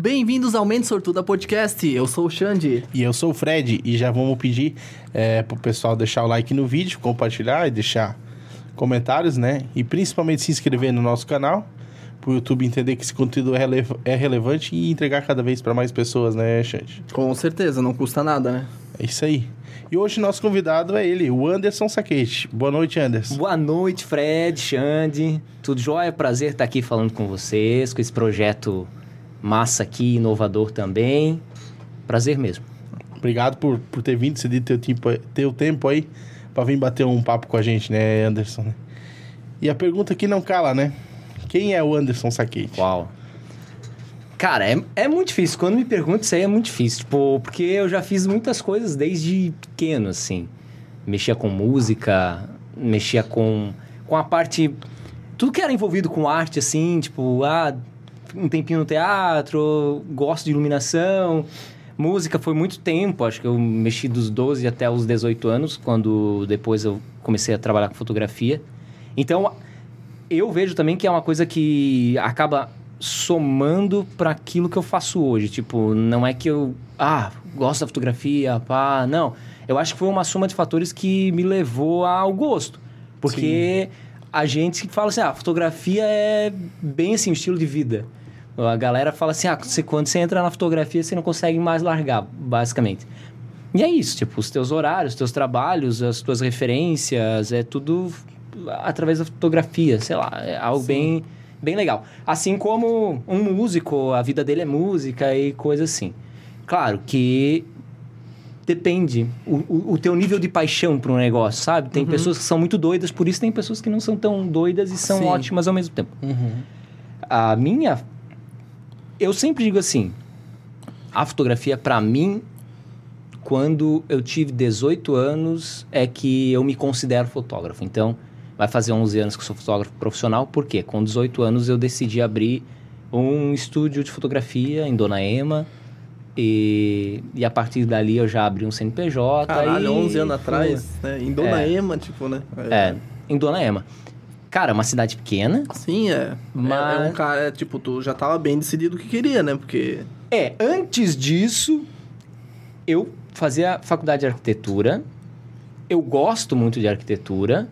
Bem-vindos ao Mente Sortuda Podcast. Eu sou o Xande. E eu sou o Fred. E já vamos pedir é, pro pessoal deixar o like no vídeo, compartilhar e deixar comentários, né? E principalmente se inscrever no nosso canal, pro YouTube entender que esse conteúdo é, rele é relevante e entregar cada vez para mais pessoas, né, Xande? Com certeza, não custa nada, né? É isso aí. E hoje nosso convidado é ele, o Anderson Saquete. Boa noite, Anderson. Boa noite, Fred, Xande. Tudo jóia? Prazer estar aqui falando com vocês, com esse projeto massa aqui, inovador também. Prazer mesmo. Obrigado por, por ter vindo, cedido teu tempo, teu tempo aí para vir bater um papo com a gente, né, Anderson? E a pergunta que não cala, né? Quem é o Anderson Saquete? Uau. Cara, é, é muito difícil. Quando me perguntam isso aí é muito difícil. Tipo, porque eu já fiz muitas coisas desde pequeno, assim. Mexia com música, mexia com, com a parte... Tudo que era envolvido com arte, assim, tipo, ah, um tempinho no teatro, gosto de iluminação. Música foi muito tempo, acho que eu mexi dos 12 até os 18 anos, quando depois eu comecei a trabalhar com fotografia. Então, eu vejo também que é uma coisa que acaba somando para aquilo que eu faço hoje. Tipo, não é que eu, ah, gosto da fotografia, pá, não. Eu acho que foi uma soma de fatores que me levou ao gosto. Porque Sim. A gente fala assim, ah, fotografia é bem assim, um estilo de vida. A galera fala assim, ah, você, quando você entra na fotografia, você não consegue mais largar, basicamente. E é isso, tipo, os teus horários, os teus trabalhos, as tuas referências, é tudo através da fotografia, sei lá, é algo Sim. bem bem legal. Assim como um músico, a vida dele é música e coisa assim. Claro que depende o, o, o teu nível de paixão para um negócio, sabe? Tem uhum. pessoas que são muito doidas, por isso tem pessoas que não são tão doidas e são Sim. ótimas ao mesmo tempo. Uhum. A minha... Eu sempre digo assim, a fotografia para mim quando eu tive 18 anos é que eu me considero fotógrafo. Então, vai fazer 11 anos que sou fotógrafo profissional, por quê? Com 18 anos eu decidi abrir um estúdio de fotografia em Dona Ema. E, e a partir dali eu já abri um CNPJ. Caralho, e, 11 anos atrás, né? Em Dona é, Ema, tipo, né? É. é, em Dona Ema. Cara, uma cidade pequena. Sim, é. Mas... É, é um cara, é, tipo, tu já tava bem decidido o que queria, né? Porque... É, antes disso, eu fazia faculdade de arquitetura. Eu gosto muito de arquitetura.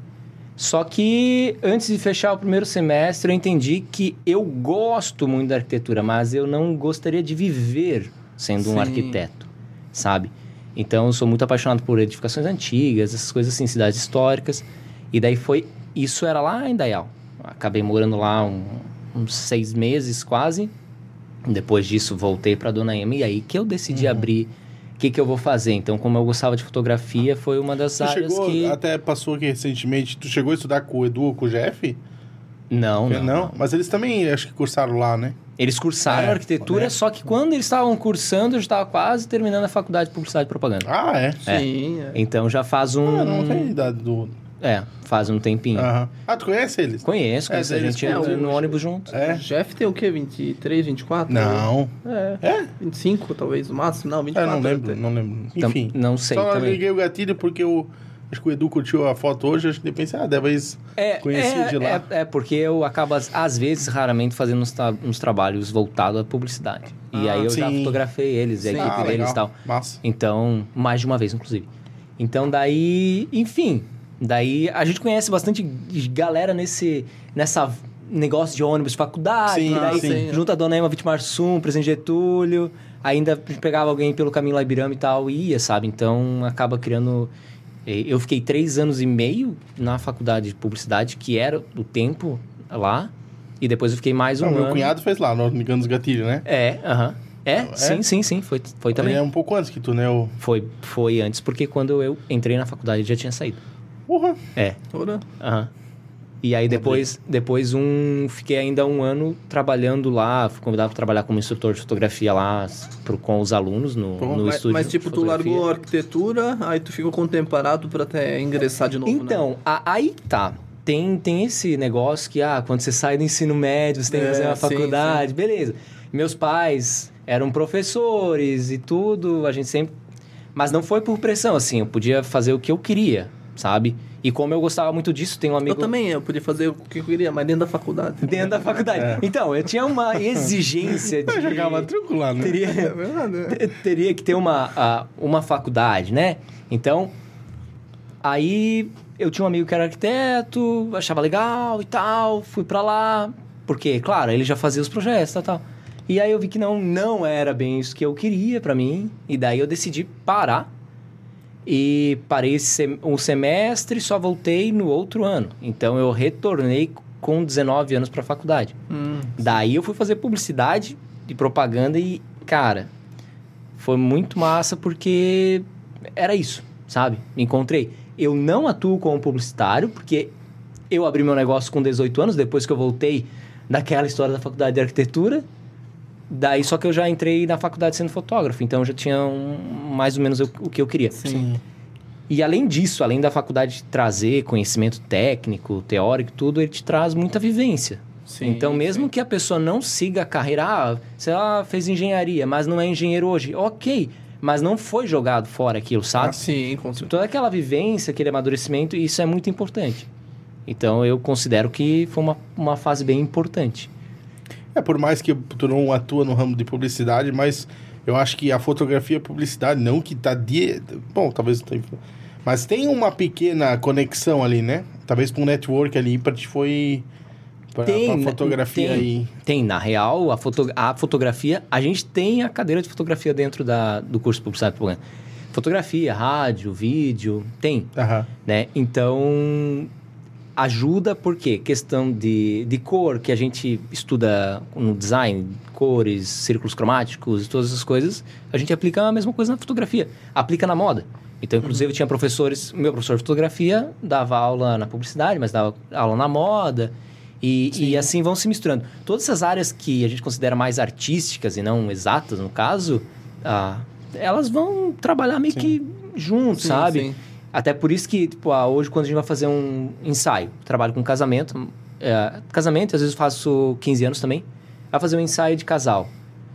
Só que antes de fechar o primeiro semestre, eu entendi que eu gosto muito da arquitetura, mas eu não gostaria de viver sendo Sim. um arquiteto, sabe? Então eu sou muito apaixonado por edificações antigas, essas coisas assim, cidades históricas. E daí foi. Isso era lá em Dayal. Acabei morando lá um, uns seis meses quase. Depois disso, voltei para Dona Ema. E aí que eu decidi uhum. abrir o que, que eu vou fazer? Então, como eu gostava de fotografia, foi uma das tu áreas chegou, que... Até passou aqui recentemente, tu chegou a estudar com o Edu ou com o Jeff? Não, não, não, não. Mas eles também, acho que cursaram lá, né? Eles cursaram é, arquitetura, é. só que quando eles estavam cursando, eu já estava quase terminando a faculdade de publicidade e propaganda. Ah, é? é. Sim. É. Então já faz um... Ah, não tem idade do... É, faz um tempinho. Uhum. Ah, tu conhece eles? Conheço, conheço. É, a gente é, no ônibus junto. É. Jeff tem o quê? 23, 24? Não. É. é. 25, talvez, o máximo? Não, 24. É, não lembro, não lembro. Enfim. não sei Só também. liguei o gatilho porque eu... Acho que o Edu curtiu a foto hoje, acho que pensa, ah, deve é, conhecer é, de lá. É, é, porque eu acabo, às vezes, raramente, fazendo uns, tra uns trabalhos voltados à publicidade. E ah, aí eu sim. já fotografei eles, sim. a equipe ah, deles e tal. Massa. Então, mais de uma vez, inclusive. Então, daí, enfim, Daí a gente conhece bastante galera nesse nessa negócio de ônibus, faculdade, sim, daí sim. junto a Dona Ema Vitimar Sum, Presidente Getúlio, ainda pegava alguém pelo caminho lá Ibirama e tal, e ia, sabe? Então acaba criando. Eu fiquei três anos e meio na faculdade de publicidade, que era o tempo lá, e depois eu fiquei mais um Não, ano. Meu cunhado fez lá, no Ligando dos Gatilhos, né? É, aham. Uh -huh. É, é, sim, sim, sim, foi, foi também. Ele é um pouco antes que tu, né? O... Foi, foi antes, porque quando eu entrei na faculdade já tinha saído. Porra! É. Porra. Aham. E aí depois, depois um, fiquei ainda um ano trabalhando lá, fui convidado para trabalhar como instrutor de fotografia lá pro, com os alunos no, no mas, estúdio. Mas tipo, tu largou a arquitetura, aí tu ficou contemporado para até ingressar de novo, né? Então, né? a, aí tá. Tem, tem esse negócio que, ah, quando você sai do ensino médio, você tem que fazer uma faculdade, sim. beleza. Meus pais eram professores e tudo, a gente sempre... Mas não foi por pressão, assim, eu podia fazer o que eu queria, sabe? E como eu gostava muito disso, tem um amigo... Eu também, eu podia fazer o que eu queria, mas dentro da faculdade. Dentro da faculdade. Então, eu tinha uma exigência de... Eu jogava truco lá, né? Teria, É verdade. te- teria que ter uma, uma faculdade, né? Então, aí eu tinha um amigo que era arquiteto, achava legal e tal, fui pra lá, porque, claro, ele já fazia os projetos e tal, tal. E aí eu vi que não, não era bem isso que eu queria pra mim, e daí eu decidi parar. E parei um semestre e só voltei no outro ano. Então eu retornei com 19 anos pra faculdade. Hum, Daí eu fui fazer publicidade e propaganda e, cara, foi muito massa porque era isso, sabe? Me encontrei. Eu não atuo como publicitário porque eu abri meu negócio com 18 anos, depois que eu voltei daquela história da faculdade de arquitetura. Daí só que eu já entrei na faculdade sendo fotógrafo, então eu já tinha um- mais ou menos o, o que eu queria. sim. E além disso, além da faculdade trazer conhecimento técnico, teórico, tudo, ele te traz muita vivência. sim então, mesmo sim. que a pessoa não siga a carreira, ah, sei lá, fez engenharia, mas não é engenheiro hoje, ok, mas não foi jogado fora aquilo, Ah, sabe? sim, com certeza. Toda aquela vivência, aquele amadurecimento, isso é muito importante. Então, eu considero que foi uma, uma fase bem importante. É, por mais que tu não atua no ramo de publicidade, mas eu acho que a fotografia e a publicidade, não que tá de... Bom, talvez não tenha... Mas tem uma pequena conexão ali, né? Talvez com o network ali pra ti foi... Pra, Tem, pra fotografia Tem. aí. Tem, na real, a, foto, a fotografia, a gente tem a cadeira de fotografia dentro da, do curso de publicidade. Fotografia, rádio, vídeo, tem. Aham. né? Então, ajuda porque questão de, de cor, que a gente estuda no design, cores, círculos cromáticos, todas essas coisas, a gente aplica a mesma coisa na fotografia, aplica na moda. Então, inclusive, eu tinha professores, meu professor de fotografia dava aula na publicidade, mas dava aula na moda, e, e assim vão se misturando. Todas essas áreas que a gente considera mais artísticas e não exatas, no caso, ah, elas vão trabalhar meio que junto, Sim, sabe? sim. Até por isso que, tipo, ah, hoje quando a gente vai fazer um ensaio, trabalho com casamento, é, casamento, às vezes faço 15 anos também, vai fazer um ensaio de casal.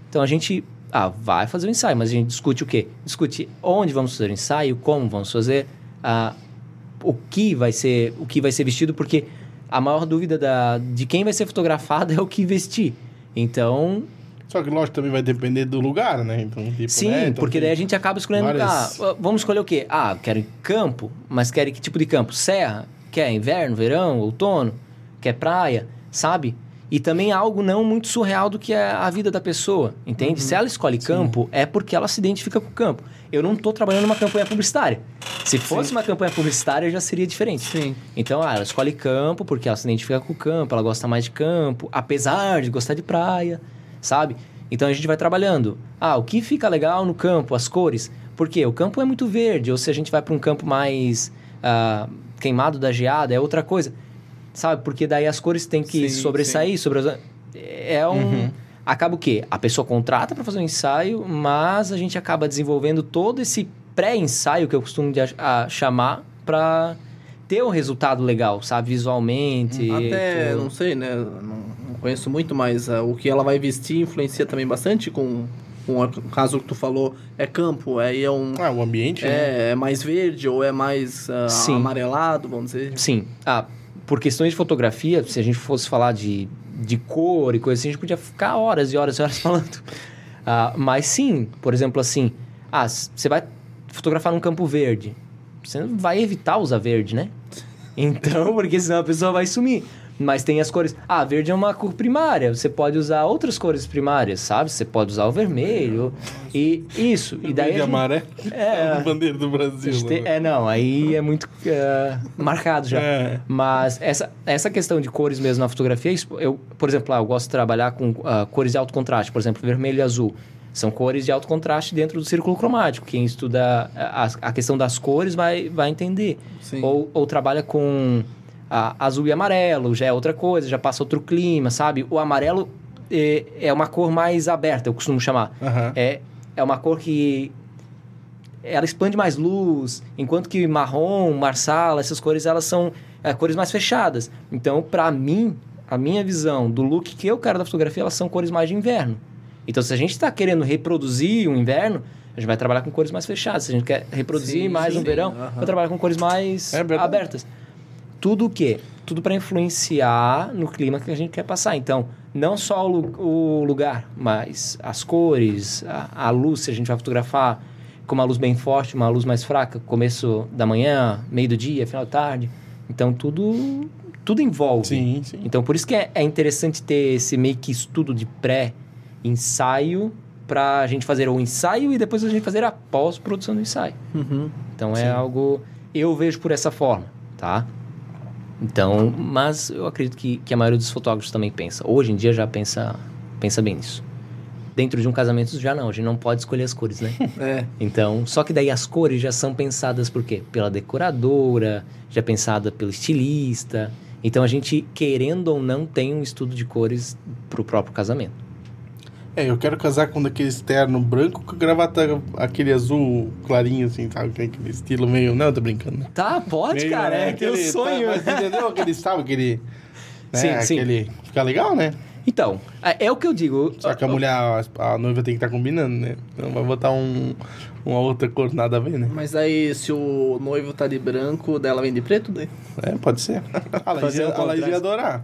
Então a gente, ah, vai fazer o ensaio, mas a gente discute o quê? Discute onde vamos fazer o ensaio, como vamos fazer, ah, o que vai ser, o que vai ser vestido, porque a maior dúvida da, de quem vai ser fotografado é o que vestir. Então, Só que, lógico, também vai depender do lugar, né? Então, tipo, Sim, né? Então, porque daí a gente acaba escolhendo. várias- Ah, vamos escolher o quê? Ah, quero campo, mas quer que tipo de campo? Serra? Quer inverno, verão, outono? Quer praia? Sabe? E também algo não muito surreal do que é a vida da pessoa, entende? Se ela escolhe campo, é porque ela se identifica com o campo. Eu não estou trabalhando numa campanha publicitária. Se fosse uma campanha publicitária, já seria diferente. Sim. Então, ah, ela escolhe campo porque ela se identifica com o campo, ela gosta mais de campo, apesar de gostar de praia, sabe? Então a gente vai trabalhando. Ah, o que fica legal no campo, as cores. Por quê? O campo é muito verde, ou se a gente vai para um campo mais ah, queimado da geada, é outra coisa. Sabe? Porque daí as cores têm que Sim, sobressair sobre as... É um... Acaba o quê? A pessoa contrata para fazer um ensaio, mas a gente acaba desenvolvendo todo esse pré-ensaio que eu costumo de, a, chamar para ter um resultado legal, sabe? Visualmente. Até, não sei, né? Não conheço muito, mas ah, o que ela vai vestir influencia também bastante com, o caso que tu falou. É campo, aí é um... Ah, o ambiente, né? É, é mais verde ou é mais Sim. amarelado, vamos dizer. Sim. Ah, por questões de fotografia, se a gente fosse falar de, de cor e coisa assim, a gente podia ficar horas e horas e horas falando. Ah, mas sim, por exemplo, assim, ah, você vai fotografar num campo verde. Você vai evitar usar verde, né? Então, porque senão a pessoa vai sumir. Mas tem as cores. Ah, verde é uma cor primária. Você pode usar outras cores primárias, sabe? Você pode usar o vermelho. E isso. E daí. Verde amarelo. É. a bandeira do Brasil. tem- né? é, não, aí é muito é, marcado já. É. Mas essa, essa questão de cores mesmo na fotografia, eu, por exemplo, lá, eu gosto de trabalhar com ah, cores de alto contraste, por exemplo, vermelho e azul. São cores de alto contraste dentro do círculo cromático. Quem estuda a, a questão das cores vai, vai entender. Sim. Ou, ou trabalha com ah, azul e amarelo, já é outra coisa, já passa outro clima, sabe? O amarelo é, é uma cor mais aberta, eu costumo chamar. Aham. É, é uma cor que ela expande mais luz, enquanto que marrom, marsala, essas cores elas são é, cores mais fechadas. Então, para mim, a minha visão do look que eu quero da fotografia, elas são cores mais de inverno. Então, se a gente está querendo reproduzir um inverno, a gente vai trabalhar com cores mais fechadas. Se a gente quer reproduzir Sim, mais sim, um verão, aham. vai trabalhar com cores mais É abertas. Tudo o quê? Tudo para influenciar no clima que a gente quer passar. Então, não só o, o lugar, mas as cores, a, a luz, se a gente vai fotografar com uma luz bem forte, uma luz mais fraca, começo da manhã, meio do dia, final da tarde. Então, tudo, tudo envolve. Sim, sim. Então, por isso que é, é interessante ter esse meio que estudo de pré-ensaio para a gente fazer o ensaio e depois a gente fazer a pós-produção do ensaio. Uhum. Então, Sim. é algo... Eu vejo por essa forma, tá? Então, mas eu acredito que, que a maioria dos fotógrafos também pensa. Hoje em dia já pensa, pensa bem nisso. Dentro de um casamento já não, a gente não pode escolher as cores, né? É. Então, só que daí as cores já são pensadas por quê? Pela decoradora, já pensada pelo estilista. Então a gente, querendo ou não, tem um estudo de cores pro próprio casamento. É, eu quero casar com daquele externo branco com gravata aquele azul clarinho, assim, sabe? Que Aquele estilo meio. Não, eu tô brincando. né? Tá, pode, Meio, cara, né, é teu aquele- sonho. Mas entendeu? Aquele, sabe? Aquele. Né, Sim, sim. aquele. Fica legal, né? Então, é, é o que eu digo. Só que a mulher, a, a noiva tem que estar combinando, né? Não vai botar um, uma outra cor nada a ver, né? Mas aí, se o noivo tá de branco, dela vem de preto, daí? É, pode ser. A Laís ia, adorar.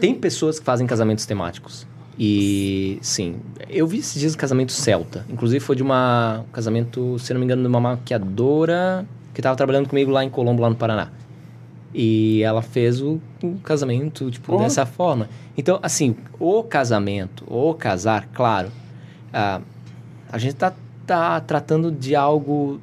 Tem pessoas que fazem casamentos temáticos. E, sim, eu vi esses dias um casamento celta. Inclusive foi de uma um casamento, se não me engano, de uma maquiadora que estava trabalhando comigo lá em Colombo, lá no Paraná. E ela fez o, o casamento, tipo, Porra. dessa forma. Então, assim, o casamento, o casar, claro, ah, a gente tá, tá tratando de algo,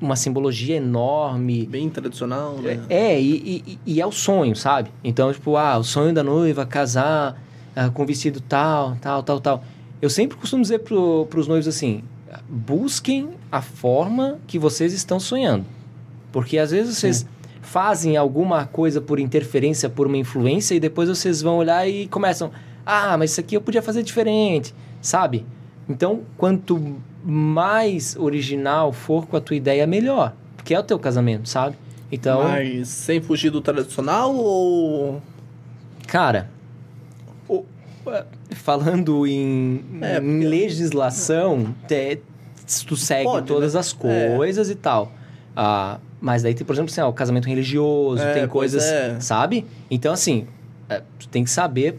uma simbologia enorme, Bem tradicional, né? é, e, e, e é o sonho, sabe? Então, tipo, ah, o sonho da noiva, casar ah, com vestido tal, tal, tal, tal. Eu sempre costumo dizer pro, pros noivos assim, busquem a forma que vocês estão sonhando. Porque às vezes vocês fazem alguma coisa por interferência, por uma influência, e depois vocês vão olhar e começam, ah, mas isso aqui eu podia fazer diferente, sabe? Então, quanto mais original for com a tua ideia, melhor. Porque é o teu casamento, sabe? Então, Mas sem fugir do tradicional ou. cara, falando em, É, em porque- legislação, te- tu segue Pode, todas né? as coisas e tal. Ah, mas daí tem, por exemplo, assim, o casamento religioso, É, tem coisas, é. sabe? Então, assim, eh, tu tem que saber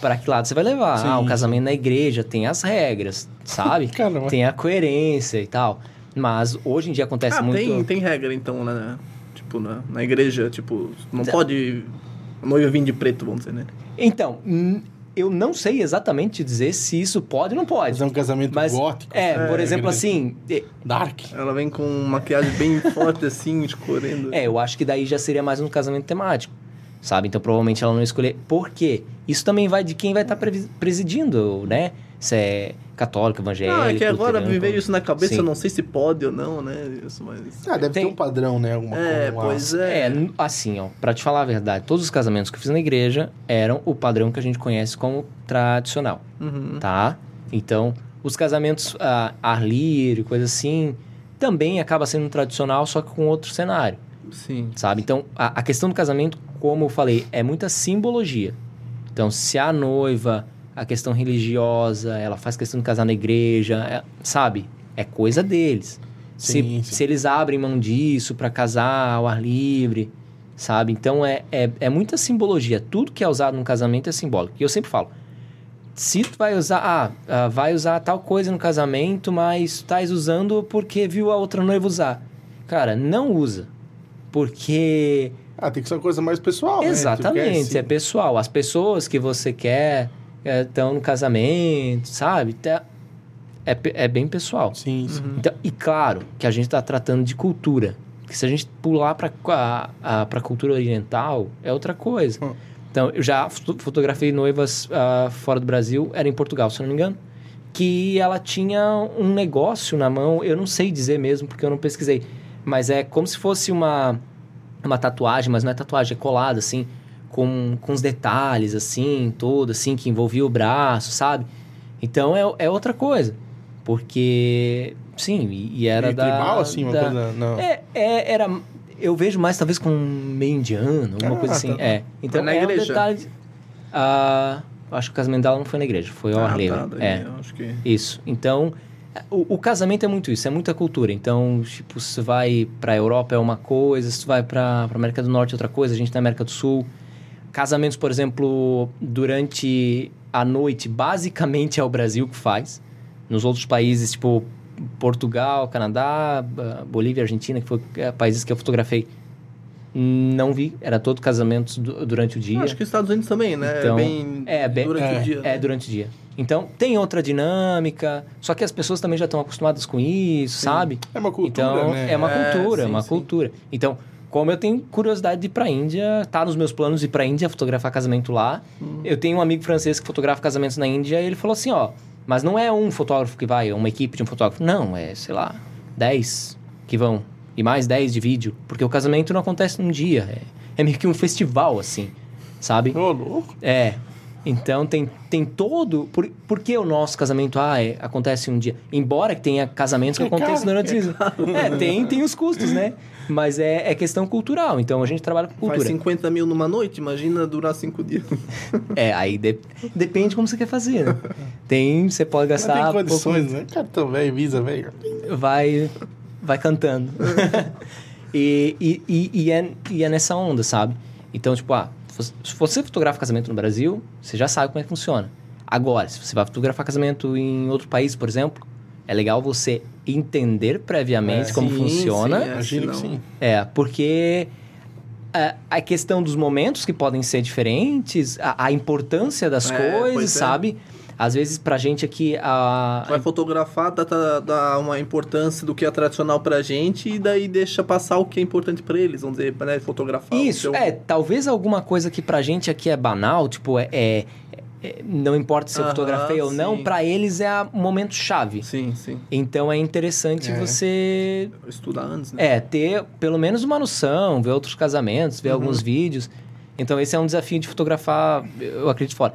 para que lado você vai levar. Sim, ah, o casamento na igreja tem as regras, sabe? Caramba. tem a coerência e tal. Mas hoje em dia acontece Ah, muito. tem, tem regra então, né? Tipo, na, na igreja, tipo, não Tá. pode. Noiva vir de preto, vamos dizer, né? Então, eu não sei exatamente te dizer se isso pode ou não pode. Fazer um casamento Mas, gótico. é, por É, exemplo, assim, é, Dark. Ela vem com maquiagem bem forte, assim, escorrendo. é, eu acho que daí já seria mais um casamento temático, sabe? Então, provavelmente ela não escolher. Por quê? Isso também vai de quem vai estar presidindo, né? Se é católico, evangélico, Ah, é que agora me veio isso na cabeça, Sim. eu não sei se pode ou não, né? Isso, mas. Ah, deve Tem- ter um padrão, né? Alguma É, coisa. pois É, é. assim, ó, pra te falar a verdade, todos os casamentos que eu fiz na igreja eram o padrão que a gente conhece como tradicional. Uhum. tá? Então, os casamentos a ar livre, coisa assim, também acaba sendo tradicional, só que com outro cenário, Sim. sabe? Então, a, a questão do casamento, como eu falei, é muita simbologia. Então, se a noiva, a questão religiosa, ela faz questão de casar na igreja, é- sabe? É coisa deles. Sim, se, sim. se eles abrem mão disso para casar ao ar livre, sabe? Então, é, é, é muita simbologia. Tudo que é usado num casamento é simbólico. E eu sempre falo, se tu vai usar, ah, ah, vai usar tal coisa no casamento, mas tu estás usando porque viu a outra noiva usar. Cara, não usa. Porque Ah, tem que ser uma coisa mais pessoal, né? Exatamente, assim, é pessoal. As pessoas que você quer estão no casamento, sabe? Tá- É, é bem pessoal. Sim, sim. Então, e claro que a gente está tratando de cultura. Que se a gente pular para a cultura oriental, é outra coisa. Hum. Então, eu já fo- fotografei noivas ah, fora do Brasil, era em Portugal, se eu não me engano, que ela tinha um negócio na mão, eu não sei dizer mesmo, porque eu não pesquisei, mas é como se fosse uma, uma tatuagem, mas não é tatuagem, é colada, assim, com, com os detalhes, assim, todo, assim, que envolvia o braço, sabe? Então, é, é outra coisa, porque, sim, e, e era E da... tribal, assim, uma da- coisa... Não. é, é, era. Eu vejo mais talvez com meio indiano, alguma Ah, coisa assim. tá. É. Então na é um igreja? detalhe. de- Ah, acho que o casamento dela não foi na igreja, foi ao Ah, ar livre. tá, daí é. que. Isso. Então, O, o casamento é muito isso, é muita cultura. Então, tipo, se você vai pra Europa é uma coisa, se você vai pra, pra América do Norte é outra coisa, a gente na América do Sul. Casamentos, por exemplo, durante a noite, basicamente é o Brasil que faz. Nos outros países, tipo Portugal, Canadá, Ba- Bolívia, Argentina, que foi é, países que eu fotografei, não vi. Era todo casamentos du- durante o dia. Acho que os Estados Unidos também, né? Então, é bem, é, bem- durante é, o dia. É, durante o dia. Então, tem outra dinâmica, só que as pessoas também já estão acostumadas com isso, sabe? É uma cultura, então, né? é uma É, cultura, é sim, uma sim. cultura. Então, como eu tenho curiosidade de ir pra Índia, tá nos meus planos de ir pra Índia fotografar casamento lá. Hum. Eu tenho um amigo francês que fotografa casamentos na Índia e ele falou assim, ó, mas não é um fotógrafo que vai, é uma equipe de um fotógrafo. Não, é, sei lá, 10 que vão. E mais 10 de vídeo. Porque o casamento não acontece num dia. É, é meio que um festival, assim, sabe? Ô, louco. É. Então tem, tem todo. Por, por que o nosso casamento ah, é, acontece um dia? Embora que tenha casamentos que É aconteçam durante o dia. É, tem, tem os custos, né? Mas é, é questão cultural. Então a gente trabalha com Faz cultura. 50 mil numa noite, imagina durar cinco dias. É, aí de- depende como você quer fazer, né? Tem, você pode Mas gastar. tem pouco- condições, né? Cartão velho, Visa velho. vai, vai cantando. e, e, e, e é, e é nessa onda, sabe? Então, tipo, ah, se você fotografa casamento no Brasil, você já sabe como é que funciona. Agora, se você vai fotografar casamento em outro país, por exemplo, é legal você entender previamente É, como sim, funciona. sim, é. Imagino que sim. É, porque é, a questão dos momentos que podem ser diferentes, a, a importância das É, coisas, é. sabe? Às vezes, pra gente aqui, a, Vai fotografar, dá, dá- uma importância do que é tradicional pra gente e daí deixa passar o que é importante pra eles, vamos dizer, né? Fotografar. o Isso, seu- é, talvez alguma coisa que pra gente aqui é banal, tipo, é- é- não importa se eu Aham, fotografei ou não, sim. pra eles é o momento chave. Sim, sim. Então é interessante É. você Estudar antes, né? é, ter pelo menos uma noção, ver outros casamentos, ver Uhum. alguns vídeos. Então esse é um desafio de fotografar, eu acredito, fora.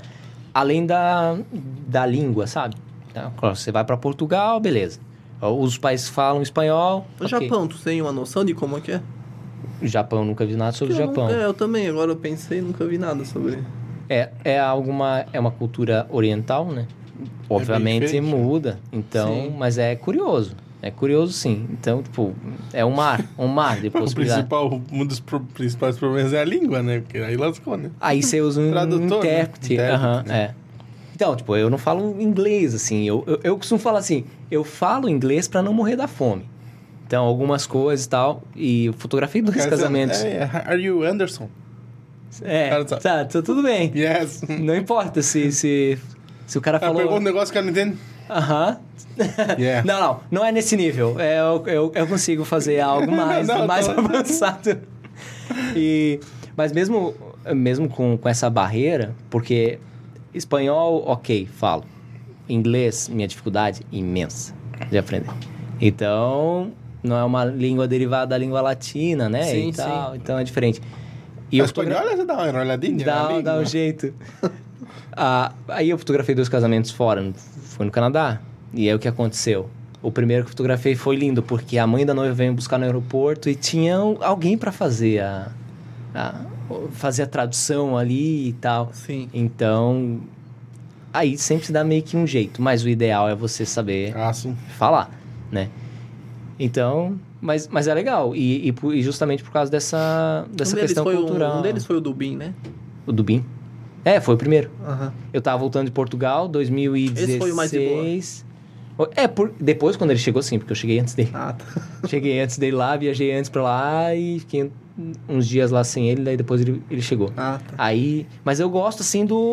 Além da, da língua, sabe? Então, claro, você vai pra Portugal, beleza. Os países falam espanhol. O ok. Japão, tu tem uma noção de como é que é? Japão, nunca vi nada sobre o Japão. não- é, eu também, agora eu pensei nunca vi nada sobre. É, é alguma é uma cultura oriental, né? Obviamente diferente, né? muda. Então, Sim. mas é curioso. É curioso sim. Então, tipo, é um mar, um mar de possibilidades. um dos pro- principais problemas é a língua, né? Porque aí lascou, né? Aí você usa um Tradutor, né? intérprete. Intérprete, aham, né? é. Então, tipo, eu não falo inglês, assim. Eu, eu, eu costumo falar assim, eu falo inglês pra não morrer da fome. Então, algumas coisas e tal. E fotografei dois casamentos. É, é, are you Anderson? É, sabe. tá, tá tudo bem. Yes. Não importa se, se, se o cara Ela falou... pergunta um negócio que eu não entendo. Aham. Yeah. Não, não, não é nesse nível. É, eu, eu, eu consigo fazer algo mais, Não, mais tô- avançado. E, mas mesmo, mesmo com, com essa barreira, porque espanhol, ok, falo. Inglês, minha dificuldade imensa de aprender. Então, não é uma língua derivada da língua latina, né? Sim, e tal, sim. então é diferente. E eu o fotogra- você dá uma olhadinha? Dá, amigo? dá um jeito. Ah, aí eu fotografei dois casamentos fora, foi no Canadá. E aí o que aconteceu? O primeiro que eu fotografei foi lindo, porque a mãe da noiva veio me buscar no aeroporto e tinha alguém para fazer a, a- fazer a tradução ali e tal. Sim. Então, aí sempre se dá meio que um jeito, mas o ideal é você saber Ah, sim. falar, né? Então, mas, mas é legal. E, e e justamente por causa dessa, dessa um questão cultural. O, um deles foi o Dubin, né? O Dubin. É, foi o primeiro. Aham. Eu tava voltando de Portugal, 2016. Esse foi o mais de boa. É, por, depois quando ele chegou, sim, porque eu cheguei antes dele. Ah, tá. cheguei antes dele lá, viajei antes pra lá e fiquei uns dias lá sem ele, daí depois ele, ele chegou. Ah, tá. Aí, mas eu gosto assim do.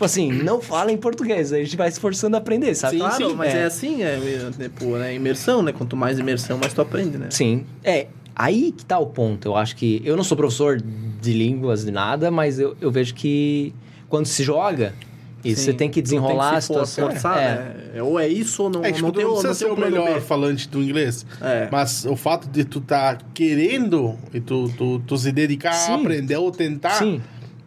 Tipo assim, não fala em português, a gente vai se forçando a aprender, sabe? Sim, claro, mas é, é assim, é, é, pô, é imersão, né? Quanto mais imersão, mais tu aprende, né? Sim. É, aí que tá o ponto. Eu acho que. Eu não sou professor de línguas de nada, mas eu, eu vejo que quando se joga, e Sim, você tem que desenrolar tem a que se for- situação. forçar, é. né? É, Ou é isso ou não, É tipo, não tu tem não precisa ser tem o melhor B. falante do inglês. É. Mas o fato de tu tá querendo e tu, tu, tu se dedicar a Sim. aprender ou tentar, Sim.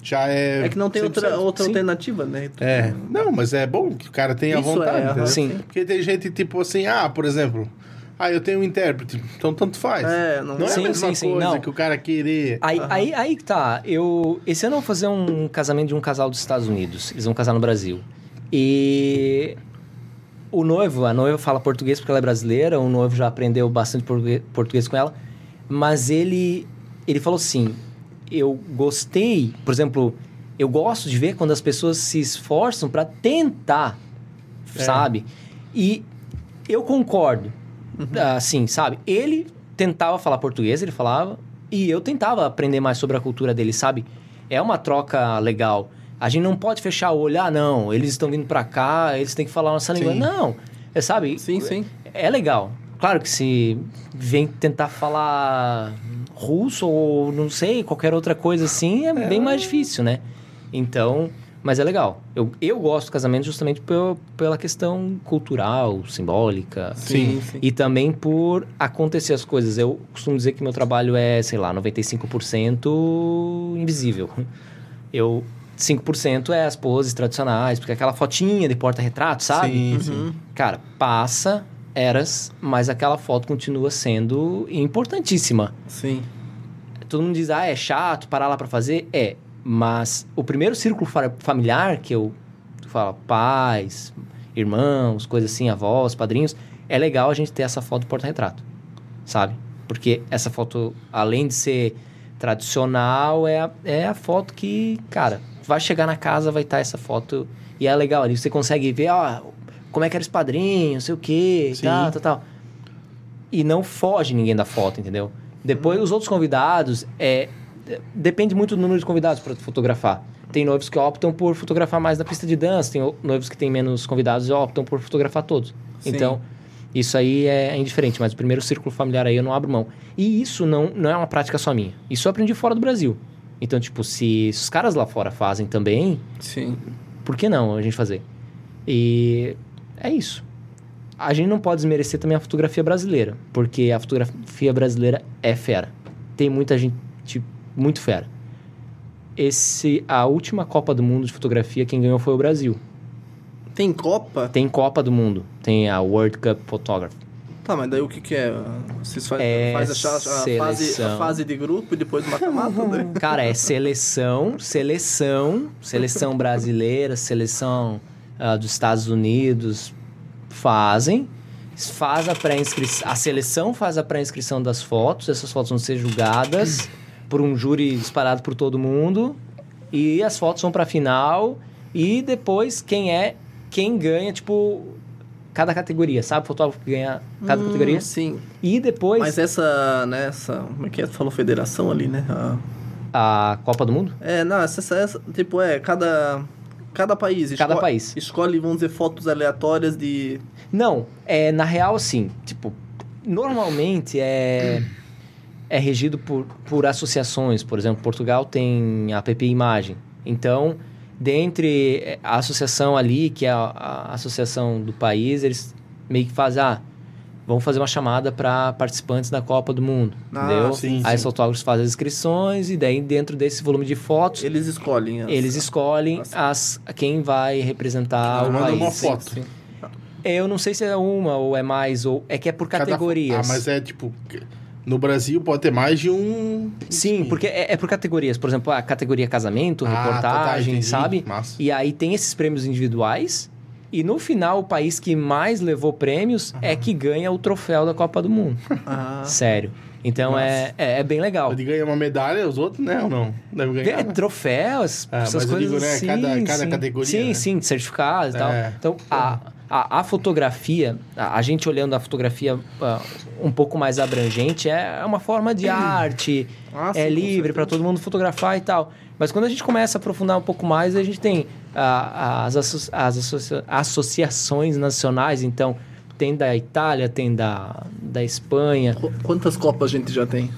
Já é... É que não tem outra, 100%. outra Sim. alternativa, né? Tu- É, não, mas é bom que o cara tenha Isso vontade. é, entendeu? aham. Sim. Porque tem gente tipo assim, ah, por exemplo, ah, eu tenho um intérprete, então tanto faz. É, não- não é Sim, a mesma sim, sim, coisa não. que o cara querer. Aí, Aham. aí, aí que tá. Eu, esse ano eu vou fazer um casamento de um casal dos Estados Unidos. Eles vão casar no Brasil. E o noivo, a noiva fala português porque ela é brasileira, o noivo já aprendeu bastante português, português com ela, mas ele, ele falou assim: eu gostei, por exemplo, eu gosto de ver quando as pessoas se esforçam para tentar, É. sabe? E eu concordo, assim, sabe? Ele tentava falar português, ele falava, e eu tentava aprender mais sobre a cultura dele, sabe? É uma troca legal. A gente não pode fechar o olho, ah, não, eles estão vindo pra cá, eles têm que falar nossa língua. Não, é, sabe? Sim, sim. É legal. Claro que se vem tentar falar russo ou não sei, qualquer outra coisa assim, é, bem mais difícil, né? Então, mas é legal. Eu, eu gosto do casamento justamente pel- pela questão cultural, simbólica. Sim, sim. E também por acontecer as coisas. Eu costumo dizer que meu trabalho é, sei lá, 95% invisível. Eu 5% é as poses tradicionais, porque aquela fotinha de porta-retrato, sabe? Sim, sim. Uhum. Cara, passa eras, mas aquela foto continua sendo importantíssima. Sim. Todo mundo diz, ah, é chato parar lá pra fazer. É, mas o primeiro círculo fa- familiar que eu falo, pais, irmãos, coisas assim, avós, padrinhos, é legal a gente ter essa foto do porta-retrato, sabe? Porque essa foto, além de ser tradicional, é a, é a foto que, cara, vai chegar na casa, vai estar essa foto e é legal ali. Você consegue ver, ó, como é que era esse padrinho, não sei o quê, Sim. tal, tal, tal. E não foge ninguém da foto, entendeu? Depois, os outros convidados, é, depende muito do número de convidados para fotografar. Tem noivos que optam por fotografar mais na pista de dança, tem noivos que têm menos convidados e optam por fotografar todos. Sim. Então, isso aí é, é indiferente, mas o primeiro círculo familiar aí eu não abro mão. E isso não, não é uma prática só minha. Isso eu aprendi fora do Brasil. Então, tipo, se os caras lá fora fazem também, Sim. por que não a gente fazer? E é isso. A gente não pode desmerecer também a fotografia brasileira, porque a fotografia brasileira é fera. Tem muita gente muito fera. Esse, a última Copa do Mundo de fotografia, quem ganhou foi o Brasil. Tem Copa? Tem Copa do Mundo, tem a World Cup Photography. Tá, mas daí o que que é? Vocês faz, É faz a, a fase, a fase de grupo e depois mata-mata? né? Cara, é seleção, seleção, seleção brasileira, seleção ah, dos Estados Unidos fazem, faz a pré-inscrição, a seleção faz a pré-inscrição das fotos, essas fotos vão ser julgadas por um júri disparado por todo mundo e as fotos vão pra final e depois quem é quem ganha, tipo, cada categoria, sabe? O fotógrafo que ganha cada Hum, categoria. Sim. E depois Mas essa, né, essa... Como é que é? Tu falou federação ali, né? A- a Copa do Mundo. É, não, essa, essa- tipo, é, cada... Cada país. Cada esco- país. Escolhe, vamos dizer, fotos aleatórias de... Não, é na real assim, tipo, normalmente é é regido por, por associações, por exemplo, Portugal tem a PP Imagem. Então, dentre a associação ali, que é a, a associação do país, eles meio que fazem, ah, vamos fazer uma chamada para participantes da Copa do Mundo, Ah, entendeu? sim, Aí sim. os fotógrafos fazem as inscrições e daí dentro desse volume de fotos, Eles escolhem. as- eles escolhem as- as, quem vai representar Ah, o manda país. uma Sim, foto. sim. Eu não sei se é uma ou é mais, ou é que é por Cada- categorias. Ah, mas é tipo. No Brasil pode ter mais de um. Sim, porque é, é por categorias. Por exemplo, a categoria casamento, Ah, tá, tá, reportagem, entendi. sabe? Massa. E aí tem esses prêmios individuais. E no final, o país que mais levou prêmios é que ganha o troféu da Copa do Mundo. Ah, Sério. Então é, é, é bem legal. Pode ganhar uma medalha, os outros, né? Ou não? Deve ganhar. É, troféus, Ah, essas coisas digo, né, assim. cada- cada sim. categoria, Sim, né? sim, certificados e tal. É. Então, a, a, a fotografia, a, a gente olhando a fotografia ah, um pouco mais abrangente, é uma forma de arte, sim, é livre para todo mundo fotografar e tal. Mas quando a gente começa a aprofundar um pouco mais, a gente tem as, asso- as associa- associações nacionais, então tem da Itália, tem da, da Espanha, Qu- Quantas Copas a gente já tem?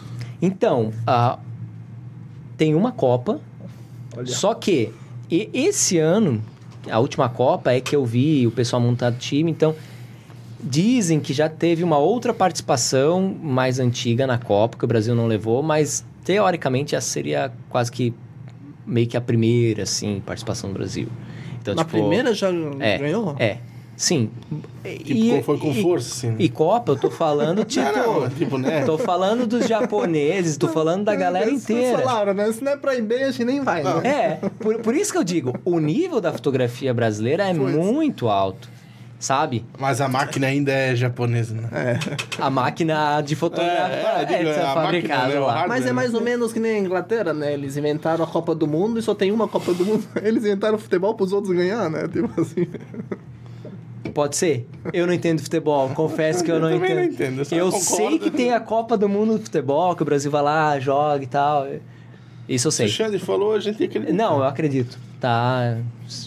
então, ah, tem uma Copa, Olha. só que e- esse ano, a última Copa é que eu vi o pessoal montado time, então dizem que já teve uma outra participação mais antiga na Copa, que o Brasil não levou, mas teoricamente essa seria quase que meio que a primeira, assim, participação do Brasil. Então, Na tipo, primeira já é, ganhou? É, sim. Tipo, foi com e- força, assim. né? E Copa, eu tô falando, tipo... Não, não, tipo, né? Tô falando dos japoneses, tô falando da galera inteira. Falaram, né? Se não é pra ir bem, a gente nem vai, né? É, por, por isso que eu digo, o nível da fotografia brasileira é Foi. muito alto. Sabe? Mas a máquina ainda é japonesa, né? A máquina de fotografar É, é, é, digo, é, fabricada máquina, né, lá. hardware. Mas é mais ou menos que nem a Inglaterra, né? Eles inventaram a Copa do Mundo e só tem uma Copa do Mundo. Eles inventaram o futebol pros outros ganhar, né? Tipo assim. Pode ser? Eu não entendo futebol, confesso que eu, Eu não entendo. não entendo, eu eu sei que tem a Copa do Mundo de futebol, que o Brasil vai lá, joga e tal. Isso eu Se o sei. Xande falou, a gente acredita. Não, eu acredito. Tá.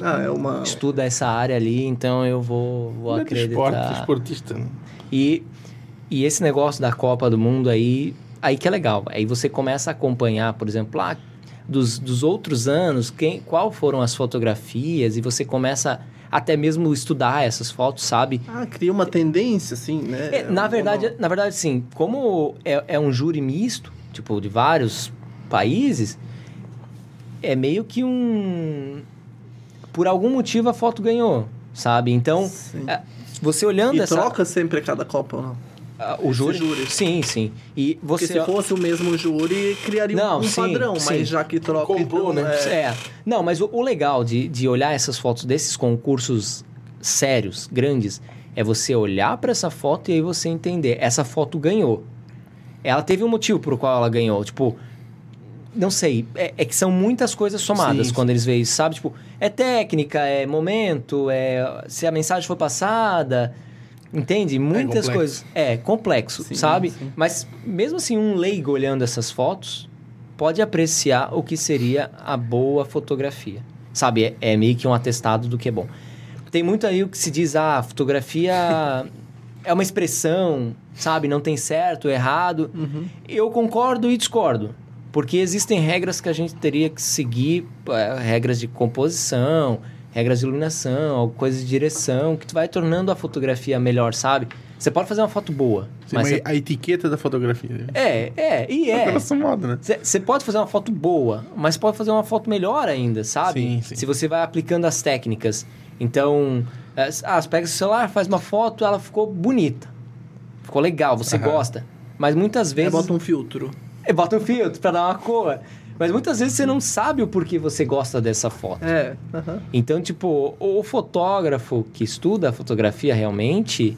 Ah, é uma. Estuda essa área ali, então eu vou, vou é de esporte, acreditar. esportista, né? E, e esse negócio da Copa do Mundo aí, aí que é legal. Aí você começa a acompanhar, por exemplo, lá dos, dos outros anos, quem, qual foram as fotografias, e você começa até mesmo estudar essas fotos, sabe? Ah, cria uma tendência, assim, né? É, na verdade, na verdade, sim, como é, é um júri misto, tipo, de vários países, é meio que um. Por algum motivo a foto ganhou, sabe? Então, é, você olhando E essa. troca sempre a cada Copa, ou não? ah, o júri, júri. Sim, sim. E Porque você. se fosse o mesmo júri, criaria um- Não, um sim, padrão, sim. mas já que troca. Comprou, então, né? é- É. Não, mas o, o legal de, de olhar essas fotos desses concursos sérios, grandes, é você olhar para essa foto e aí você entender. Essa foto ganhou. Ela teve um motivo por qual ela ganhou. Tipo, não sei. É, é que são muitas coisas somadas Sim, quando eles veem isso, sabe? Tipo, é técnica, é momento, é se a mensagem foi passada. Entende? Muitas complexo. coisas. É, complexo, Sim, sabe? sim. Mas mesmo assim, um leigo olhando essas fotos pode apreciar o que seria a boa fotografia. Sabe? É, é meio que um atestado do que é bom. Tem muito aí o que se diz, ah, fotografia é uma expressão, sabe? Não tem certo, errado. Uhum. Eu concordo e discordo. Porque existem regras que a gente teria que seguir, eh, regras de composição, regras de iluminação, coisas de direção, que vai tornando a fotografia melhor, sabe? Você pode fazer uma foto boa, Sim, mas você- a etiqueta da fotografia. né? é, é, e é. Essa moda, né? Você pode fazer uma foto boa, mas pode fazer uma foto melhor ainda, sabe? Sim, sim. Se você vai aplicando as técnicas. Então, é, ah, você pega o celular, faz uma foto, ela ficou bonita. Ficou legal, você Aham. gosta. Mas muitas Aí vezes. bota um filtro. É, bota um filtro pra dar uma cor. Mas muitas vezes você não sabe o porquê você gosta dessa foto. É. aham. Então, tipo, o fotógrafo que estuda a fotografia realmente,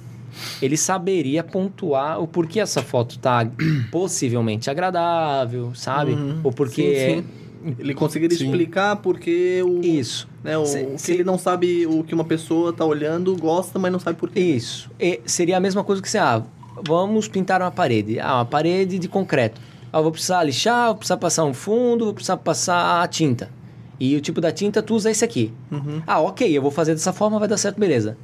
ele saberia pontuar o porquê essa foto tá possivelmente agradável, sabe? Uhum. O porquê. Sim, Ele conseguiria Sim. explicar porque o. Isso. Né, o, Se- se- ele não sabe, o que uma pessoa tá olhando, gosta, mas não sabe por quê. Isso. E seria a mesma coisa que você, ah, vamos pintar uma parede. Ah, uma parede de concreto. Ah, vou precisar lixar, vou precisar passar um fundo, vou precisar passar a tinta. E o tipo da tinta, tu usa esse aqui. Uhum. Ah, ok, eu vou fazer dessa forma, vai dar certo, beleza.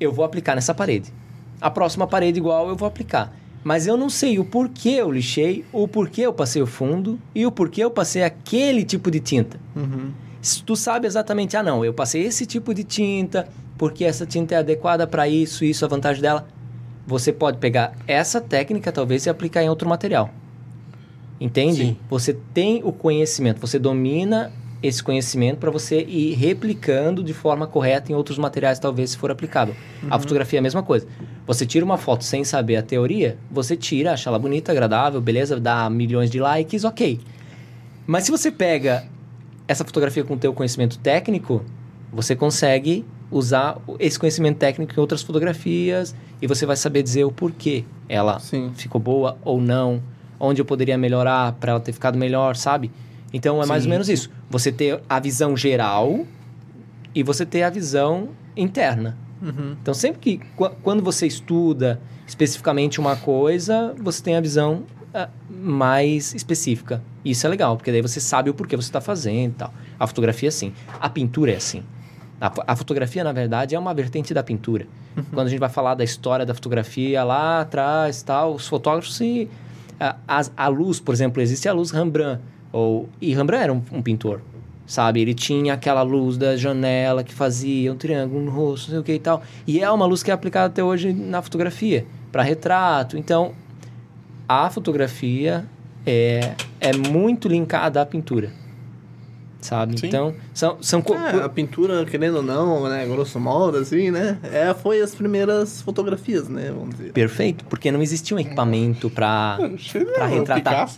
Eu vou aplicar nessa parede. A próxima parede igual eu vou aplicar. Mas eu não sei o porquê eu lixei, o porquê eu passei o fundo e o porquê eu passei aquele tipo de tinta. Uhum. Se tu sabe exatamente, ah não, eu passei esse tipo de tinta, porque essa tinta é adequada para isso, isso, a vantagem dela. Você pode pegar essa técnica, talvez, e aplicar em outro material. Entende? Sim. Você tem o conhecimento, você domina esse conhecimento para você ir replicando de forma correta em outros materiais, talvez, se for aplicável. A fotografia é a mesma coisa. Você tira uma foto sem saber a teoria, você tira, acha ela bonita, agradável, beleza, dá milhões de likes, ok. Mas se você pega essa fotografia com o teu conhecimento técnico, você consegue usar esse conhecimento técnico em outras fotografias e você vai saber dizer o porquê ela Sim. ficou boa ou não, onde eu poderia melhorar para ela ter ficado melhor, sabe? Então é mais Sim. ou menos isso. Você ter a visão geral e você ter a visão interna. Uhum. Então sempre que qu- quando você estuda especificamente uma coisa, você tem a visão ah, mais específica. Isso é legal, porque daí você sabe o porquê você está fazendo e tal. A fotografia é assim. A pintura é assim. A, a fotografia, na verdade, é uma vertente da pintura. Quando a gente vai falar da história da fotografia lá atrás tal, os fotógrafos se... A, a luz, por exemplo, existe a luz Rembrandt. Ou, e Rembrandt era um, um pintor, sabe? Ele tinha aquela luz da janela que fazia um triângulo no rosto, não sei o que e tal. E é uma luz que é aplicada até hoje na fotografia, para retrato. Então, a fotografia é, é muito linkada à pintura, sabe? Sim. Então, são... são É, a pintura, querendo ou não, né, grosso modo, assim, né, é, foi as primeiras fotografias, né, vamos dizer. Perfeito, porque não existia um equipamento para Pra retratar.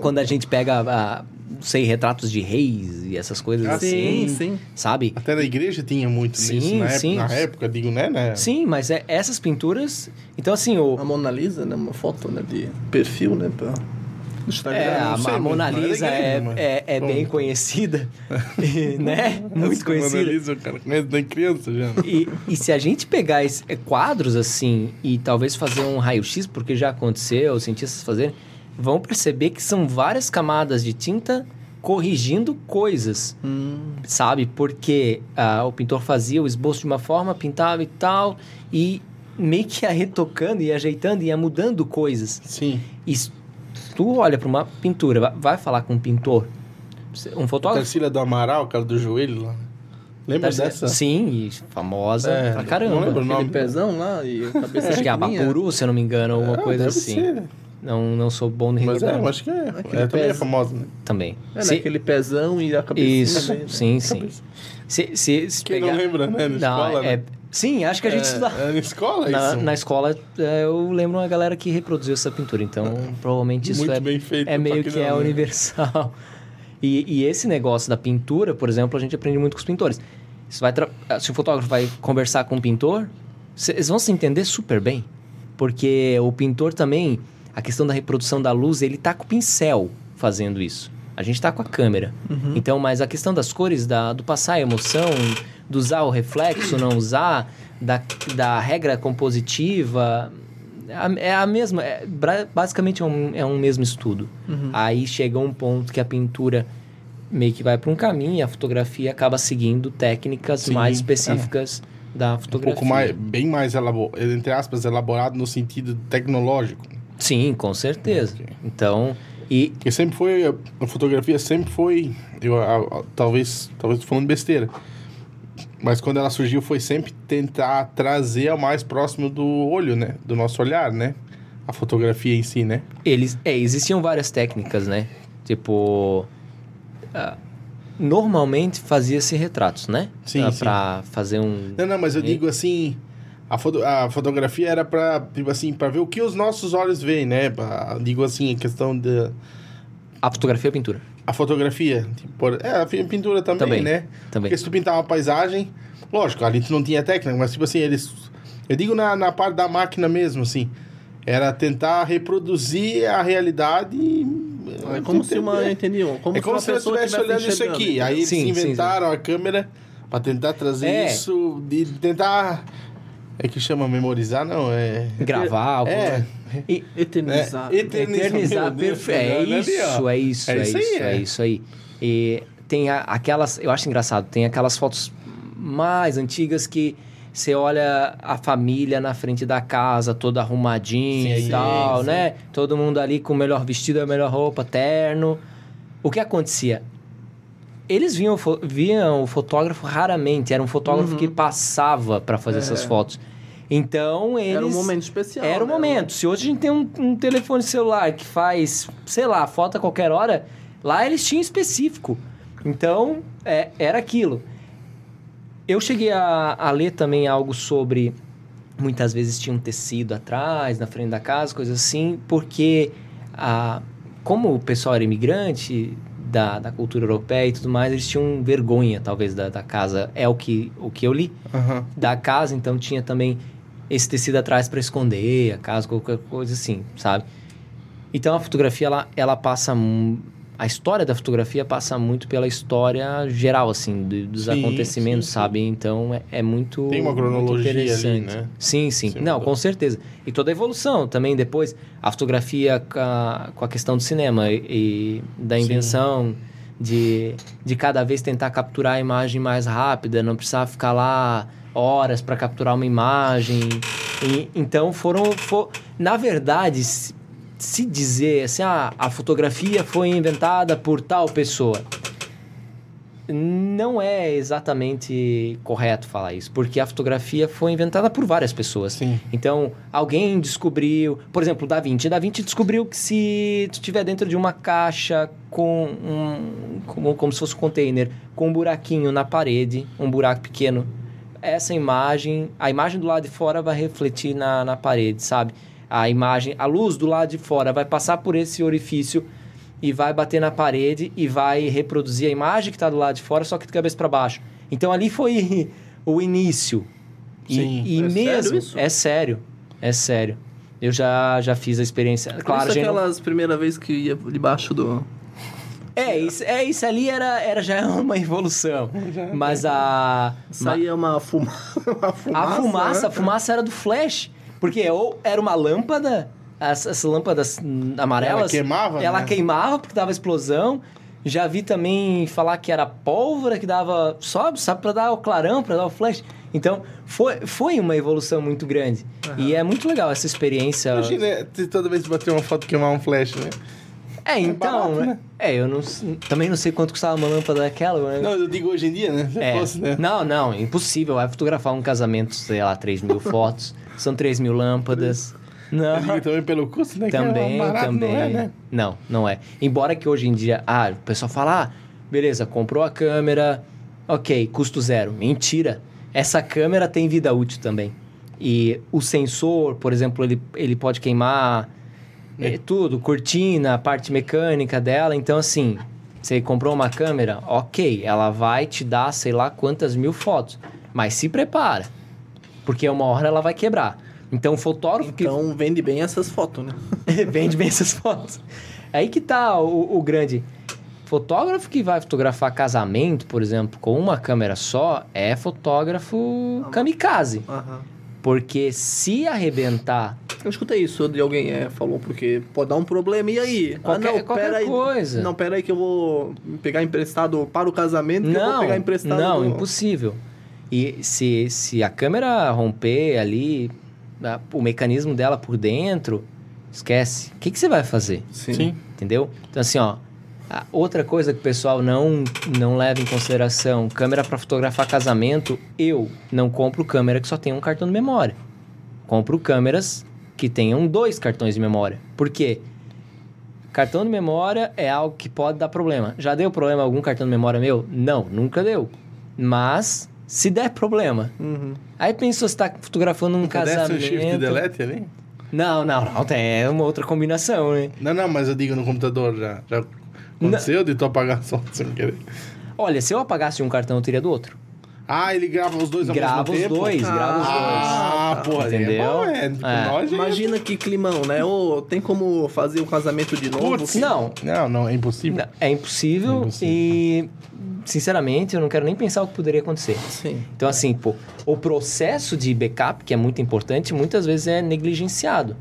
Quando a gente pega a- não sei, retratos de reis e essas coisas Ah, assim. Sim, sim. Sabe? Até na igreja tinha muito Sim, nisso, na, sim. época, na época, digo, né? né? Sim, mas é, essas pinturas. Então, assim, o. A Mona Lisa, né? Uma foto né, de perfil, né? Pra... É, a, sei a Mona é Lisa é, mas- é, é bem conhecida, né? Muito conhecida. Mona Lisa, cara conhece da criança já. E, e se a gente pegar esse- é, quadros assim e talvez fazer um raio-x, porque já aconteceu, os cientistas fazerem, vão perceber que são várias camadas de tinta corrigindo coisas, Hum, sabe? Porque ah, o pintor fazia o esboço de uma forma, pintava e tal, e meio que ia retocando, ia ajeitando, ia mudando coisas. Sim. E se tu olha para uma pintura, vai- falar com um pintor, um fotógrafo. Tarsila do Amaral, cara do joelho lá. Lembra Tarsila- dessa? Sim, e famosa É, pra caramba. não lembro o aquele nome. pezão lá e a cabeça Acho que é. Abapuru, se eu não me engano, alguma Ah, coisa deve assim. ser. Não, não sou bom de Mas é, eu acho que é. Aquele é também é famosa, né? também. É, Se- né? Aquele pezão e a cabecinha Isso, bem, né? sim, sim. Cabeça. Se, se, se Quem pegar... não lembra, né? Na Não, escola, é... né? Sim, acho que a gente É, estudava. é na escola Na, isso. na escola, é, eu lembro uma galera que reproduziu essa pintura, então provavelmente isso Muito é, bem feito, é meio que, é não, né? universal. E, e esse negócio da pintura, por exemplo, a gente aprende muito com os pintores. Você vai tra- se o fotógrafo vai conversar com o pintor, eles vão se entender super bem. Porque o pintor também, a questão da reprodução da luz, ele tá com o pincel fazendo isso. A gente tá com a câmera. Então, mas a questão das cores, da, do passar a emoção, do usar o reflexo, não usar, da, da regra compositiva, é a- é mesma. é- basicamente é um, é um mesmo estudo. Aí chega um ponto que a pintura meio que vai para um caminho e a fotografia acaba seguindo técnicas Sim, mais específicas da Um fotografia. pouco mais, bem mais elaborado, entre aspas, elaborado no sentido tecnológico. Sim, com certeza. Ok. Então, e Porque sempre foi, a- a fotografia sempre foi, eu a- a- talvez, talvez tô falando besteira, mas quando ela surgiu foi sempre tentar trazer ao mais próximo do olho, né? Do nosso olhar, né? A fotografia em si, né? eles. É, existiam várias técnicas, né? Tipo. ah, normalmente fazia-se retratos, né? Sim, Ah, sim. Pra fazer um. Não, não, mas eu E- digo assim, a, foto, a fotografia era pra, tipo assim, pra ver o que os nossos olhos veem, né? Pra- digo assim, a questão da A fotografia e a pintura. a fotografia, tipo, é, a pintura também, Também, né? também. Porque se tu pintar uma paisagem, lógico, ali tu não tinha técnica, mas tipo assim, eles. Eu digo na, na parte da máquina mesmo, assim. Era tentar reproduzir a realidade. É como se uma. Entendeu? Como é como se eu pessoa estivesse olhando isso aqui. entendeu? Aí eles Sim, sim, inventaram a câmera pra tentar trazer É. isso, de tentar. É que chama memorizar, não? É. Gravar. É. E, Eternizar. É, eternizar. Eternizar, Meu Deus, perfeito. É ali, isso, é isso, É é isso aí, é é. isso aí. E tem a- aquelas, eu acho engraçado, tem aquelas fotos mais antigas que você olha a família na frente da casa, toda arrumadinha Sim, e tal, sim. né? Todo mundo ali com o melhor vestido, a melhor roupa, terno. O que acontecia? Eles viam, viam o fotógrafo raramente, era um fotógrafo que passava para fazer essas fotos. Então, eles... Era um momento especial. Era o né? momento. Se hoje a gente tem um, um telefone celular que faz, sei lá, foto a qualquer hora, lá eles tinham específico. Então, é, era aquilo. Eu cheguei a, a ler também algo sobre. Muitas vezes tinha um tecido atrás, na frente da casa, coisas assim, porque a, como o pessoal era imigrante da, da cultura europeia e tudo mais, eles tinham vergonha, talvez, da, da casa. É o que, o que eu li Aham. da casa, então tinha também esse tecido atrás para esconder a casa, qualquer coisa assim, sabe? Então a fotografia ela, ela passa a história da fotografia passa muito pela história geral assim do- dos Sim, acontecimentos, sim, sim. sabe? Então é, é muito Tem uma cronologia ali, interessante. né? Sim, sim. Sim, Não, mudou. com certeza. E toda a evolução também depois a fotografia com a, com a questão do cinema e, e da Sim. invenção de, de cada vez tentar capturar a imagem mais rápida, não precisar ficar lá horas para capturar uma imagem. E, então foram, fo- na verdade, se, dizer assim, ah, a fotografia foi inventada por tal pessoa. Não é exatamente correto falar isso, porque a fotografia foi inventada por várias pessoas. Sim. Então, alguém descobriu, por exemplo, o Da Vinci. Da Vinci descobriu que se tu estiver dentro de uma caixa com um como, como se fosse um container com um buraquinho na parede, um buraco pequeno, essa imagem, a imagem do lado de fora vai refletir na, na parede, sabe? A imagem, a luz do lado de fora vai passar por esse orifício e vai bater na parede e vai reproduzir a imagem que está do lado de fora, só que de cabeça para baixo. Então ali foi o início. E, Sim. e É sério mesmo. isso? É sério. É sério. Eu já, já fiz a experiência. Claro, isso gente. não- aquelas primeiras vezes que ia debaixo do... É, isso, é, isso ali era, era já uma evolução. Mas a. Saía uma, fuma... uma fumaça. A fumaça, né? a fumaça era do flash. Porque ou era uma lâmpada, as, as lâmpadas amarelas. Ela queimava, Ela né? queimava porque dava explosão. Já vi também falar que era pólvora que dava. Sobe, sabe, pra dar o clarão, pra dar o flash. Então, foi, foi uma evolução muito grande. E é muito legal essa experiência. Imagina toda vez que bater uma foto queimar um flash, né? É, então. barato, né? É, eu não, também não sei quanto custava uma lâmpada daquela. Mas... Não, eu digo hoje em dia, né? É. né? Não, não, impossível. Vai fotografar um casamento, sei lá, 3 mil fotos. São 3 mil lâmpadas. Não. Eu digo também pelo custo, né? Também, é barato, também. Não, é, né? Não, não é. Embora que hoje em dia, ah, o pessoal fala, ah, beleza, comprou a câmera, ok, custo zero. Mentira. Essa câmera tem vida útil também. E o sensor, por exemplo, ele, ele pode queimar é, tudo, cortina, a parte mecânica dela. Então, assim, você comprou uma câmera, ok, ela vai te dar sei lá quantas mil fotos. Mas se prepara, porque uma hora ela vai quebrar. Então, o fotógrafo que Então vende bem essas fotos, né? Vende bem essas fotos. Aí que tá o, o grande. Fotógrafo que vai fotografar casamento, por exemplo, com uma câmera só, é fotógrafo kamikaze. Aham. Porque se arrebentar Eu escutei isso de alguém, é, falou, porque pode dar um problema, e aí? Qualquer- ah, não, qualquer pera aí. coisa. Não, pera aí que eu vou pegar emprestado para o casamento, que eu vou não, pegar emprestado... não, do- impossível. E se, se a câmera romper ali, o mecanismo dela por dentro, esquece. O que, que você vai fazer? Sim. Sim. Entendeu? Então, assim, ó. A outra coisa que o pessoal não, não leva em consideração: câmera para fotografar casamento. Eu não compro câmera que só tem um cartão de memória. Compro câmeras que tenham dois cartões de memória. Por quê? Cartão de memória é algo que pode dar problema. Já deu problema algum cartão de memória meu? Não, nunca deu. Mas, se der problema. Uhum. Aí pensou, você tá fotografando um Desce o casamento. shift delete ali? Não, não, não. Tem uma outra combinação, né? Não, não, mas eu digo no computador já. Já aconteceu de tu apagar só sem querer. Olha, se eu apagasse um cartão, eu teria do outro. Ah, ele grava os dois ao Grava mesmo os tempo? dois, grava os Ah, dois. porra, Entendeu? É bom, é. Tipo, É. nós é- Imagina que climão, né? Ou tem como fazer o casamento de novo? Putz. Não, Não, não, é impossível. Não, É impossível, É impossível. e, sinceramente, eu não quero nem pensar o que poderia acontecer. Sim. Então, assim, pô, o processo de backup, que é muito importante, muitas vezes é negligenciado.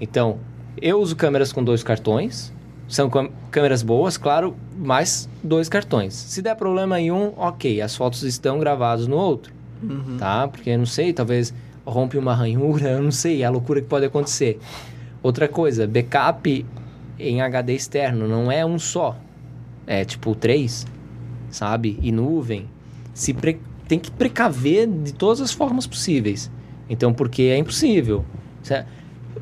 Então, eu uso câmeras com dois cartões, são câmeras boas, claro, mais dois cartões. Se der problema em um, ok, as fotos estão gravadas no outro, Uhum. tá? Porque, não sei, talvez rompe uma ranhura, eu não sei, é a loucura que pode acontecer. Outra coisa, backup em HD externo, não é um só. É tipo três, sabe? E nuvem. Se pre- Tem que precaver de todas as formas possíveis. Então, porque é impossível. Cê-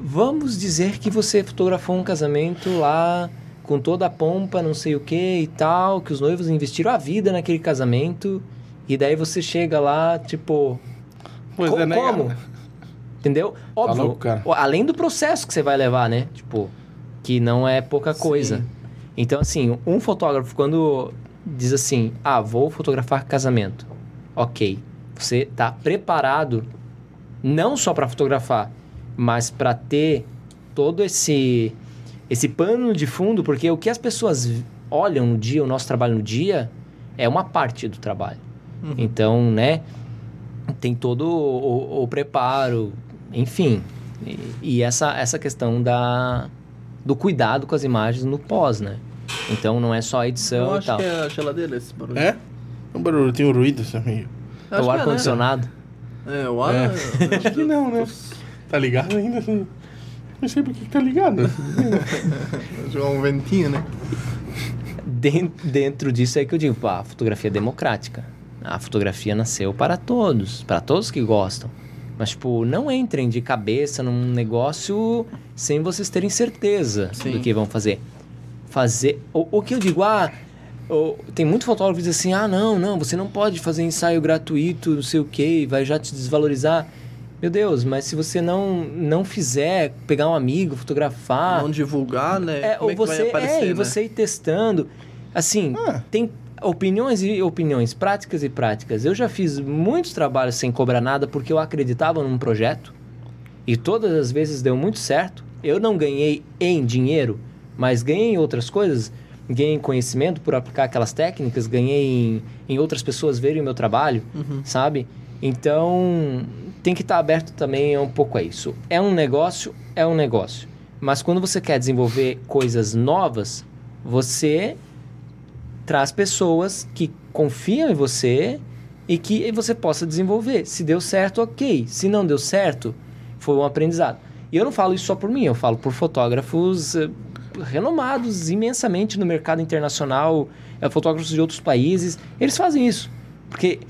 Vamos dizer que você fotografou um casamento lá com toda a pompa, não sei o que e tal, que os noivos investiram a vida naquele casamento, e daí você chega lá, tipo, Pois Co- é, né? como? Entendeu? Óbvio. louco, cara. o- Além do processo que você vai levar, né? Tipo, que não é pouca coisa. Sim. Então, assim, um fotógrafo, quando diz assim, ah, vou fotografar casamento. Ok. Você tá preparado não só para fotografar, mas para ter todo esse esse pano de fundo, porque o que as pessoas olham no dia, o nosso trabalho no dia, é uma parte do trabalho. Uhum. Então, né, tem todo o, o- o preparo, enfim. E, e essa, essa questão da, do cuidado com as imagens no pós, né? Então não é só a Eu edição e acho tal. que é a geladeira esse barulho. É? O barulho tem um ruído, meio. Eu É acho o é, ar-condicionado. né? É, o ar... É. acho que não, né? Tá ligado ainda? assim? Não sei por que tá ligado. Jogar um ventinho, né? Den- dentro disso é que eu digo, pá, a fotografia é democrática. A fotografia nasceu para todos, para todos que gostam. Mas, tipo, não entrem de cabeça num negócio sem vocês terem certeza Sim. do que vão fazer. Fazer. O, o que eu digo, ah, o- tem muito fotógrafo que diz assim: ah, não, não, você não pode fazer ensaio gratuito, não sei o que, vai já te desvalorizar. Meu Deus, mas se você não, não fizer, pegar um amigo, fotografar. Não divulgar, né? É, ou é vai você, aparecer, é, e né? você ir testando. Assim, Ah. tem opiniões e opiniões, práticas e práticas. Eu já fiz muitos trabalhos sem cobrar nada porque eu acreditava num projeto e todas as vezes deu muito certo. Eu não ganhei em dinheiro, mas ganhei em outras coisas. Ganhei em conhecimento por aplicar aquelas técnicas, ganhei em, em outras pessoas verem o meu trabalho, sabe? Então, tem que estar aberto também um pouco a isso. É um negócio, é um negócio. Mas quando você quer desenvolver coisas novas, você traz pessoas que confiam em você e que você possa desenvolver. Se deu certo, ok. Se não deu certo, foi um aprendizado. E eu não falo isso só por mim, eu falo por fotógrafos eh, renomados imensamente no mercado internacional, eh, fotógrafos de outros países. Eles fazem isso. Porque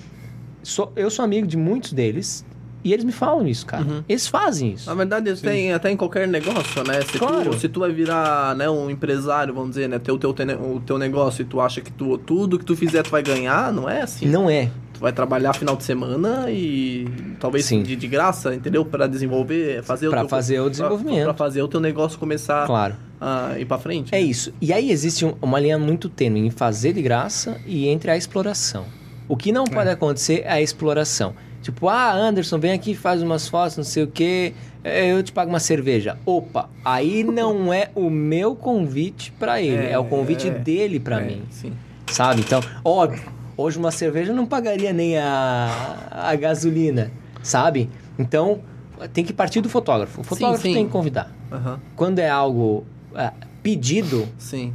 sou- eu sou amigo de muitos deles e eles me falam isso, cara. Eles fazem isso. Na verdade, isso tem até em qualquer negócio, né? Se, Claro. tu, se tu vai virar né, um empresário, vamos dizer, né? Ter o teu, o teu negócio e tu acha que tu, tudo que tu fizer tu vai ganhar, não é assim. Não é. Tu vai trabalhar final de semana e talvez Sim. de, de graça, entendeu? Para desenvolver, fazer Pra o teu, fazer o desenvolvimento. Pra, fazer o teu negócio começar Claro. a ir pra frente. É né? isso. E aí existe um- uma linha muito tênue em fazer de graça e entre a exploração. O que não pode acontecer é a exploração. Tipo, ah, Anderson, vem aqui, faz umas fotos, não sei o quê, eh, eu te pago uma cerveja. Opa, aí não é o meu convite pra ele, é, É, o convite é. dele pra É, mim, Sim. sabe? Então, óbvio, hoje uma cerveja não pagaria nem a, a gasolina, sabe? Então, tem que partir do fotógrafo. O fotógrafo sim. tem que convidar. Aham. Quando é algo ah, pedido, Sim.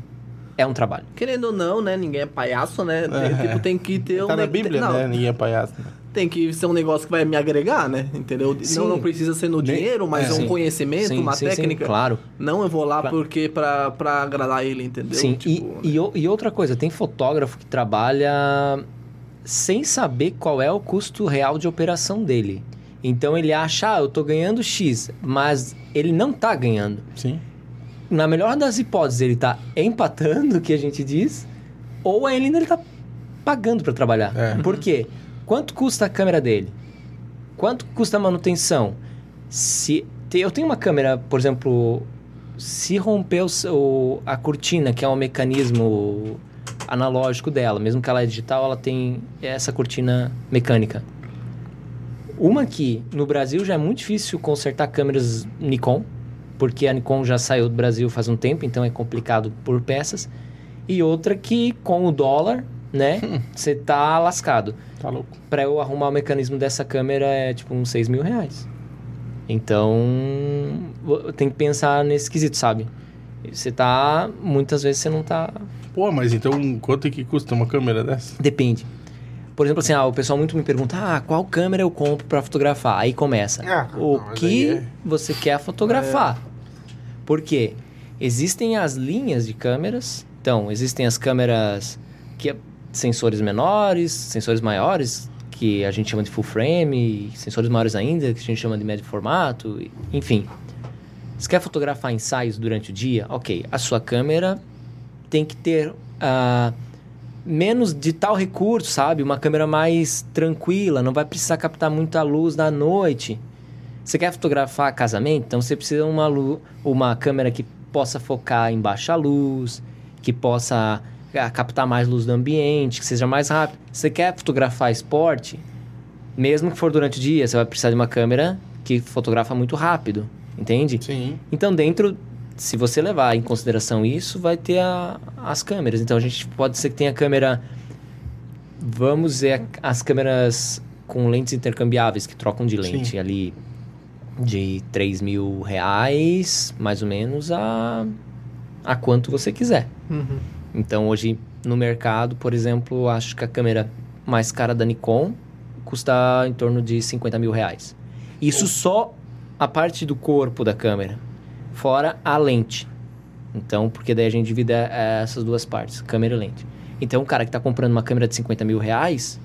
é um trabalho. Querendo ou não, né? Ninguém é palhaço, né? É. tipo, tem que ter um. Tá na Bíblia, não, né? Ninguém é palhaço. né? Tem que ser um negócio que vai me agregar, né? Entendeu? Sim. Não, não precisa ser no dinheiro, mas é. um Sim. conhecimento, Sim, uma sim, sim, técnica. claro. Não, eu vou lá Claro. porque pra, pra agradar ele, entendeu? Sim, Tipo, e, e, o- e outra coisa, tem fotógrafo que trabalha sem saber qual é o custo real de operação dele. Então ele acha, ah, eu tô ganhando X, mas ele não tá ganhando. Sim. Na melhor das hipóteses, ele tá empatando, que a gente diz, ou ainda ele tá pagando para trabalhar. É. Por quê? Quanto custa a câmera dele? Quanto custa a manutenção? Se te- eu tenho uma câmera, por exemplo, se romper o a cortina, que é um mecanismo analógico dela, mesmo que ela é digital, ela tem essa cortina mecânica. Uma aqui, no Brasil já é muito difícil consertar câmeras Nikon, porque a Nikon já saiu do Brasil faz um tempo, então é complicado por peças. E outra que com o dólar, né, você tá lascado. Tá louco. Pra eu arrumar o mecanismo dessa câmera é tipo uns 6 mil reais. Então, tem que pensar nesse quesito, sabe? Você tá. Muitas vezes você não tá. Pô, mas então quanto é que custa uma câmera dessa? Depende. Por exemplo, assim, ah, o pessoal muito me pergunta: ah, qual câmera eu compro pra fotografar? Aí começa. Ah, o não, que é- você quer fotografar? Por quê? Existem as linhas de câmeras. Então, existem as câmeras que é sensores menores, sensores maiores, que a gente chama de full frame, sensores maiores ainda, que a gente chama de médio formato, enfim. Você quer fotografar ensaios durante o dia? Ok, a sua câmera tem que ter ah, menos de tal recurso, sabe? Uma câmera mais tranquila, não vai precisar captar muita luz da noite. Você quer fotografar casamento? Então você precisa de uma, uma câmera que possa focar em baixa luz, que possa captar mais luz do ambiente, que seja mais rápido. Você quer fotografar esporte? Mesmo que for durante o dia, você vai precisar de uma câmera que fotografa muito rápido, entende? Sim. Então, dentro, se você levar em consideração isso, vai ter a- as câmeras. Então, a gente pode ser que tenha câmera. Vamos a- as câmeras com lentes intercambiáveis, que trocam de lente Sim. ali de 3 mil reais, mais ou menos, a, a quanto você quiser. Uhum. Então, hoje no mercado, por exemplo, acho que a câmera mais cara da Nikon custa em torno de 50 mil reais. Isso só a parte do corpo da câmera, fora a lente. Então, porque daí a gente divide eh, essas duas partes, câmera e lente. Então, o cara que está comprando uma câmera de 50 mil reais,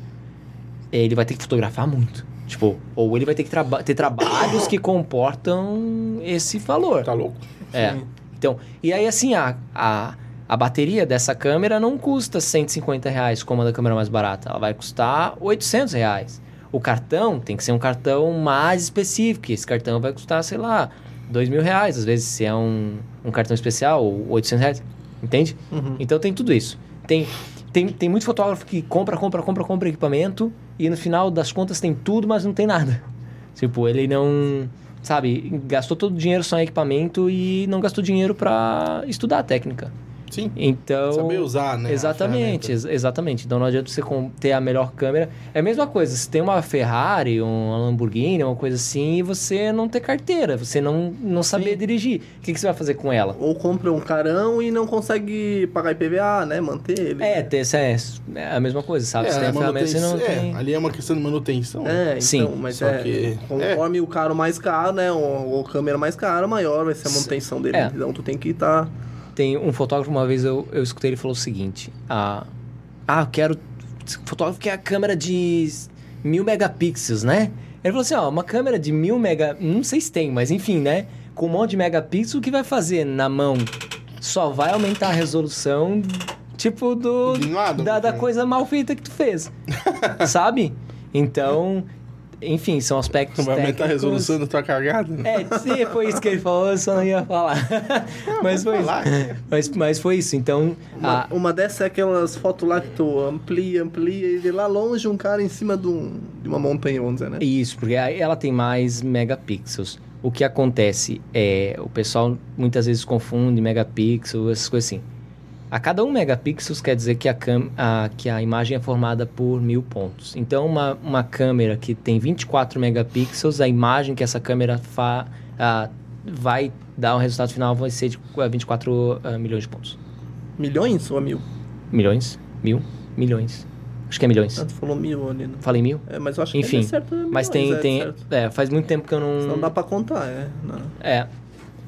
ele vai ter que fotografar muito. Tipo, ou ele vai ter que traba ter trabalhos que comportam esse valor. Tá louco. É. Então, e aí assim, a, a, a bateria dessa câmera não custa 150 reais como a da câmera mais barata. Ela vai custar 800 reais. O cartão tem que ser um cartão mais específico. Esse cartão vai custar, sei lá, dois mil reais. Às vezes, se é um, um cartão especial, 800 reais. Entende? Uhum. Então tem tudo isso. Tem, tem, tem muito fotógrafo que compra, compra, compra, compra equipamento e no final das contas tem tudo, mas não tem nada. Tipo, ele não. Sabe, gastou todo o dinheiro só em equipamento e não gastou dinheiro para estudar a técnica. Sim. Então. Saber usar, né? Exatamente, ex- exatamente. Então não adianta você ter a melhor câmera. É a mesma coisa, se tem uma Ferrari, uma Lamborghini, uma coisa assim, e você não ter carteira, você não, não saber dirigir. O que, que você vai fazer com ela? Ou compra um carão e não consegue pagar IPVA, né? Manter ele. É, ter, é, é a mesma coisa, sabe? É, você tem a ferramenta, você não é, tem. ali é uma questão de manutenção. É, então, Sim, mas só é, que- conforme o carro mais caro, né, o, o câmera mais caro, maior vai ser a manutenção dele. É. Então tu tem que estar... Tem um fotógrafo, uma vez eu, eu escutei ele falou o seguinte: ah, ah, eu quero. Fotógrafo que é a câmera de mil megapixels, né? Ele falou assim: ó, uma câmera de mil mega. Não sei se tem, mas enfim, né? Com um monte de megapixels, o que vai fazer na mão? Só vai aumentar a resolução, tipo, do. Da, da né? coisa mal feita que tu fez. sabe? Então, enfim, são aspectos. Vai aumentar a resolução da tua cagada. né? É, sim, foi isso que ele falou, eu só não ia falar. mas foi falar. isso. Mas, mas foi isso. Então, Uma, a- uma dessas é aquelas fotos lá que tu amplia, amplia e vê lá longe um cara em cima de, um- de uma montanha, vamos dizer, né? isso, porque aí ela tem mais megapixels. O que acontece é, o pessoal muitas vezes confunde megapixels, essas coisas assim. A cada um megapixels quer dizer que a, cam a, que a imagem é formada por mil pontos. Então, uma, uma câmera que tem 24 megapixels, a imagem que essa câmera fa ah, vai dar um resultado final vai ser de ah, 24 ah, milhões de pontos. Milhões ou mil? Milhões? Mil? Milhões. Acho que é milhões. Ah, tu falou mil ali, né? Falei mil? É, mas eu acho Enfim, que é certo. é Mas tem. é, tem é, faz muito tempo que eu não. Não dá pra contar, é. Não. É.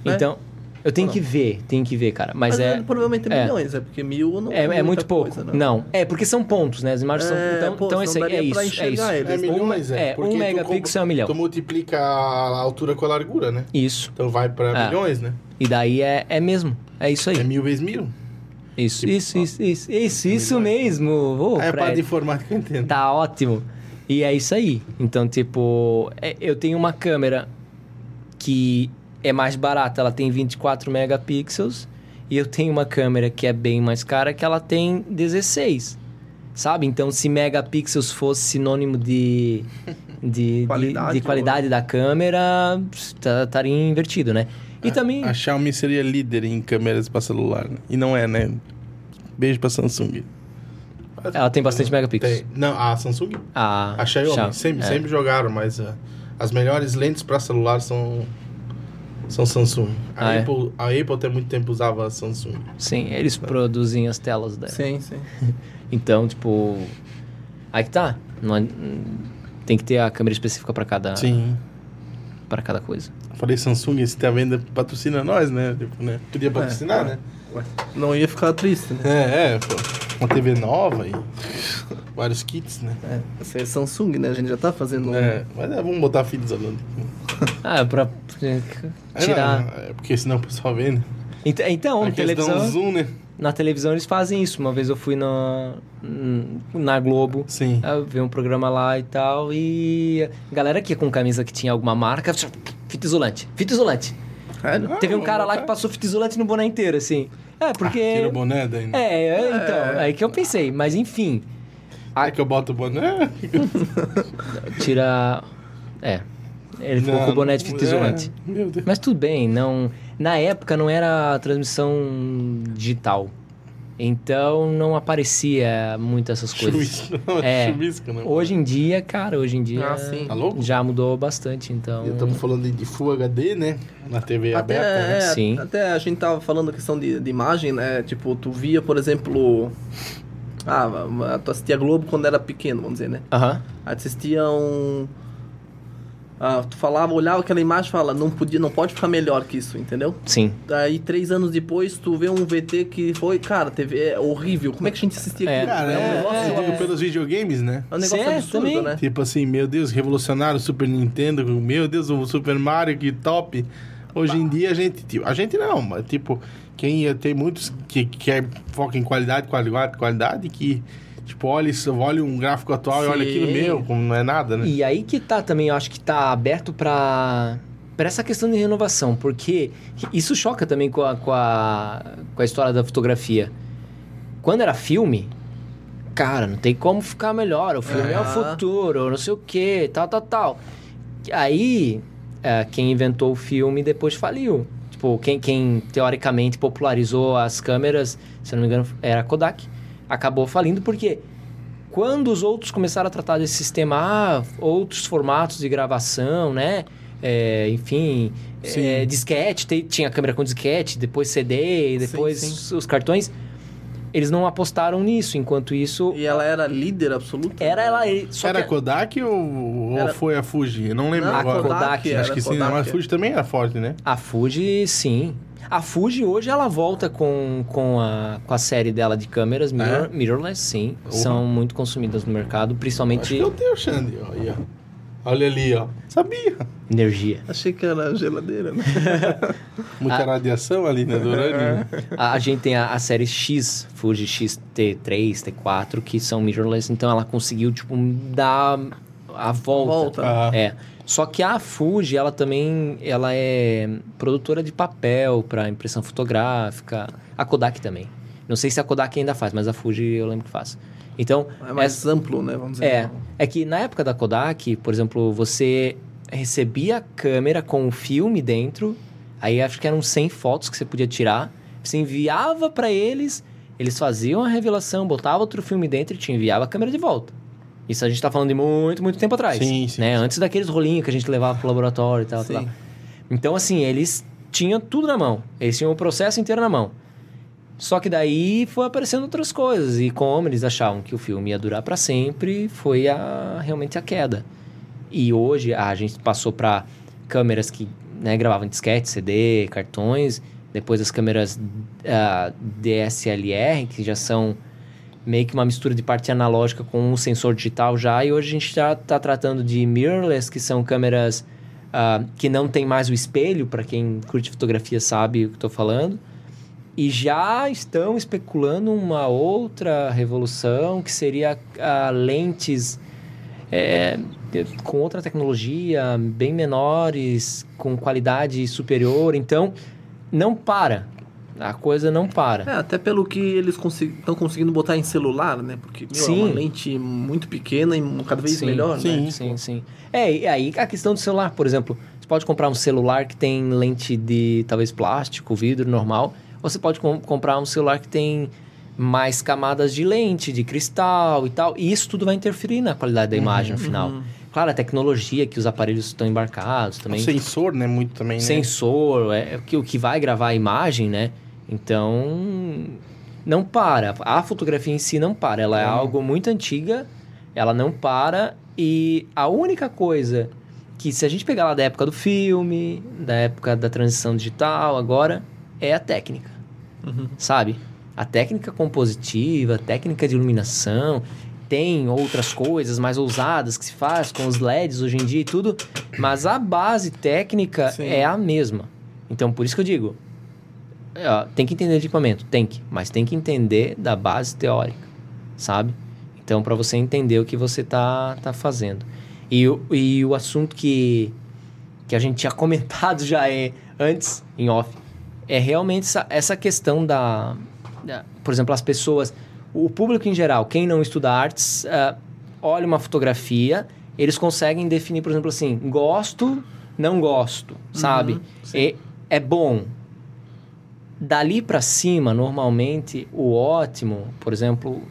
Então, eu tenho que ver, tenho que ver, cara. Mas, Mas, é. é, provavelmente é é. milhões, é porque mil não É, é muito pouco. coisa, não. é porque são pontos, né? As imagens são. É, Então, pô, então esse aí é isso. pra É isso. eles. É milhões, um, é. é, um megapixel é um milhão. Tu multiplica a altura com a largura, né? Isso. Então vai pra Ah. milhões, né? E daí é, é mesmo. É isso aí. É mil vezes mil. Isso, tipo, isso, ó. isso, isso, isso, isso mesmo. Aí é a parte de Fred. informática eu entendo. Tá ótimo. E é isso aí. Então, tipo, é- eu tenho uma câmera que é mais barata, ela tem 24 megapixels. E eu tenho uma câmera que é bem mais cara, que ela tem 16. Sabe? Então, se megapixels fosse sinônimo de, de, de- Qualidade, de, qualidade da câmera, tá- estaria invertido, né? E também. A Xiaomi seria líder em câmeras para celular. né? E não é, né? Beijo pra Samsung. Ela tem bastante megapixels. Tem. Não, a Samsung. A, A Xiaomi. Xiaomi, sempre, é. sempre jogaram, mas ah, as melhores lentes para celular são são Samsung. A, Ah, é? Apple, a Apple até muito tempo usava a Samsung. Sim, eles produzem as telas dela. Sim, sim. Então, tipo. Aí que tá. Não é- tem que ter a câmera específica pra cada, Sim. pra cada coisa. Falei Samsung, se tá vendo, patrocina nós, né? Tipo, né? Podia patrocinar, É. né? Ué, Não ia ficar triste, né? É, é, pô. Uma TV nova e vários kits, né? É, essa é Samsung, né? A gente já tá fazendo um... É, mas é, vamos botar filhos isolante. Ah, pra É, tirar. não, é porque senão o pessoal vê, né? Ent- Então, A na questão televisão, zoom, né? na televisão eles fazem isso. Uma vez eu fui na, na Globo. Sim. Eu vi um programa lá e tal, e a galera que ia com camisa que tinha alguma marca, fita isolante, fita isolante. Sério? Teve um vamos cara lá que passou fita isolante no boné inteiro, assim. É, porque... Tira o boné daí, né? É, é, então, aí que eu pensei, mas enfim, Aí que eu boto o boné. tira. É. Ele ficou Não, com o boné de fita é, isolante. Meu Deus. Mas tudo bem, não. Na época não era transmissão digital. Então não aparecia muito essas coisas. Chuvisco, não, É. não. Hoje em dia, cara, hoje em dia Ah, sim. Tá louco? já mudou bastante, então. E Estamos falando de, Full HD, né? Na TV Até, aberta, né? é, Sim. até a gente tava falando a questão de, de imagem, né? Tipo, tu via, por exemplo... Ah, tu assistia Globo quando era pequeno, vamos dizer, né? Aham. Aí tu assistia um... Ah, tu falava, olhava aquela imagem e fala, não, podia, não pode ficar melhor que isso, entendeu? Sim. Daí, três anos depois, tu vê um VT que foi... Cara, TV é horrível. Como é que a gente assistia É. aquilo? Cara, é um é, negócio, eu digo pelos videogames, né? é um negócio Certo, absurdo, também. né? Tipo assim, meu Deus, revolucionário o Super Nintendo, meu Deus, o Super Mario, que top. Hoje em dia a gente, tipo, a gente não, mas tipo, quem ia ter muitos que quer foca em qualidade, qualidade, qualidade, que Tipo, olha, isso, olha um gráfico atual e olha Sim. aquilo meu, como não é nada, né? E aí que tá também, eu acho que tá aberto pra, pra essa questão de renovação, porque isso choca também com a, com, a, com a história da fotografia. Quando era filme, cara, não tem como ficar melhor, o filme é, o É. futuro, não sei o que, tal, tal, tal. Aí, é, quem inventou o filme depois faliu. Tipo, quem, quem teoricamente popularizou as câmeras, se eu não me engano, era a Kodak, acabou falindo porque quando os outros começaram a tratar desse sistema, ah, outros formatos de gravação, né? É, enfim, Sim. é, disquete, te- tinha câmera com disquete, depois CD, depois sim. os cartões. Eles não apostaram nisso, enquanto isso E ela era líder absoluta? era ela. Só era que, Kodak ou, ou Era- foi a Fuji? Eu não lembro Não, agora. a Kodak, Acho era que sim, Kodak. mas a Fuji também era forte, né? A Fuji, sim. A Fuji hoje ela volta com, com, a, com a série dela de câmeras mirror, É? mirrorless, sim. Porra. São muito consumidas no mercado, Acho principalmente que eu tenho, Xande. ó. Olha ali, ó. Sabia. energia. Achei que era geladeira, né? Muita Ah. radiação ali, né? Do urânio. A, a gente tem a, a série X, Fuji X-T3, T4, que são mirrorless, então ela conseguiu, tipo, dar a volta. Volta. Ah. É. Só que a Fuji, ela também, ela é produtora de papel para impressão fotográfica. A Kodak também. Não sei se a Kodak ainda faz, mas a Fuji eu lembro que faz. Então, É mais amplo, né? Vamos dizer. é, é que na época da Kodak, por exemplo, você recebia a câmera com o filme dentro, aí acho que eram 100 fotos que você podia tirar, você enviava para eles, eles faziam a revelação, botavam outro filme dentro e te enviava a câmera de volta. Isso a gente tá falando de muito, muito tempo atrás. Sim, sim, né? sim. Antes daqueles rolinhos que a gente levava pro laboratório e tal, Sim. tal. Então, assim, eles tinham tudo na mão. Eles tinham o processo inteiro na mão. Só que daí foi aparecendo outras coisas. E como eles achavam que o filme ia durar para sempre, foi a, realmente a queda. E hoje a gente passou para câmeras que né, gravavam disquete, CD, cartões. Depois as câmeras ah, DSLR, que já são meio que uma mistura de parte analógica com um sensor digital já. E hoje a gente já está tratando de mirrorless, que são câmeras ah, que não tem mais o espelho, para quem curte fotografia sabe o que estou falando. E já estão especulando uma outra revolução, que seria lentes é, com outra tecnologia, bem menores, com qualidade superior. Então, não para. A coisa não para. É, até pelo que eles estão conseguindo botar em celular, né? Porque meu, é Sim. uma lente muito pequena e cada vez Sim, melhor, sim. né? Sim, sim. É, e aí a questão do celular, por exemplo, você pode comprar um celular que tem lente de talvez plástico, vidro normal, ou você pode com- comprar um celular que tem mais camadas de lente, de cristal e tal, e isso tudo vai interferir na qualidade da imagem no final. Claro, a tecnologia que os aparelhos estão embarcados O também, sensor, né? Muito também, né? sensor, é, é o que- o que vai gravar a imagem, né? Então, não para. A fotografia em si não para. Ela é Hum. algo muito antiga, ela não para. E a única coisa que, se a gente pegar lá da época do filme, da época da transição digital, agora, é a técnica. Uhum. Sabe? A técnica compositiva, a técnica de iluminação. Tem outras coisas mais ousadas que se faz com os LEDs hoje em dia e tudo, mas a base técnica Sim. é a mesma. Então, por isso que eu digo, é, tem que entender de equipamento, tem que, mas tem que entender da base teórica, sabe? Então, para você entender o que você tá, tá fazendo. E, o- e o assunto que, que a gente tinha comentado já é antes, em off, é realmente essa, essa questão da, da- Por exemplo, as pessoas. O público em geral, quem não estuda artes, ah, olha uma fotografia, eles conseguem definir, por exemplo, assim: gosto, não gosto, sabe? Uhum. E, é bom. Dali para cima, normalmente, o ótimo, por exemplo.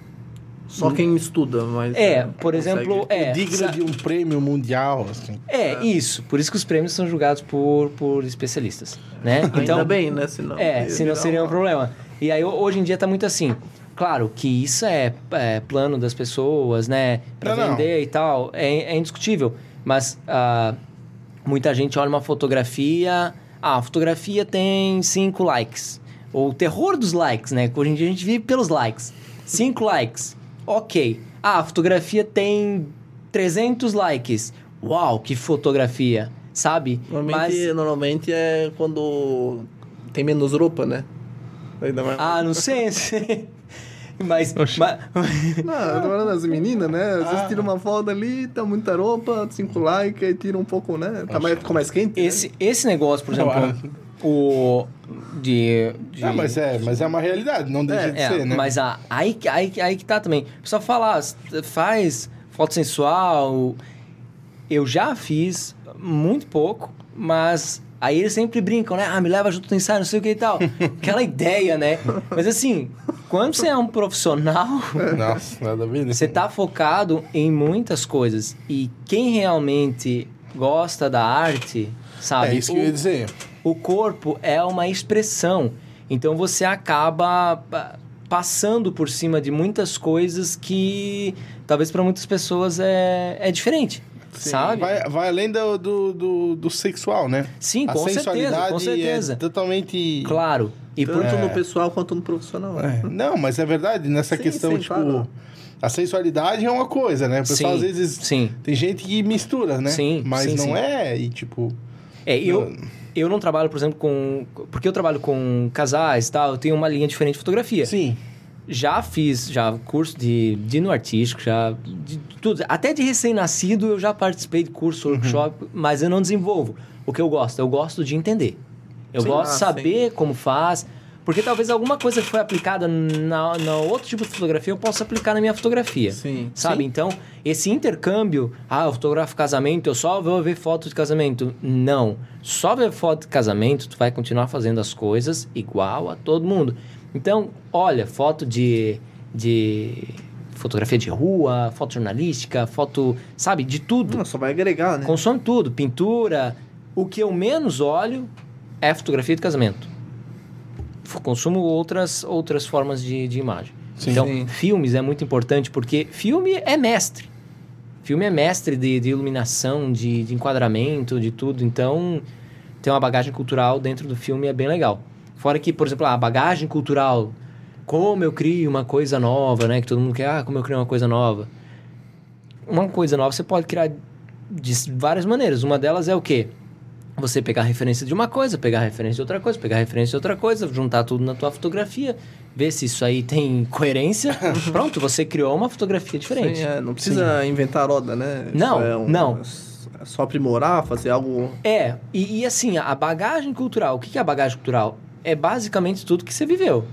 Só quem estuda, mas. É, né, por exemplo, é. Digno de um prêmio mundial, assim. É, isso. Por isso que os prêmios são julgados por, por especialistas, né? Ainda bem, né? Senão. É, senão seria um uma- problema. E aí, ho- hoje em dia tá muito assim. Claro que isso é, é plano das pessoas, né? Pra Não, não. vender e tal, é, é indiscutível. Mas ah, muita gente olha uma fotografia... Ah, a fotografia tem cinco likes. Ou o terror dos likes, né? Hoje em dia a gente vive pelos likes. Cinco likes. Ok. Ah, a fotografia tem 300 likes. Uau, que fotografia. Sabe? Normalmente, normalmente é quando tem menos roupa, né? Ainda mais. Ah, não sei. Mas, Oxi. ma- Não, das meninas, né? Às vezes Ah. tira uma foto ali, tá muita roupa, cinco likes, aí tira um pouco, né? Tá mais, ficou mais quente. né? esse, esse negócio, por exemplo, Ah. o. De. de Ah, mas é, mas é uma realidade, não deixa de É, ser, né? mas a, aí, que- aí, que- aí que tá também. O pessoal fala, ah, faz foto sensual. Eu já fiz muito pouco, mas aí eles sempre brincam, né? Ah, me leva junto no ensaio, não sei o que e tal. Aquela ideia, né? Mas assim, quando você é um profissional, Nossa, nada a ver, né? você tá focado em muitas coisas. E quem realmente gosta da arte, sabe? É isso que eu ia dizer. o corpo é uma expressão. Então você acaba pa- passando por cima de muitas coisas que talvez para muitas pessoas é, é diferente. Sabe? Vai, vai além do, do, do, do sexual, né? Sim, a com certeza, sensualidade com certeza. é totalmente... Claro. E Tanto É. no pessoal quanto no profissional. É, Não, mas é verdade, nessa Sim, questão, sim, tipo... claro. A sensualidade é uma coisa, né? O pessoal Sim, às vezes... sim. Tem gente que mistura, né? Sim, Mas sim, não sim. é, e tipo... É, eu, eu não trabalho, por exemplo, com. Porque eu trabalho com casais e tal, eu tenho uma linha diferente de fotografia. Sim. Já fiz já curso de, de no artístico, já de tudo. Até de recém-nascido eu já participei de curso, workshop, mas eu não desenvolvo. O que eu gosto? Eu gosto de entender. Eu Sim. gosto de Ah, saber como faz. Porque talvez alguma coisa que foi aplicada na, na outro tipo de fotografia eu possa aplicar na minha fotografia. Sim. Sabe? Sim. Então, esse intercâmbio, ah, eu fotografo casamento, eu só vou ver foto de casamento. Não. Só ver foto de casamento, tu vai continuar fazendo as coisas igual a todo mundo. Então, olha, foto de, de fotografia de rua, foto jornalística, foto, sabe, de tudo. Não, só vai agregar, né? Consome tudo, pintura. O que eu menos olho é fotografia de casamento. Consumo outras, outras formas de, de imagem. Sim. então, Sim. filmes é muito importante porque filme é mestre. Filme é mestre de, de iluminação, de, de enquadramento, de tudo. Então, ter uma bagagem cultural dentro do filme é bem legal. Fora que, por exemplo, a bagagem cultural, como eu crio uma coisa nova, né? Que todo mundo quer, ah, como eu crio uma coisa nova. Uma coisa nova você pode criar de várias maneiras. Uma delas é o quê? Você pegar referência de uma coisa, pegar referência de outra coisa, pegar referência de outra coisa, juntar tudo na tua fotografia, ver se isso aí tem coerência. Pronto, você criou uma fotografia diferente. Sim, é, não precisa inventar roda, né? Não, é um- não. É só aprimorar, fazer algo. É, e, e assim, a bagagem cultural, o que que é a bagagem cultural? É basicamente tudo que você viveu.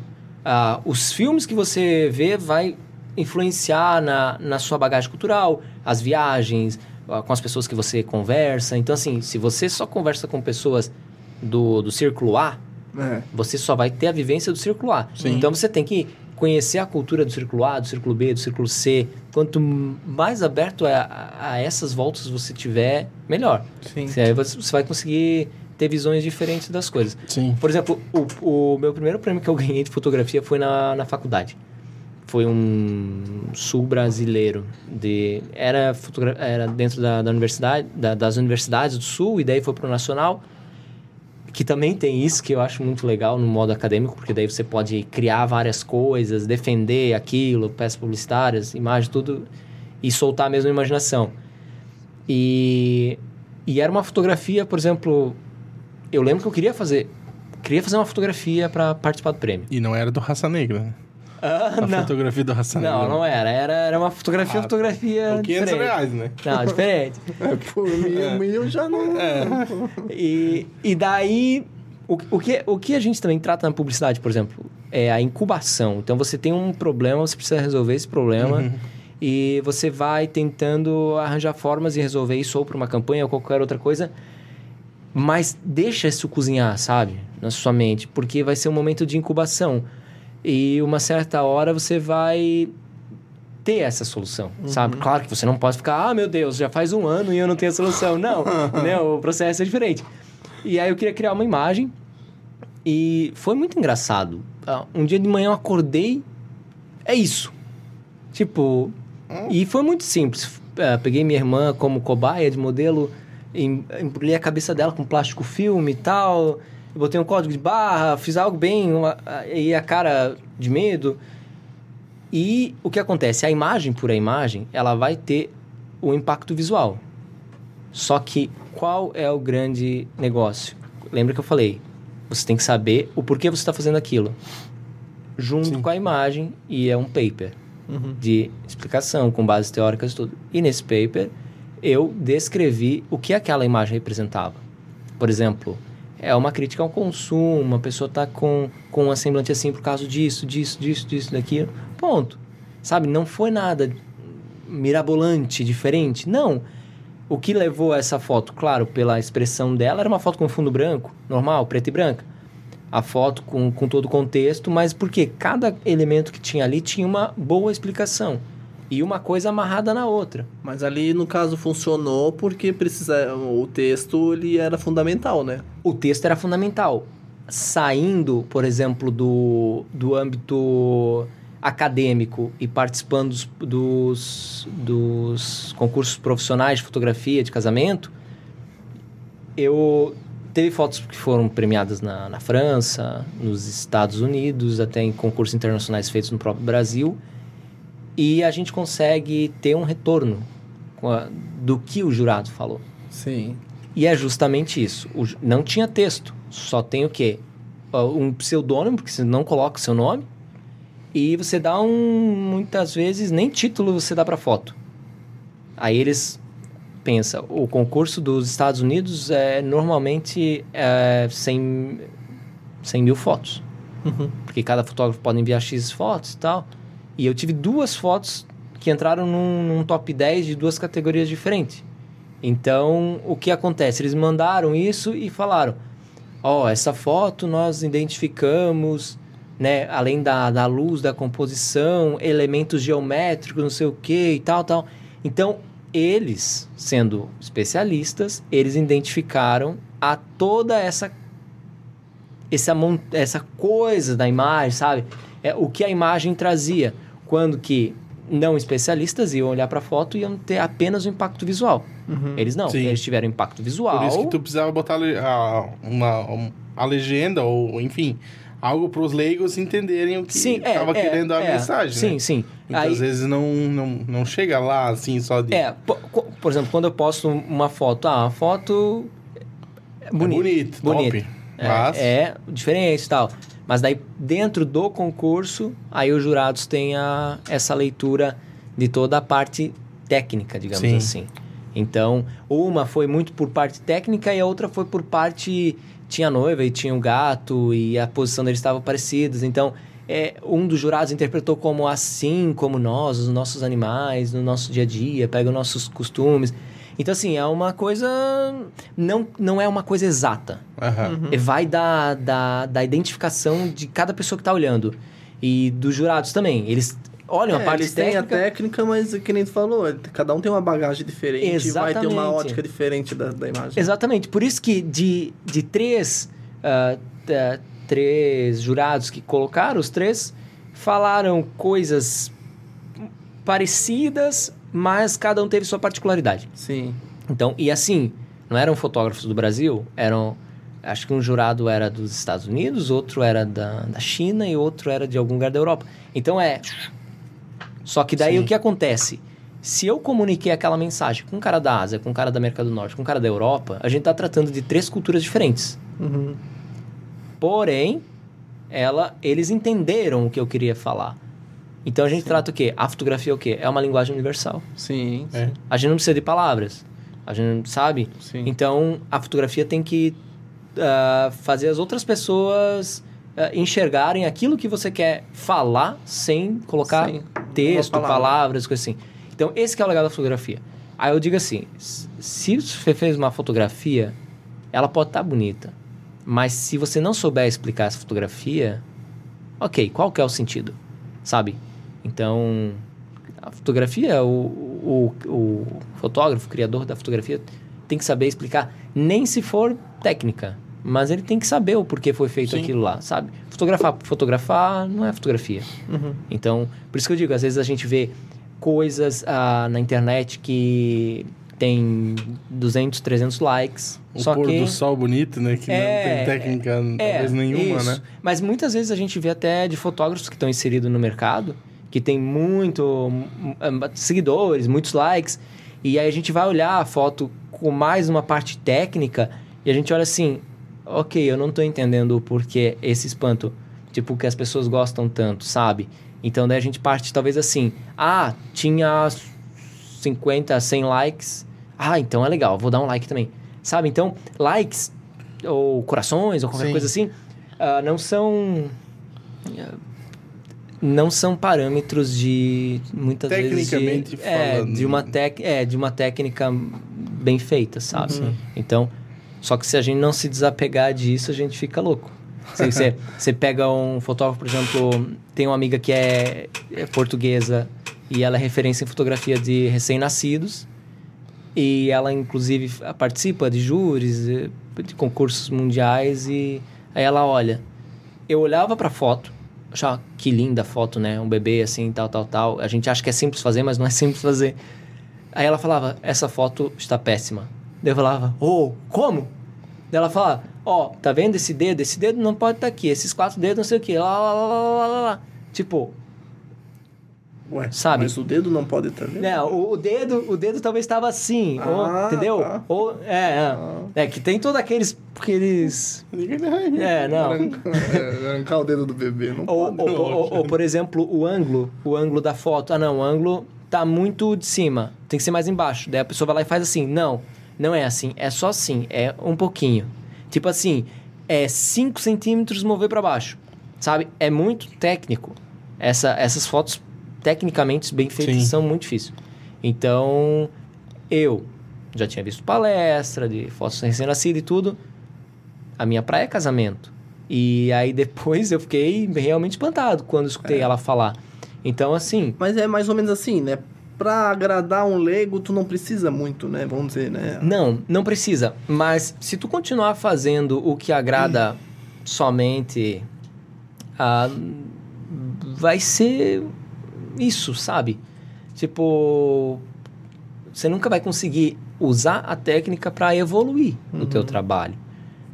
Ah, os filmes que você vê vai influenciar na, na sua bagagem cultural, as viagens, ah, com as pessoas que você conversa. Então, assim, se você só conversa com pessoas do, do círculo A, É. você só vai ter a vivência do círculo A. Sim. Então você tem que conhecer a cultura do círculo A, do círculo B, do círculo C. Quanto mais aberto a, a- a essas voltas você tiver, melhor. Sim. Aí você você vai conseguir ter visões diferentes das coisas. Sim. Por exemplo, o, o meu primeiro prêmio que eu ganhei de fotografia foi na, na faculdade. Foi um sul brasileiro. De, era, fotogra- era dentro da, da universidade, da- das universidades do sul, e daí foi para o nacional. Que também tem isso que eu acho muito legal no modo acadêmico, porque daí você pode criar várias coisas, defender aquilo, peças publicitárias, imagem, tudo, e soltar mesmo a imaginação. E, e era uma fotografia, por exemplo, eu lembro que eu queria fazer, queria fazer uma fotografia para participar do prêmio. E não era do Raça Negra, né? Ah, A não. fotografia do Raça Negra. Não, não era. Era, era uma fotografia, Ah, fotografia. Por 500 diferente. reais, né? Não, diferente. É, por mil, mil já não. É. E, e daí, o, o, que, o que a gente também trata na publicidade, por exemplo, é a incubação. Então, você tem um problema, você precisa resolver esse problema. Uhum. E você vai tentando arranjar formas de resolver isso ou para uma campanha ou qualquer outra coisa. Mas deixa isso cozinhar, sabe? Na sua mente. Porque vai ser um momento de incubação. E uma certa hora você vai ter essa solução, sabe? Claro que você não pode ficar, ah, meu Deus, já faz um ano e eu não tenho a solução. Não, né? O processo é diferente. E aí eu queria criar uma imagem e foi muito engraçado. Ah, Um dia de manhã eu acordei, é isso. Tipo, e foi muito simples. Ah, Peguei minha irmã como cobaia de modelo, embrulhei a cabeça dela com plástico filme e tal, botei um código de barra, fiz algo bem, uma, e a cara de medo. E o que acontece? A imagem por a imagem, ela vai ter o impacto visual. Só que qual é o grande negócio? Lembra que eu falei? Você tem que saber o porquê você está fazendo aquilo. junto Sim. com a imagem e é um paper Uhum. de explicação com bases teóricas e tudo. E nesse paper eu descrevi o que aquela imagem representava. Por exemplo, é uma crítica ao consumo, a pessoa está com, com um semblante assim por causa disso, disso, disso, disso, daquilo. Ponto. Sabe, não foi nada mirabolante, diferente. Não. O que levou a essa foto, claro, pela expressão dela, era uma foto com fundo branco, normal, preto e branca. A foto com, com todo o contexto, mas porque cada elemento que tinha ali tinha uma boa explicação. E uma coisa amarrada na outra. Mas ali, no caso, funcionou porque precisa, o texto ele era fundamental, né? O texto era fundamental. Saindo, por exemplo, do, do âmbito acadêmico e participando dos, dos, dos concursos profissionais de fotografia de casamento, eu teve fotos que foram premiadas na, na França, nos Estados Unidos, até em concursos internacionais feitos no próprio Brasil, e a gente consegue ter um retorno do que o jurado falou. Sim. E é justamente isso. O não tinha texto. Só tem o quê? Um pseudônimo, porque você não coloca o seu nome. E você dá um. Muitas vezes, nem título você dá pra foto. Aí eles pensam: o concurso dos Estados Unidos é normalmente é, 100, 100 mil fotos. Uhum. Porque cada fotógrafo pode enviar X fotos e tal. E eu tive duas fotos que entraram num, num top 10 de duas categorias diferentes. Então, o que acontece? Eles mandaram isso e falaram: Ó, essa foto nós identificamos, né, além da, da luz, da composição, elementos geométricos, não sei o que e tal, tal. Então, eles, sendo especialistas, eles identificaram a toda essa essa, essa coisa da imagem, sabe? É o que a imagem trazia. Quando que não especialistas iam olhar para a foto e iam ter apenas o impacto visual. Eles não, Sim. eles tiveram impacto visual. Por isso que tu precisava botar a, uma, um- a legenda, ou enfim, algo para os leigos entenderem o que sim, é, estava é, querendo a é, mensagem. Sim, né? sim. Muitas Aí, vezes não, não, não chega lá assim só de. é, po- co- por exemplo, quando eu posto uma foto, ah, a foto é bonita. bonito, bonito. top. É, Mas é diferente e tal. Mas daí, dentro do concurso, aí os jurados têm a, essa leitura de toda a parte técnica, digamos Sim. assim. Então, uma foi muito por parte técnica e a outra foi por parte... Tinha noiva e tinha o gato e a posição deles estava parecidas. Então, é, um dos jurados interpretou como assim, como nós, os nossos animais, no nosso dia a dia, pega os nossos costumes. Então, assim, é uma coisa... Não, não é uma coisa exata. aham. E Vai da, da, da identificação de cada pessoa que está olhando. E dos jurados também. Eles olham a É, parte eles têm a técnica. técnica, mas que nem tu falou, cada um tem uma bagagem diferente, vai ter uma Exatamente. ótica diferente da, da imagem. Exatamente. Por isso que de, de três, ah, tá, três jurados que colocaram, os três falaram coisas parecidas, mas cada um teve sua particularidade. Sim. Então, e assim, não eram fotógrafos do Brasil, eram. Acho que um jurado era dos Estados Unidos, outro era da, da China e outro era de algum lugar da Europa. Então é. Só que daí Sim. o que acontece? Se eu comuniquei aquela mensagem com um cara da Ásia, com um cara da América do Norte, com um cara da Europa, a gente tá tratando de três culturas diferentes. Uhum. Porém, ela, eles entenderam o que eu queria falar. Então a gente trata o quê? A fotografia é o quê? É uma linguagem universal. Sim, É. A gente não precisa de palavras. A gente não sabe. sim. Então, a fotografia tem que ah, fazer as outras pessoas ah, enxergarem aquilo que você quer falar sem colocar Sim, texto, palavra. palavras, coisas assim. Então, esse que é o legal da fotografia. Aí eu digo assim, se você fez uma fotografia, ela pode estar bonita. Mas se você não souber explicar essa fotografia, ok, qual que é o sentido? Sabe? Então, a fotografia, o, o, o fotógrafo, o criador da fotografia, tem que saber explicar, nem se for técnica, mas ele tem que saber o porquê foi feito Sim. aquilo lá, sabe? Fotografar por fotografar não é fotografia. Uhum. Então, por isso que eu digo, às vezes a gente vê coisas ah, na internet que tem 200, 300 likes, O só pôr que... do sol bonito, né? Que É, não tem técnica talvez nenhuma, isso. né? Mas muitas vezes a gente vê até de fotógrafos que estão inseridos no mercado, que tem muito hum, hum, seguidores, muitos likes, e aí a gente vai olhar a foto com mais uma parte técnica e a gente olha assim, ok, eu não estou entendendo o porquê esse espanto Tipo, que as pessoas gostam tanto, sabe? Então daí a gente parte talvez assim, ah, tinha 50, 100 likes. Ah, então é legal, vou dar um like também. Sabe? Então, likes ou corações ou qualquer Sim. coisa assim, ah, não são ah, não são parâmetros de muitas vezes de, é, de uma tec, é, de uma técnica bem feita, sabe? Então, só que se a gente não se desapegar disso, a gente fica louco. Se você, você pega um fotógrafo, por exemplo, tem uma amiga que é, é portuguesa e ela é referência em fotografia de recém-nascidos e ela inclusive participa de júris, de concursos mundiais e aí ela olha. Eu olhava pra foto, achava que linda foto, né? Um bebê assim, tal, tal, tal. A gente acha que é simples fazer, mas não é simples fazer. Aí ela falava, essa foto está péssima. Daí eu falava, oh, como? Daí ela falava, ó, tá vendo esse dedo? Esse dedo não pode estar aqui, esses quatro dedos não sei o que, lá, lá, lá, lá, lá, lá. Tipo, Ué, Sabe? Mas o dedo não pode estar vendo? né, o, o dedo, o dedo talvez estava assim, ou, Ah, entendeu? tá. Ou, é, é, é, que tem todos aqueles, aqueles, é, não. É, arrancar o dedo do bebê, não Ou, pode. ou, ou- ou, por exemplo, o ângulo, o ângulo da foto. Ah, não, o ângulo tá muito de cima, tem que ser mais embaixo. Daí a pessoa vai lá e faz assim. Não, não é assim, é só assim, é um pouquinho. Tipo assim, é 5 centímetros mover para baixo, sabe? É muito técnico. Essa, essas fotos, tecnicamente bem feitas, Sim. são muito difíceis. Então, eu já tinha visto palestra de fotos recém-nascidas e tudo. A minha praia é casamento. E aí depois eu fiquei realmente espantado quando escutei ela falar. Então, assim, Mas é mais ou menos assim, né? Pra agradar um leigo, tu não precisa muito, né? Vamos dizer, né? não, não precisa. Mas se tu continuar fazendo o que agrada somente, ah, vai ser isso, sabe? Tipo, você nunca vai conseguir usar a técnica para evoluir no teu trabalho.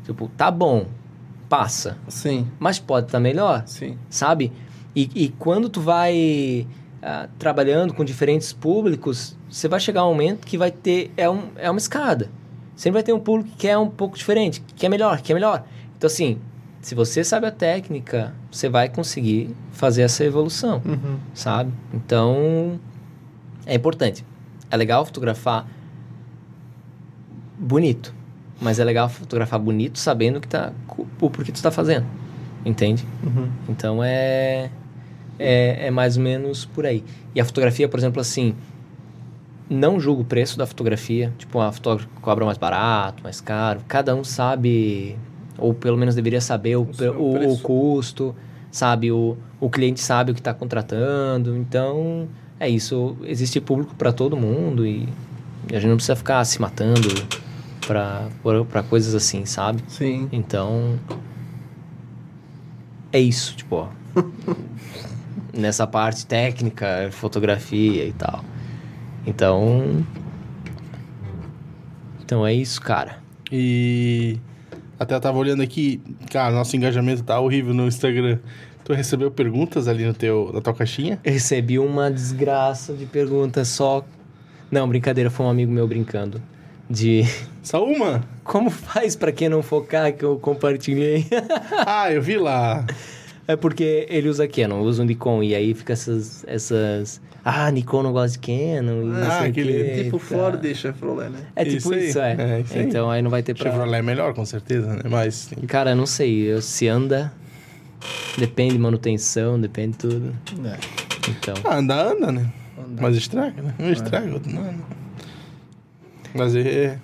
Tipo, tá bom, passa, Sim, mas pode estar melhor. sim. sabe? E, e quando tu vai ah, trabalhando com diferentes públicos, você vai chegar um momento que vai ter é, um, é uma escada. Sempre vai ter um público que é um pouco diferente, que quer melhor, que quer melhor. Então assim, se você sabe a técnica, você vai conseguir fazer essa evolução, Uhum. sabe? Então é importante. É legal fotografar bonito, mas é legal fotografar bonito sabendo que tá, o porquê tu está fazendo, entende? Uhum. Então é, é, é mais ou menos por aí. E a fotografia, por exemplo, assim, não julgo o preço da fotografia. Tipo, a fotógrafa cobra mais barato, mais caro. Cada um sabe, ou pelo menos deveria saber o, o, o custo, sabe? O, o cliente sabe o que está contratando. Então, é isso. Existe público para todo mundo e, e a gente não precisa ficar se matando para coisas assim, sabe? Sim. Então. É isso, tipo, ó. Nessa parte técnica, fotografia e tal. Então. Então é isso, cara. E até eu tava olhando aqui, cara, nosso engajamento tá horrível no Instagram. Tu recebeu perguntas ali no teu, na tua caixinha? Recebi uma desgraça de perguntas só. Não, brincadeira, foi um amigo meu brincando. De Só uma? como faz pra quem não focar que eu compartilhei? ah, eu vi lá. É porque ele usa Canon, uso um Nikon, e aí fica essas. essas ah, Nikon não gosta de Canon. E não Ah, aquele quê, Tipo tá. Ford e Chevrolet, né? É tipo Isso isso, é. É, isso aí. então aí não vai ter pra... Chevrolet é melhor, com certeza, né? Mas. Cara, não sei, se anda, depende de manutenção, depende de tudo. É. Então, Ah, anda, anda, né? Anda. Mas estraga, né? Um estraga, outro não. não. Mas é.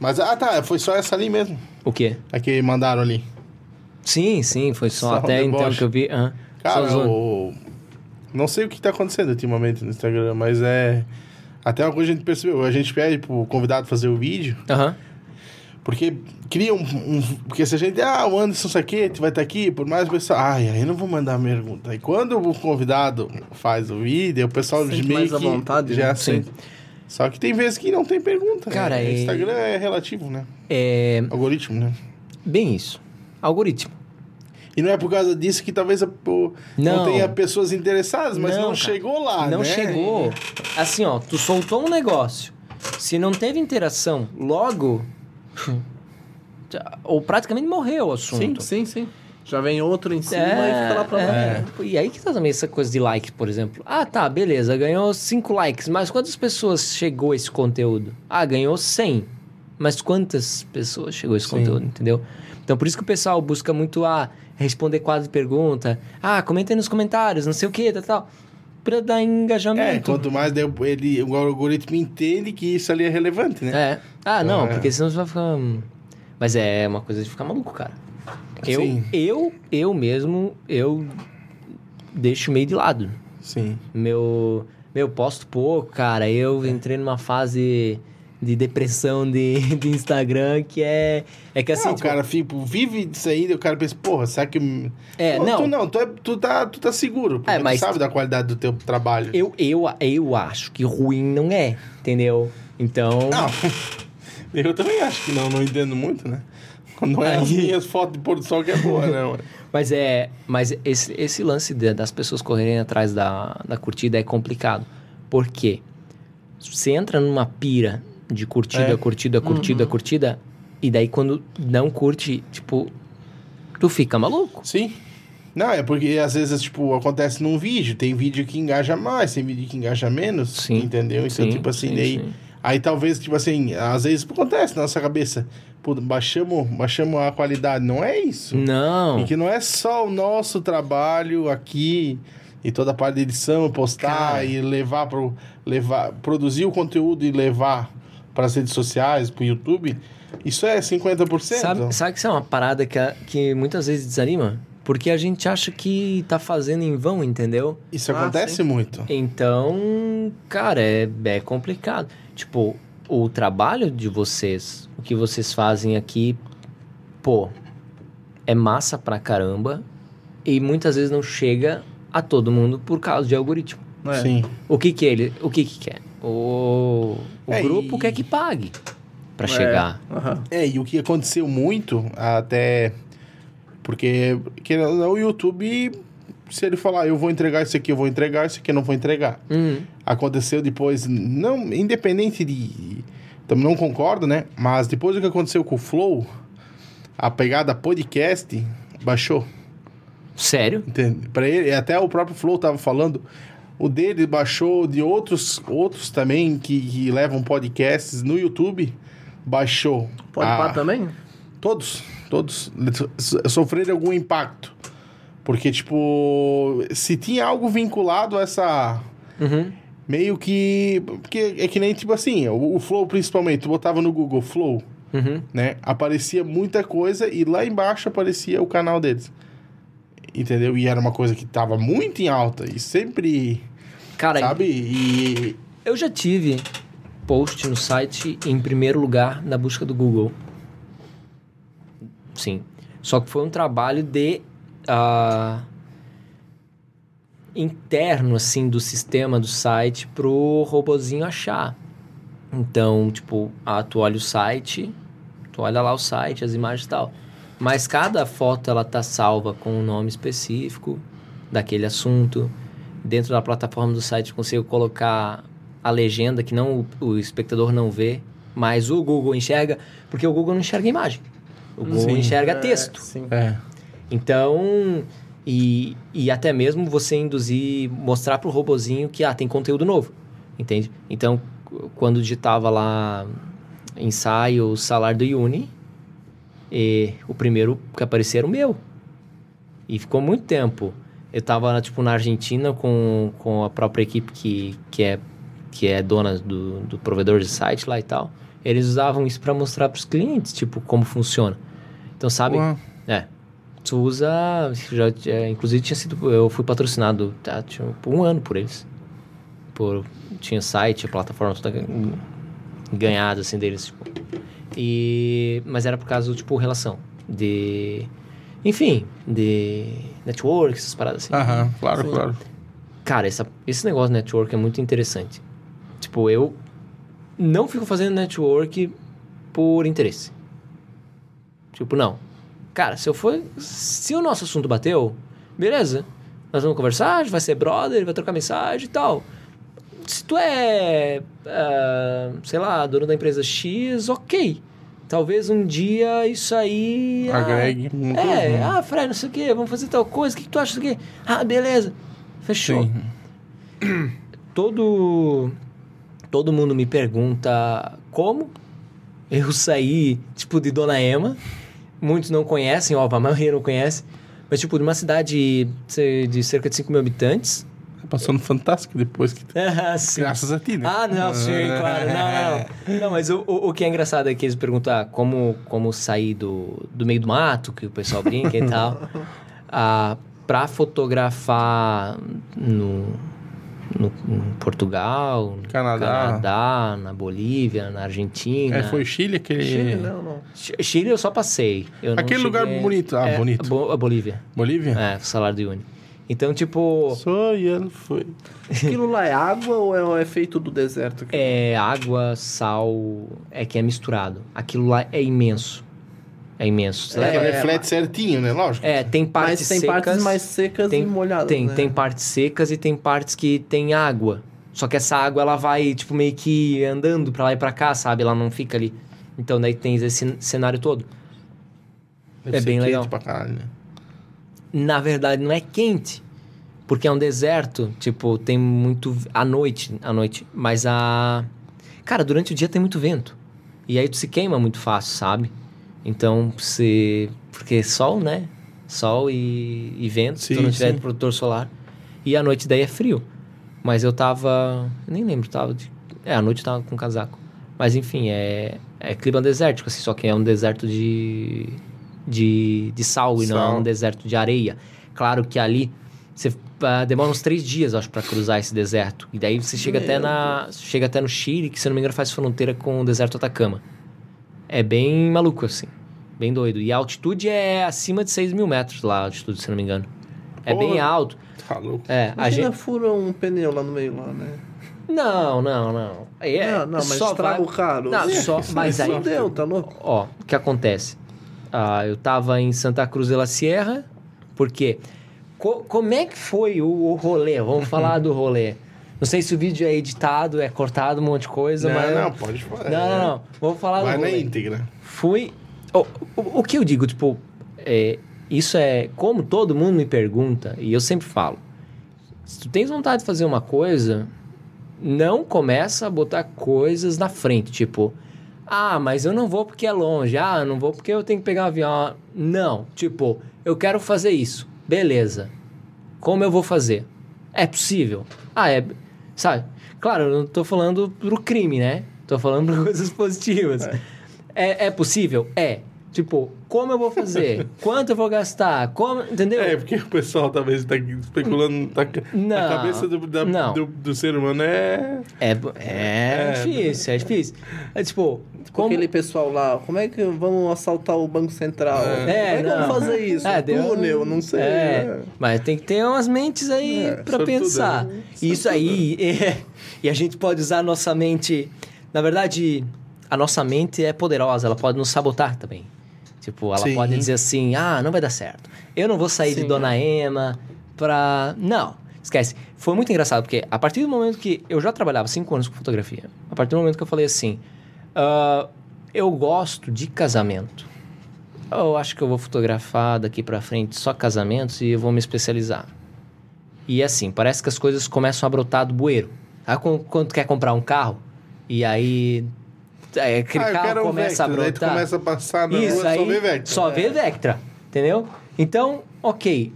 Mas, ah, tá, foi só essa ali mesmo. o quê? A que mandaram ali. Sim, sim, foi só, Só um até então que eu vi. aham. Cara, o... não sei o que tá acontecendo ultimamente no Instagram, mas é. Até uma coisa a gente percebeu. A gente pede pro convidado fazer o vídeo, Aham. porque cria um. um- porque se a gente. Ah, o Anderson Saquete vai estar aqui, por mais o pessoal. Ai, aí não vou mandar pergunta. E quando o convidado faz o vídeo, o pessoal Sente meio mais à que vontade, já né? sente. Só que tem vezes que não tem pergunta. Cara, né? é- Instagram é relativo, né? É Algoritmo, né? bem isso. Algoritmo. E não é por causa disso que talvez a, o- não. Não. tenha pessoas interessadas, mas não, Não, cara. chegou lá, não né? chegou. Assim, ó, tu soltou um negócio. Se não teve interação, logo. ou praticamente morreu o assunto. Sim, sim, sim. Já vem outro em cima É, e fica lá pra é. E aí que tá também essa coisa de like, por exemplo. Ah, tá, beleza, ganhou 5 likes, mas quantas pessoas chegou esse conteúdo? Ah, ganhou 100. Mas quantas pessoas chegou esse Sim. conteúdo, entendeu? Então por isso que o pessoal busca muito ah, responder quadro de pergunta. Ah, comenta aí nos comentários, não sei o que, tal, tal. Pra dar É, engajamento. quanto mais ele, o algoritmo entende que isso ali é relevante, né? É. Ah, não, É. porque senão você vai ficar. hum, Mas é uma coisa de ficar maluco, cara. Eu, Sim. eu, eu mesmo, eu deixo meio de lado. Sim. Meu, meu, posto pouco, cara. Eu entrei numa fase de depressão de, de Instagram que é. É que assim. Ah, o tipo, cara tipo, vive disso aí, o cara pensa, porra, será que. É, Pô, não. Tu não, tu, é- tu, tá, tu tá seguro, É, mas- tu sabe da qualidade do teu trabalho. eu, eu, eu acho que ruim não é, entendeu? Então. Não. Eu também acho que não, não entendo muito, né? Não é as minhas fotos de pôr do sol que é boa, não. Mas é. Mas esse, esse lance de- das pessoas correrem atrás da, da curtida é complicado. Por quê? Você entra numa pira de curtida, É. curtida, curtida, curtida, e daí quando não curte, tipo, tu fica maluco. Sim. Não, é porque às vezes, tipo, acontece num vídeo, tem vídeo que engaja mais, tem vídeo que engaja menos, Sim. entendeu? Então, Sim, tipo assim, sim, daí... sim. Aí talvez, tipo assim, às vezes acontece na nossa cabeça, pô, baixamos, baixamos a qualidade, não é isso. Não. E que não é só o nosso trabalho aqui e toda a parte de edição, postar Cara. e levar pro levar, produzir o conteúdo e levar para as redes sociais, pro YouTube. Isso é 50%. Sabe, sabe que isso é uma parada que, que muitas vezes desanima? Porque a gente acha que tá fazendo em vão, entendeu? Isso Ah, acontece sim. muito. Então, cara, é, é complicado. Tipo, o trabalho de vocês, o que vocês fazem aqui, pô, é massa pra caramba e muitas vezes não chega a todo mundo por causa de algoritmo. É. Sim. O que que ele, o que que quer? O, o É, grupo e- quer que pague pra É, chegar. aham. É, e o que aconteceu muito, até. Porque que o YouTube, se ele falar, eu vou entregar isso aqui, eu vou entregar, isso aqui eu não vou entregar. Uhum. Aconteceu depois, não, independente de. Também não concordo, né? Mas depois do que aconteceu com o Flow, a pegada podcast baixou. Sério? Entende? Para ele, até o próprio Flow tava falando, o dele baixou de outros outros também que, que levam podcasts no YouTube, baixou. Pode a- também? Todos, todos so- sofreram algum impacto. Porque, tipo, se tinha algo vinculado a essa. Uhum. Meio que. Porque é que nem, tipo assim, o, o Flow principalmente, tu botava no Google Flow, Uhum. né? Aparecia muita coisa e lá embaixo aparecia o canal deles. Entendeu? E era uma coisa que tava muito em alta e sempre. Cara, sabe? E. Eu já tive post no site em primeiro lugar na busca do Google. Sim. Só que foi um trabalho de. ah, interno, assim, do sistema do site pro robozinho achar. Então, tipo, ah, tu olha o site, tu olha lá o site, as imagens e tal. Mas cada foto ela tá salva com um nome específico daquele assunto. Dentro da plataforma do site eu consigo colocar a legenda que não o, o espectador não vê, mas o Google enxerga, porque o Google não enxerga imagem. O Google Sim. enxerga É, texto. sim. É. Então, e, e até mesmo você induzir, mostrar pro robozinho que ah, tem conteúdo novo, entende? Então, qu- quando digitava lá ensaio salário do Uni, e o primeiro que aparecia era o meu. E ficou muito tempo. Eu tava, tipo, na Argentina com, com a própria equipe que, que, é, que é dona do, do provedor de site lá e tal. Eles usavam isso para mostrar pros clientes, tipo, como funciona. Então, sabe? Ué. É. Tu usa. Já, é, inclusive tinha sido. Eu fui patrocinado tá, tinha, por um ano por eles. Por, tinha site, a plataforma toda gan- ganhada assim deles. Tipo. E, mas era por causa, tipo, relação. De. Enfim, de network, essas paradas assim. Aham, claro, claro. Cara, essa, esse negócio de network é muito interessante. Tipo, eu não fico fazendo network por interesse. Tipo, não. Cara, se eu for. Se o nosso assunto bateu, beleza. Nós vamos conversar, vai ser brother, vai trocar mensagem e tal. Se tu é. ah, sei lá, dono da empresa X, ok. Talvez um dia isso aí. ah, Agregue. muita É, ah, Fred, não sei o quê, vamos fazer tal coisa, o que, que tu acha disso aqui? Ah, beleza. Fechou. Sim. Todo. Todo mundo me pergunta como eu saí, tipo, de Dona Ema. Muitos não conhecem, óbvio, a maioria não conhece. Mas, tipo, de uma cidade de de cerca de 5 mil habitantes. Tá passando fantástico depois que. Ah. Graças a ti, né? Ah, não, sim, claro. Não, não, não. Mas o, o, o que é engraçado é que eles perguntam ah, como, como sair do, do meio do mato, que o pessoal brinca e tal. Ah, pra fotografar no, no, em Portugal, no Canadá. Canadá, na Bolívia, na Argentina. É, foi Chile aquele. Chile, não, não. Ch- Chile eu só passei. Eu Aquele lugar cheguei- bonito. Ah, É, bonito. a Bo- Bolívia. Bolívia? É, salário do Uni. Então, tipo, Só e ele foi. Aquilo lá é água ou é, ou é feito do deserto? aqui? é água, sal, é que é misturado. Aquilo lá é imenso. É imenso. Você É, Porque reflete certinho, né? Lógico. É, tem partes Mas tem secas. partes mais secas tem, e molhadas, Tem, né? tem partes secas e tem partes que tem água. Só que essa água, ela vai, tipo, meio que andando pra lá e pra cá, sabe? Ela não fica ali. Então, daí tem esse cenário todo. Deve é ser bem quente legal. Pra caralho, né? Na verdade, não é quente. Porque é um deserto, tipo, tem muito... À noite, à noite. Mas a... Cara, durante o dia tem muito vento. E aí tu se queima muito fácil, sabe? Então, você... Porque sol, né? Sol e, e vento, se tu Sim, não tiver sim. protetor solar. E à noite daí é frio. Mas eu tava... eu nem lembro, tava... De... É, à noite eu tava com casaco. Mas enfim, é... É clima desértico, assim. Só que é um deserto de... De, de sal, e não é um deserto de areia. Claro que ali... Você ah, demora uns três dias, acho, pra cruzar esse deserto. E daí você chega até, na, chega até no Chile, que se não me engano faz fronteira com o deserto Atacama. É bem maluco, assim. Bem doido. E a altitude é acima de 6 mil metros lá, a altitude, se não me engano. É Porra. bem alto. Tá louco. É, a Imagina gente... fura um pneu lá no meio lá, né? Não, não, não. É, não, não, mas só estraga vai- o carro. Não, só... Mas aí... Fudeu, tá louco? Ó, o que acontece? Ah, eu tava em Santa Cruz de la Sierra, porque... co- como é que foi o, o rolê? Vamos falar do rolê. Não sei se o vídeo é editado, é cortado, um monte de coisa, Não, mas... não, pode falar. Não, não, não. Vamos falar Vai do na rolê. íntegra. Fui. O, o, o que eu digo, tipo, é, isso é como todo mundo me pergunta, e eu sempre falo: se tu tens vontade de fazer uma coisa, não começa a botar coisas na frente, tipo, ah, mas eu não vou porque é longe, ah, eu não vou porque eu tenho que pegar um avião. Não, tipo, eu quero fazer isso, beleza. Como eu vou fazer? É possível? Ah, é. Sabe? Claro, eu não tô falando pro crime, né? Tô falando por coisas positivas. É, é possível? É. Tipo, como eu vou fazer? Quanto eu vou gastar? Como, entendeu? É, porque o pessoal talvez tá especulando. Tá, Não, a cabeça do, da- não. do, do ser humano é. É, é, É. difícil, é difícil. É tipo, Com como... aquele pessoal lá, como é que vamos assaltar o Banco Central? É, como é que não. vamos fazer isso? É, deu- Túnel, não sei. É, né? mas tem que ter umas mentes aí É, pra sortuda, pensar. né? Isso aí, é, e a gente pode usar a nossa mente. Na verdade, a nossa mente é poderosa, ela pode nos sabotar também. Tipo, ela Sim. pode dizer assim: ah, não vai dar certo. Eu não vou sair de Sim. Dona Ema pra. Não, esquece. Foi muito engraçado, porque a partir do momento que eu já trabalhava cinco anos com fotografia, a partir do momento que eu falei assim: ah, eu gosto de casamento. Eu acho que eu vou fotografar daqui pra frente só casamentos e eu vou me especializar. E assim, parece que as coisas começam a brotar do bueiro. Sabe quando, quando tu quer comprar um carro e aí é, aquele ah, carro um começa Vectra, a brotar? começa a passar na Isso rua, aí, só vê Vectra. Só vê Vectra, entendeu? Então, ok.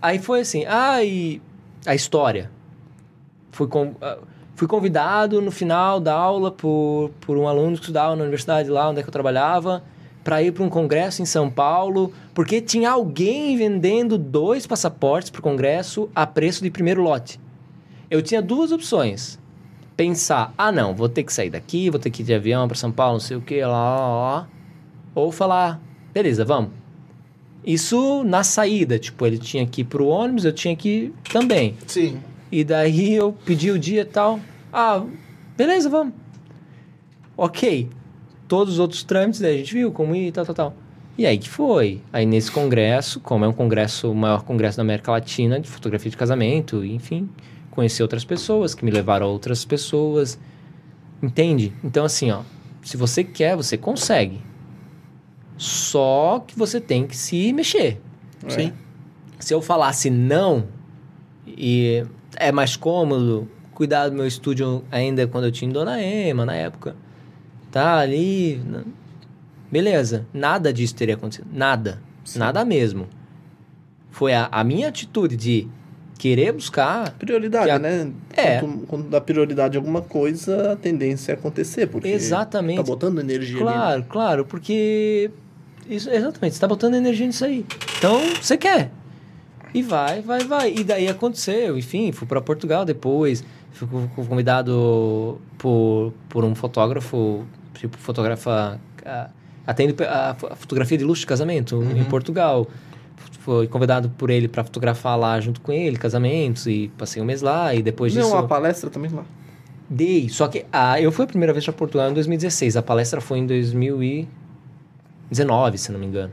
Aí foi assim, ah, e a história. Fui, com, ah, fui convidado no final da aula por, por um aluno que estudava na universidade lá onde é que eu trabalhava para ir para um congresso em São Paulo, porque tinha alguém vendendo dois passaportes para o congresso a preço de primeiro lote. Eu tinha duas opções. Pensar, ah não, vou ter que sair daqui, vou ter que ir de avião para São Paulo, não sei o que, lá, lá, lá. Ou falar, beleza, vamos. Isso na saída, tipo, ele tinha que ir pro ônibus, eu tinha que ir também. Sim. E daí eu pedi o dia e tal. Ah, beleza, vamos. Ok. Todos os outros trâmites, daí a gente viu como ir e tal, tal, tal. E aí que foi. Aí nesse congresso, como é um congresso, o maior congresso da América Latina de fotografia de casamento, enfim, conheci outras pessoas que me levaram a outras pessoas. Entende? Então assim, ó, se você quer, você consegue. Só que você tem que se mexer. Sim. Se eu falasse não e é mais cômodo cuidar do meu estúdio ainda quando eu tinha em Dona Ema na época, tá ali, beleza, nada disso teria acontecido, nada, nada mesmo. Foi a, a minha atitude de querer buscar Prioridade, a- né? É. Quando, quando dá prioridade a alguma coisa, a tendência é acontecer, porque Exatamente. tá botando energia ali. Claro, claro, porque. Isso, exatamente, você tá botando energia nisso aí. Então, você quer. E vai, vai, vai. E daí aconteceu, enfim, fui para Portugal depois. Fui co- co- convidado por, por um fotógrafo, tipo, fotografa. ah, Atende a, a fotografia de luxo de casamento em Portugal. Foi convidado por ele para fotografar lá junto com ele, casamentos, e passei um mês lá, e depois Não, disso. uma palestra também lá. Dei, só que ah, eu fui a primeira vez para Portugal em 2016. A palestra foi em 2019, se não me engano.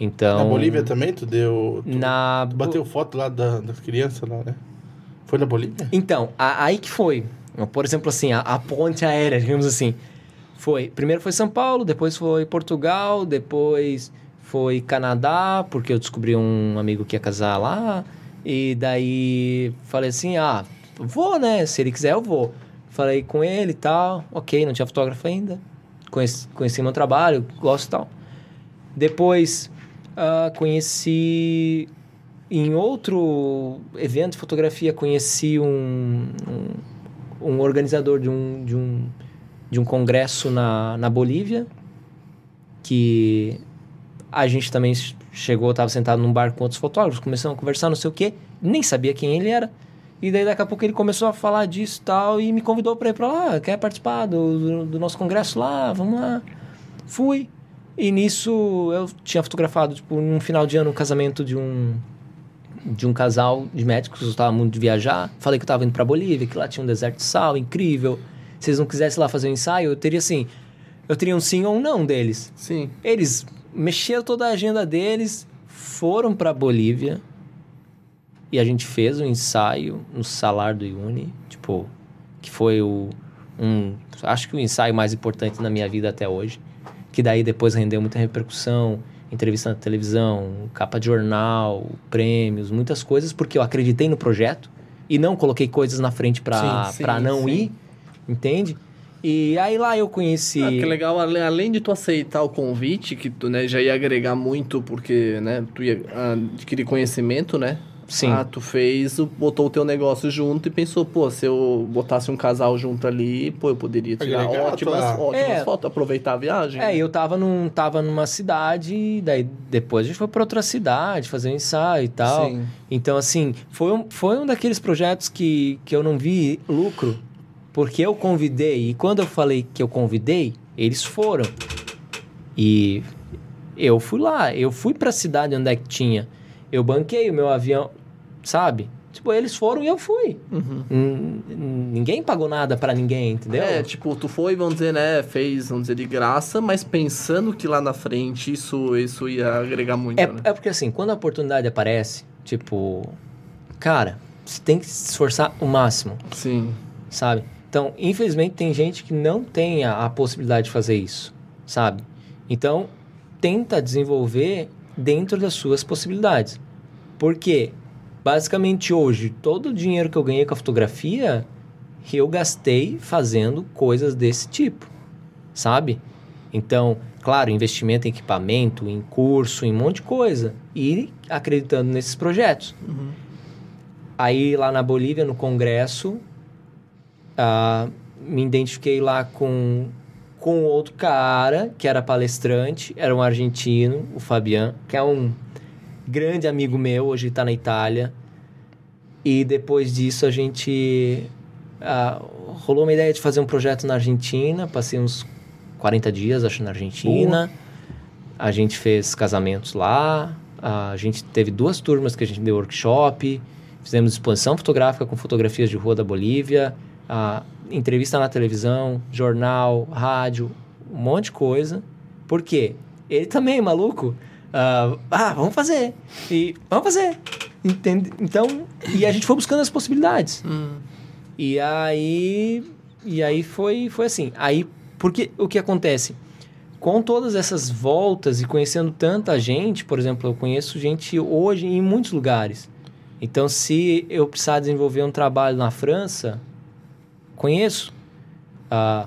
Então. Na Bolívia também, tu deu. Tu, Na. tu bateu foto lá da- das crianças lá, né? Foi na Bolívia? Então, a- aí que foi. Por exemplo, assim, a, a ponte aérea, digamos assim. Foi. Primeiro foi São Paulo, depois foi Portugal, depois foi Canadá, porque eu descobri um amigo que ia casar lá. E daí falei assim: ah, vou, né? Se ele quiser, eu vou. Falei com ele e tal. Ok, não tinha fotógrafo ainda. Conheci, conheci meu trabalho, gosto e tal. Depois ah, conheci em outro evento de fotografia conheci um, um, um organizador de um, de um, de um congresso na, na Bolívia que a gente também chegou, estava sentado num bar com outros fotógrafos, começamos a conversar, não sei o quê, nem sabia quem ele era. E daí daqui a pouco ele começou a falar disso e tal e me convidou para ir para lá, quer participar do, do, do nosso congresso lá, vamos lá. Fui. E nisso eu tinha fotografado, tipo, num final de ano, o casamento de um de um casal de médicos, eu estava muito de viajar. Falei que eu estava indo para Bolívia, que lá tinha um deserto de sal incrível. Se eles não quisessem lá fazer um ensaio, eu teria assim, eu teria um sim ou um não deles. Sim. Eles mexeram toda a agenda deles, foram para Bolívia e a gente fez um ensaio no Salar do Uyuni, tipo, que foi o um, acho que o ensaio mais importante na minha vida até hoje, que daí depois rendeu muita repercussão, entrevista na televisão, capa de jornal, prêmios, muitas coisas, porque eu acreditei no projeto e não coloquei coisas na frente para não sim. ir, entende? E aí lá eu conheci Ah, que legal, além de tu aceitar o convite, que tu né, já ia agregar muito, porque né, tu ia ah, adquirir conhecimento, né? Sim. Ah, tu fez, botou o teu negócio junto e pensou, pô, se eu botasse um casal junto ali, pô, eu poderia tirar Agregar ótimas, tua- ótimas É. fotos, aproveitar a viagem. É, eu tava, num, tava numa cidade, e daí depois a gente foi pra outra cidade fazer um ensaio e tal. Sim. Então, assim, foi um, foi um daqueles projetos que, que eu não vi lucro, porque eu convidei, e quando eu falei que eu convidei, eles foram. E eu fui lá, eu fui pra cidade onde é que tinha. Eu banquei o meu avião, sabe? Tipo, eles foram e eu fui. Uhum. Ninguém pagou nada pra ninguém, entendeu? É, tipo, tu foi, vamos dizer, né, fez, vamos dizer, de graça, mas pensando que lá na frente isso, isso ia agregar muito, É, né? é porque assim, quando a oportunidade aparece, tipo, cara, você tem que se esforçar o máximo, Sim. sabe? Então, infelizmente, tem gente que não tem a, a possibilidade de fazer isso, sabe? Então, tenta desenvolver dentro das suas possibilidades. Porque, basicamente, hoje, todo o dinheiro que eu ganhei com a fotografia, eu gastei fazendo coisas desse tipo, sabe? Então, claro, investimento em equipamento, em curso, em um monte de coisa. E acreditando nesses projetos. Uhum. Aí lá na Bolívia, no congresso, ah, me identifiquei lá com, com outro cara que era palestrante, era um argentino, o Fabian, que é um grande amigo meu, hoje está na Itália. E depois disso a gente ah, rolou uma ideia de fazer um projeto na Argentina, passei uns 40 dias, acho, na Argentina. A gente fez casamentos lá, a gente teve duas turmas que a gente deu workshop, fizemos exposição fotográfica com fotografias de rua da Bolívia, a entrevista na televisão, jornal, rádio, um monte de coisa. Por quê? Ele também, maluco. ah, ah, vamos fazer. E vamos fazer. Entende? Então, e a gente foi buscando as possibilidades. Hum. E aí, e aí foi, foi assim. Aí, Porque o que acontece? Com todas essas voltas e conhecendo tanta gente, por exemplo, eu conheço gente hoje em muitos lugares. Então, se eu precisar desenvolver um trabalho na França, conheço. Ah,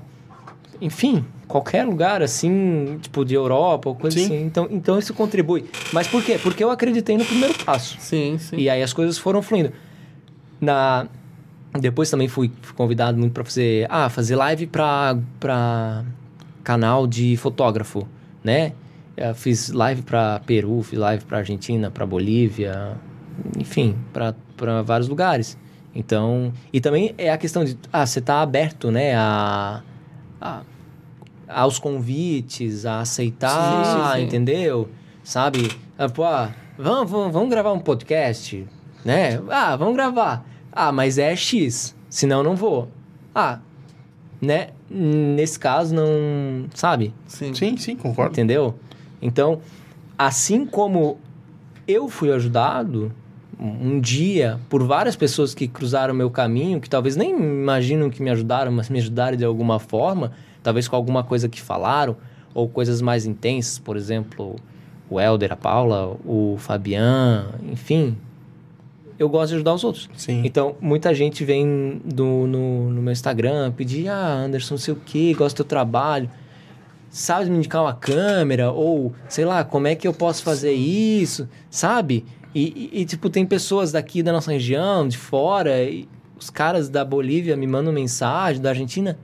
enfim, qualquer lugar assim, tipo de Europa ou coisa Sim. assim. Então, então isso contribui. Mas por quê? Porque eu acreditei no primeiro passo. Sim, sim. E aí as coisas foram fluindo. Na depois também fui, fui convidado muito para fazer, ah, fazer live para para canal de fotógrafo, né? Eu fiz live para Peru, fiz live para Argentina, para Bolívia, enfim, para vários lugares. Então, e também é a questão de, ah, você tá aberto, né, a, a aos convites, a aceitar, Sim, sim, sim. entendeu? Sabe? Ah, pô, ah, vamos, vamos, vamos gravar um podcast, né? Ah, vamos gravar. Ah, mas é X, senão não vou. Ah, né? Nesse caso, não. Sabe? Sim. Sim, sim, concordo. Entendeu? Então, assim como eu fui ajudado um dia por várias pessoas que cruzaram meu caminho, que talvez nem imaginam que me ajudaram, mas me ajudaram de alguma forma, talvez com alguma coisa que falaram, ou coisas mais intensas, por exemplo, o Helder, a Paula, o Fabian, enfim. Eu gosto de ajudar os outros. Sim. Então, muita gente vem do, no, no meu Instagram pedir, ah, Anderson, não sei o que, gosto do teu trabalho. Sabe me indicar uma câmera? Ou, sei lá, como é que eu posso fazer isso? Sabe? E, e- e, tipo, tem pessoas daqui da nossa região, de fora, e os caras da Bolívia me mandam mensagem, da Argentina.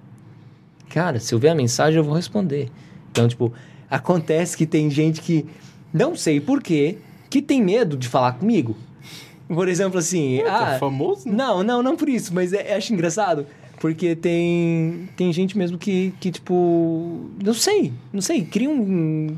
Cara, se eu ver a mensagem, eu vou responder. Então, tipo, acontece que tem gente que, não sei porquê, que tem medo de falar comigo. Por exemplo, assim, Tá ah, famoso? né? não, não, não por isso, mas é, acho engraçado. Porque tem, tem gente mesmo que, que, tipo, não sei, não sei, cria um,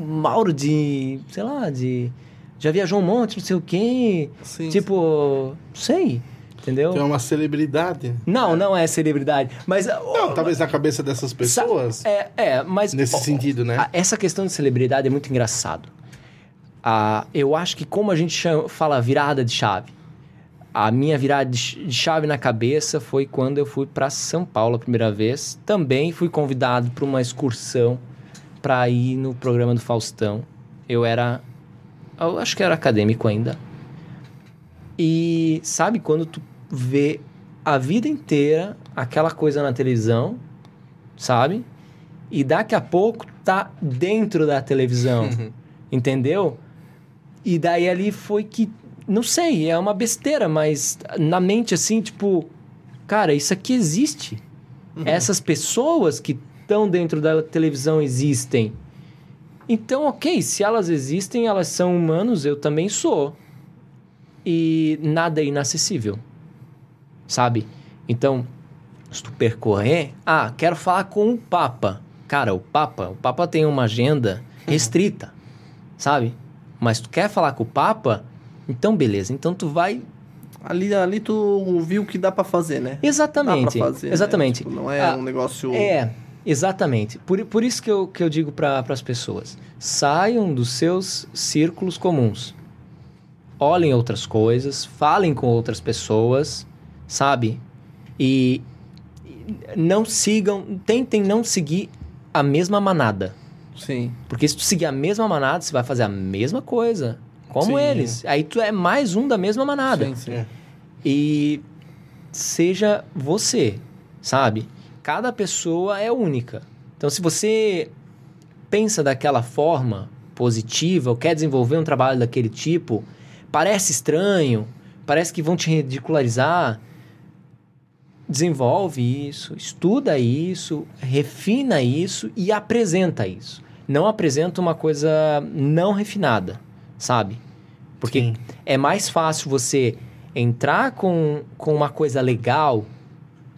um mauro de, sei lá, de. Já viajou um monte, não sei o quê. Sim, tipo, não sei, entendeu? Tu é uma celebridade. Não, não é celebridade. Mas. Não, talvez na cabeça dessas pessoas. É, é, mas. Nesse ó, sentido, né? Essa questão de celebridade é muito engraçado. Ah, eu acho que como a gente chama- fala virada de chave, a minha virada de chave na cabeça foi quando eu fui para São Paulo a primeira vez. Também fui convidado para uma excursão para ir no programa do Faustão. Eu era, eu acho que era acadêmico ainda. E sabe quando tu vê a vida inteira aquela coisa na televisão, sabe? E daqui a pouco tá dentro da televisão, entendeu? E daí ali foi que, não sei, é uma besteira, mas na mente assim, tipo, cara, isso aqui existe. Essas pessoas que estão dentro da televisão existem. Então, ok, se elas existem, elas são humanos, eu também sou. E nada é inacessível, sabe? Então, se tu percorrer, ah, quero falar com o Papa. Cara, o Papa, o Papa tem uma agenda restrita, sabe? Mas tu quer falar com o Papa, então beleza. Então tu vai Ali, ali tu viu o que dá pra fazer, né? exatamente, Dá pra fazer, né? exatamente. Tipo, não é Ah, um negócio... É, exatamente. Por, por isso que eu, que eu digo para as pessoas: saiam dos seus círculos comuns. Olhem outras coisas, falem com outras pessoas, sabe? E não sigam, tentem não seguir a mesma manada. Sim. Porque se tu seguir a mesma manada, você vai fazer a mesma coisa. Como Sim. eles. Aí tu é mais um da mesma manada Sim, sim. E seja você, sabe? Cada pessoa é única. Então, se você pensa daquela forma positiva ou quer desenvolver um trabalho daquele tipo, parece estranho, parece que vão te ridicularizar, desenvolve isso, estuda isso, refina isso e apresenta isso. Não apresenta uma coisa não refinada, sabe? Porque Sim. é mais fácil você entrar com, com uma coisa legal,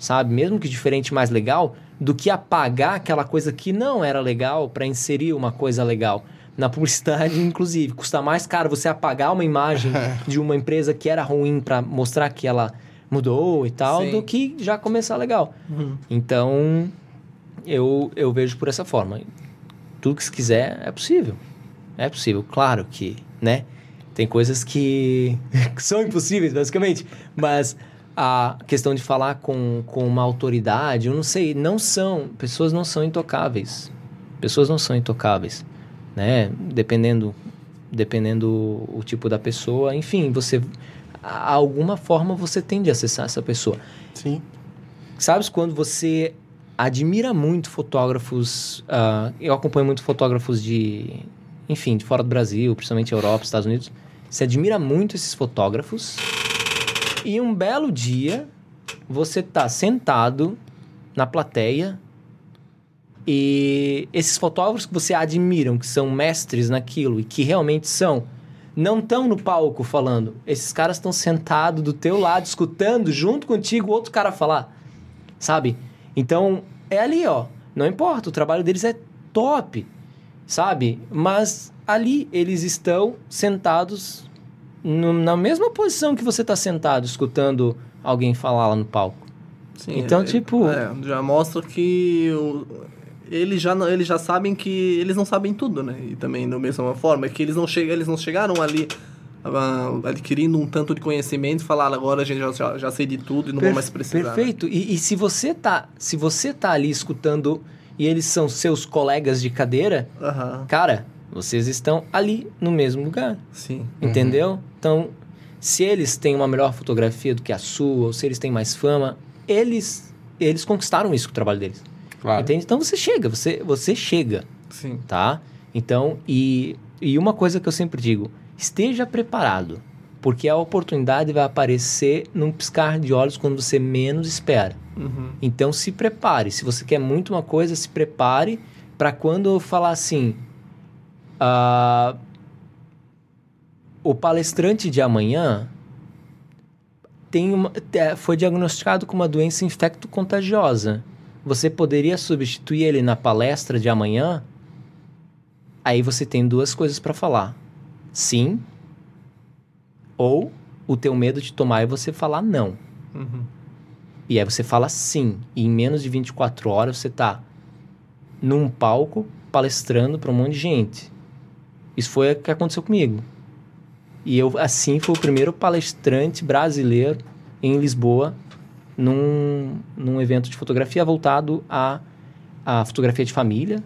sabe? Mesmo que diferente, mais legal, do que apagar aquela coisa que não era legal para inserir uma coisa legal. Na publicidade, inclusive, custa mais caro você apagar uma imagem de uma empresa que era ruim para mostrar que ela mudou e tal, Sim. do que já começar legal. Uhum. Então, eu, eu vejo por essa forma. Tudo que se quiser é possível. É possível, claro que, né? Tem coisas que são impossíveis, basicamente. Mas, a questão de falar com, com uma autoridade, eu não sei, não são, pessoas não são intocáveis. Pessoas não são intocáveis, né? Dependendo dependendo o tipo da pessoa, enfim, você a alguma forma você tende a acessar essa pessoa. Sim. Sabes quando você admira muito fotógrafos, ah, eu acompanho muito fotógrafos de, enfim, de fora do Brasil, principalmente Europa, Estados Unidos. Você admira muito esses fotógrafos e um belo dia você tá sentado na plateia e esses fotógrafos que você admiram, que são mestres naquilo e que realmente são, não estão no palco falando. Esses caras estão sentados do teu lado, escutando junto contigo outro cara falar. Sabe? Então, é ali, ó. Não importa, o trabalho deles é top, sabe? Mas ali eles estão sentados no- na mesma posição que você está sentado, escutando alguém falar lá no palco. Sim, Então, é- tipo- é, já mostra que o- eles, já, eles já sabem que eles não sabem tudo, né? E também, da mesma forma, é que eles não, chegam, eles não chegaram ali adquirindo um tanto de conhecimento e falaram agora a gente já, já, já sei de tudo e não vou mais precisar. né? Perfeito. E, e se você tá, se você tá ali escutando e eles são seus colegas de cadeira, Aham, cara, vocês estão ali no mesmo lugar, sim. entendeu? Então, se eles têm uma melhor fotografia do que a sua, ou se eles têm mais fama, eles eles conquistaram isso com o trabalho deles. Claro. Entende? Então você chega, você você chega, Sim. tá? Então, e, e uma coisa que eu sempre digo, esteja preparado, porque a oportunidade vai aparecer num piscar de olhos quando você menos espera. Uhum. Então se prepare. Se você quer muito uma coisa, se prepare para quando eu falar assim. Ah, o palestrante de amanhã tem uma, foi diagnosticado com uma doença infecto-contagiosa. Você poderia substituir ele na palestra de amanhã? Aí você tem duas coisas para falar. Sim. Ou o teu medo de tomar e você falar não. Uhum. E aí você fala sim. E em menos de 24 horas você tá num palco palestrando para um monte de gente. Isso foi o que aconteceu comigo. E eu, assim, fui o primeiro palestrante brasileiro em Lisboa num, num evento de fotografia voltado à, à fotografia de família.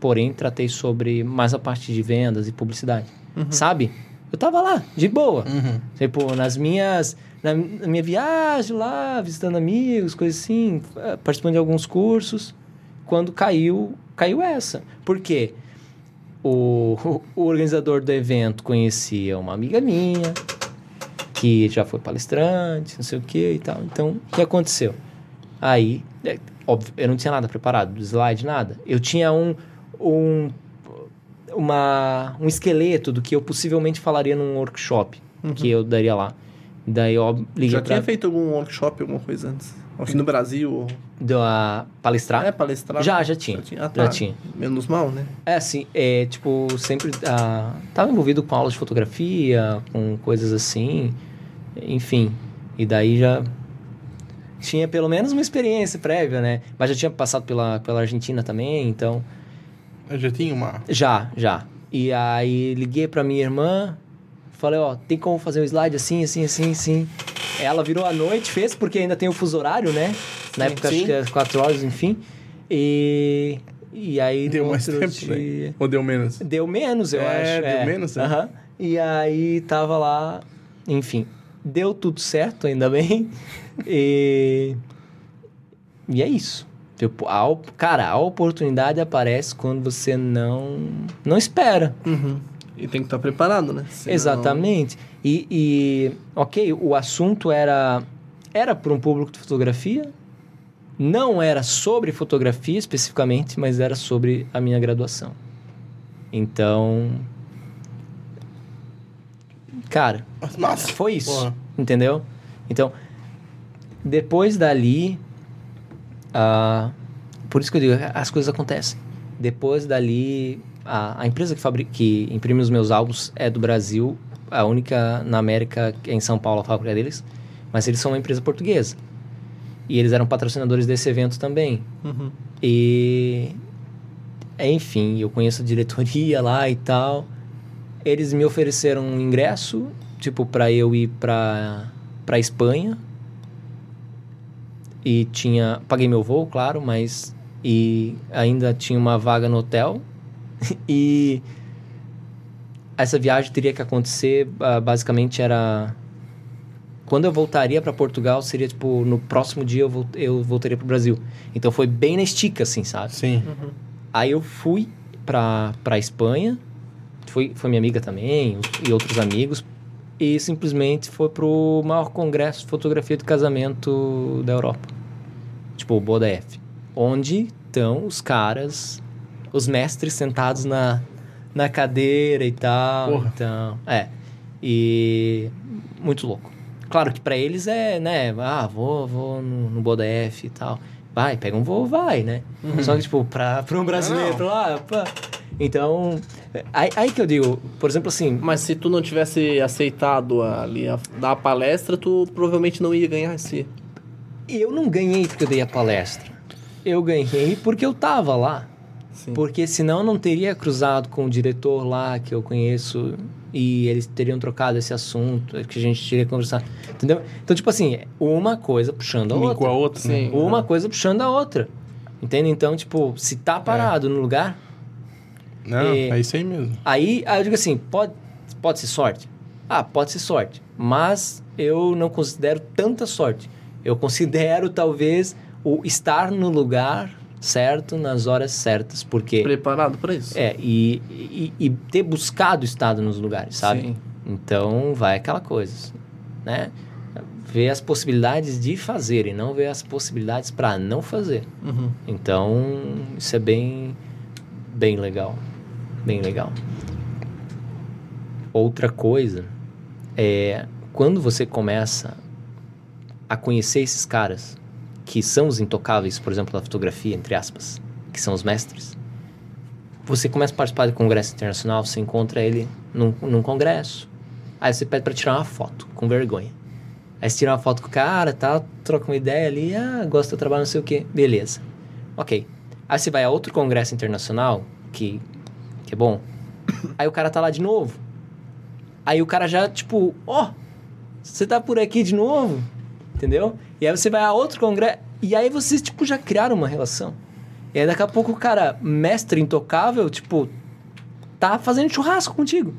Porém, tratei sobre mais a parte de vendas e publicidade. Sabe? Eu tava lá, de boa. Uhum. Tipo, nas minhas. Na, na minha viagem lá, visitando amigos, coisas assim, eh, participando de alguns cursos. Quando caiu, caiu essa. Por quê? O, o, organizador do evento conhecia uma amiga minha, que já foi palestrante, não sei o que e tal. Então, o que aconteceu? Aí, é, óbvio, eu não tinha nada preparado, slide, nada. Eu tinha um, um, uma, um esqueleto do que eu possivelmente falaria num workshop que eu daria lá. Daí eu liguei Já pra tinha feito algum workshop, alguma coisa antes? Aqui no Brasil? Da palestrar. É, palestrar? Já, já tinha. Ah, Já tá. tinha. Menos mal, né? É assim, é tipo, sempre ah, tava envolvido com aulas de fotografia, com coisas assim, enfim. E daí já tinha pelo menos uma experiência prévia, né? Mas já tinha passado pela, pela Argentina também, então Eu já tinha uma. já, já. E aí liguei pra minha irmã, falei, ó, tem como fazer um slide assim, assim, assim, assim. Ela virou à noite, fez, porque ainda tem o fuso horário, né? Na época acho sim. que é 4 horas, enfim. E, e aí Deu mais tempo, dia- né? Ou deu menos? Deu menos, eu É, acho. deu menos, né? Aham. E aí tava lá, enfim, deu tudo certo, ainda bem. e, e é isso. Tipo, a, cara, a oportunidade aparece quando você não, não espera. Uhum. E tem que estar preparado, né? Senão- Exatamente. E, e, ok, o assunto era era para um público de fotografia, não era sobre fotografia especificamente, mas era sobre a minha graduação. Então, cara, Nossa. foi isso, Porra. entendeu? Então, depois dali, ah, por isso que eu digo, as coisas acontecem. Depois dali, a, a empresa que, fabrica, que imprime os meus álbuns é do Brasil, a única na América, é em São Paulo, a fábrica deles, mas eles são uma empresa portuguesa. E eles eram patrocinadores desse evento também. Uhum. E enfim, eu conheço a diretoria lá e tal. Eles me ofereceram um ingresso, tipo, para eu ir pra, pra Espanha. e tinha. Paguei meu voo, claro, mas. E ainda tinha uma vaga no hotel. e. Essa viagem teria que acontecer, ah, basicamente era. Quando eu voltaria para Portugal, seria tipo, no próximo dia eu, vol eu voltaria pro Brasil. Então foi bem na estica, assim, sabe? Sim. Aí eu fui pra, pra Espanha, foi, foi minha amiga também, e outros amigos, e simplesmente foi pro maior congresso de fotografia de casamento da Europa. Tipo, o BODF. Onde estão os caras, os mestres sentados na, na cadeira e tal. Porra. Então, é. E muito louco. Claro que pra eles é, né, ah, vou, vou no, no BODF e tal. Vai, pega um voo, vai, né? Só que, tipo, pra, pra um brasileiro Não. lá, pá. Então, aí, aí que eu digo, por exemplo, assim, Mas se tu não tivesse aceitado ali a, dar a palestra, tu provavelmente não ia ganhar esse. eu não ganhei porque eu dei a palestra. Eu ganhei porque eu tava lá. Sim. Porque senão eu não teria cruzado com o diretor lá que eu conheço e eles teriam trocado esse assunto que a gente teria conversado. Entendeu? Então, tipo assim, uma coisa puxando a outra. com a outra, né? Sim. Uma coisa puxando a outra. Entende? Então, tipo, se tá parado no lugar, Não, É. é isso aí mesmo. Aí, aí eu digo assim, pode, pode ser sorte? Ah, pode ser sorte. Mas eu não considero tanta sorte. Eu considero, talvez, o estar no lugar certo, nas horas certas. Porque... Preparado pra isso? É, e, e, e ter buscado estar nos lugares, sabe? Sim. Então, vai aquela coisa, né? Ver as possibilidades de fazer e não ver as possibilidades para não fazer. Uhum. Então, isso é bem, bem legal. Bem legal. Outra coisa é quando você começa a conhecer esses caras que são os intocáveis, por exemplo, da fotografia, entre aspas, que são os mestres. Você começa a participar de congresso internacional, você encontra ele num, num congresso. Aí você pede para tirar uma foto, com vergonha. Aí você tira uma foto com o cara, tal, troca uma ideia ali, ah, gosta do trabalho, não sei o quê. Beleza. Ok. Aí você vai a outro congresso internacional, que, que é bom. Aí o cara tá lá de novo. Aí o cara já, tipo, ó, você tá por aqui de novo? Entendeu? E aí você vai a outro congresso. E aí vocês, tipo, já criaram uma relação. E aí daqui a pouco o cara, mestre intocável, tipo, tá fazendo churrasco contigo.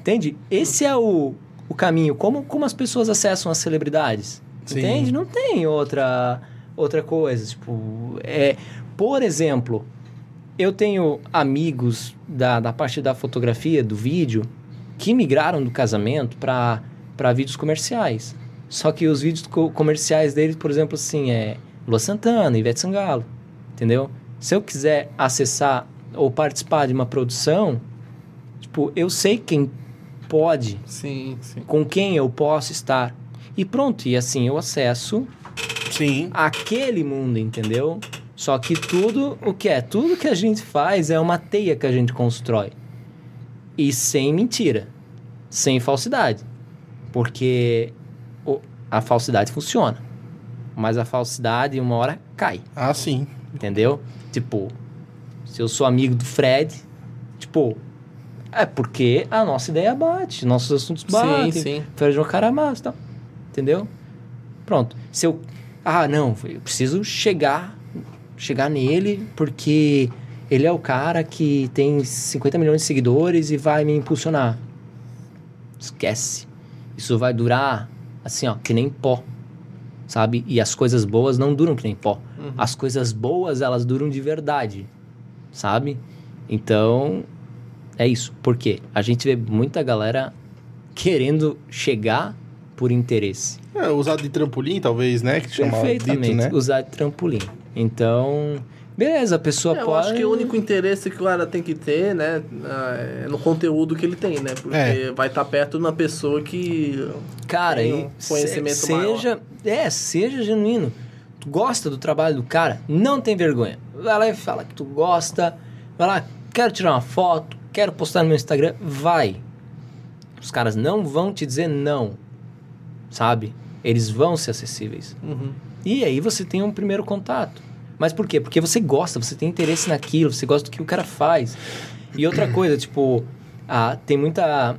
Entende? Esse é o, o caminho. Como, como as pessoas acessam as celebridades? Sim. Entende? Não tem outra, outra coisa. Tipo, é, por exemplo, eu tenho amigos da, da parte da fotografia, do vídeo, que migraram do casamento para vídeos comerciais. Só que os vídeos co- comerciais deles, por exemplo, assim, é Lua Santana, Ivete Sangalo, entendeu? Se eu quiser acessar ou participar de uma produção, tipo, eu sei quem pode, Sim, sim. com quem eu posso estar. E pronto, e assim eu acesso Sim. aquele mundo, entendeu? Só que tudo o que é, tudo que a gente faz é uma teia que a gente constrói. E sem mentira, sem falsidade. Porque a falsidade funciona. Mas a falsidade uma hora cai, Ah, sim. entendeu? Tipo, se eu sou amigo do Fred, tipo, é porque a nossa ideia bate, nossos assuntos batem. Sim, sim. Fred é um cara massa, tal. Entendeu? Pronto. Se eu. Ah, não, eu preciso chegar. Chegar nele, porque ele é o cara que tem 50 milhões de seguidores e vai me impulsionar. Esquece. Isso vai durar assim, ó, que nem pó. Sabe? E as coisas boas não duram que nem pó. As coisas boas, elas duram de verdade. Sabe? Então, é isso. Por quê? A gente vê muita galera querendo chegar por interesse. É, usado de trampolim, talvez, né? Que chama Perfeitamente. dito, né? Usar de trampolim. Então, beleza, a pessoa É, eu pode. acho que o único interesse que o cara tem que ter, né, é no conteúdo que ele tem, né? Porque É. vai estar perto de uma pessoa que. Cara, tem e um conhecimento se- maior. seja, é, seja genuíno. Tu gosta do trabalho do cara, não tem vergonha. Vai lá e fala que tu gosta. Vai lá, quero tirar uma foto, quero postar no meu Instagram, vai. Os caras não vão te dizer não. Sabe? Eles vão ser acessíveis. Uhum. E aí você tem um primeiro contato. Mas por quê? Porque você gosta, você tem interesse naquilo, você gosta do que o cara faz. E outra coisa, tipo, ah, tem muita,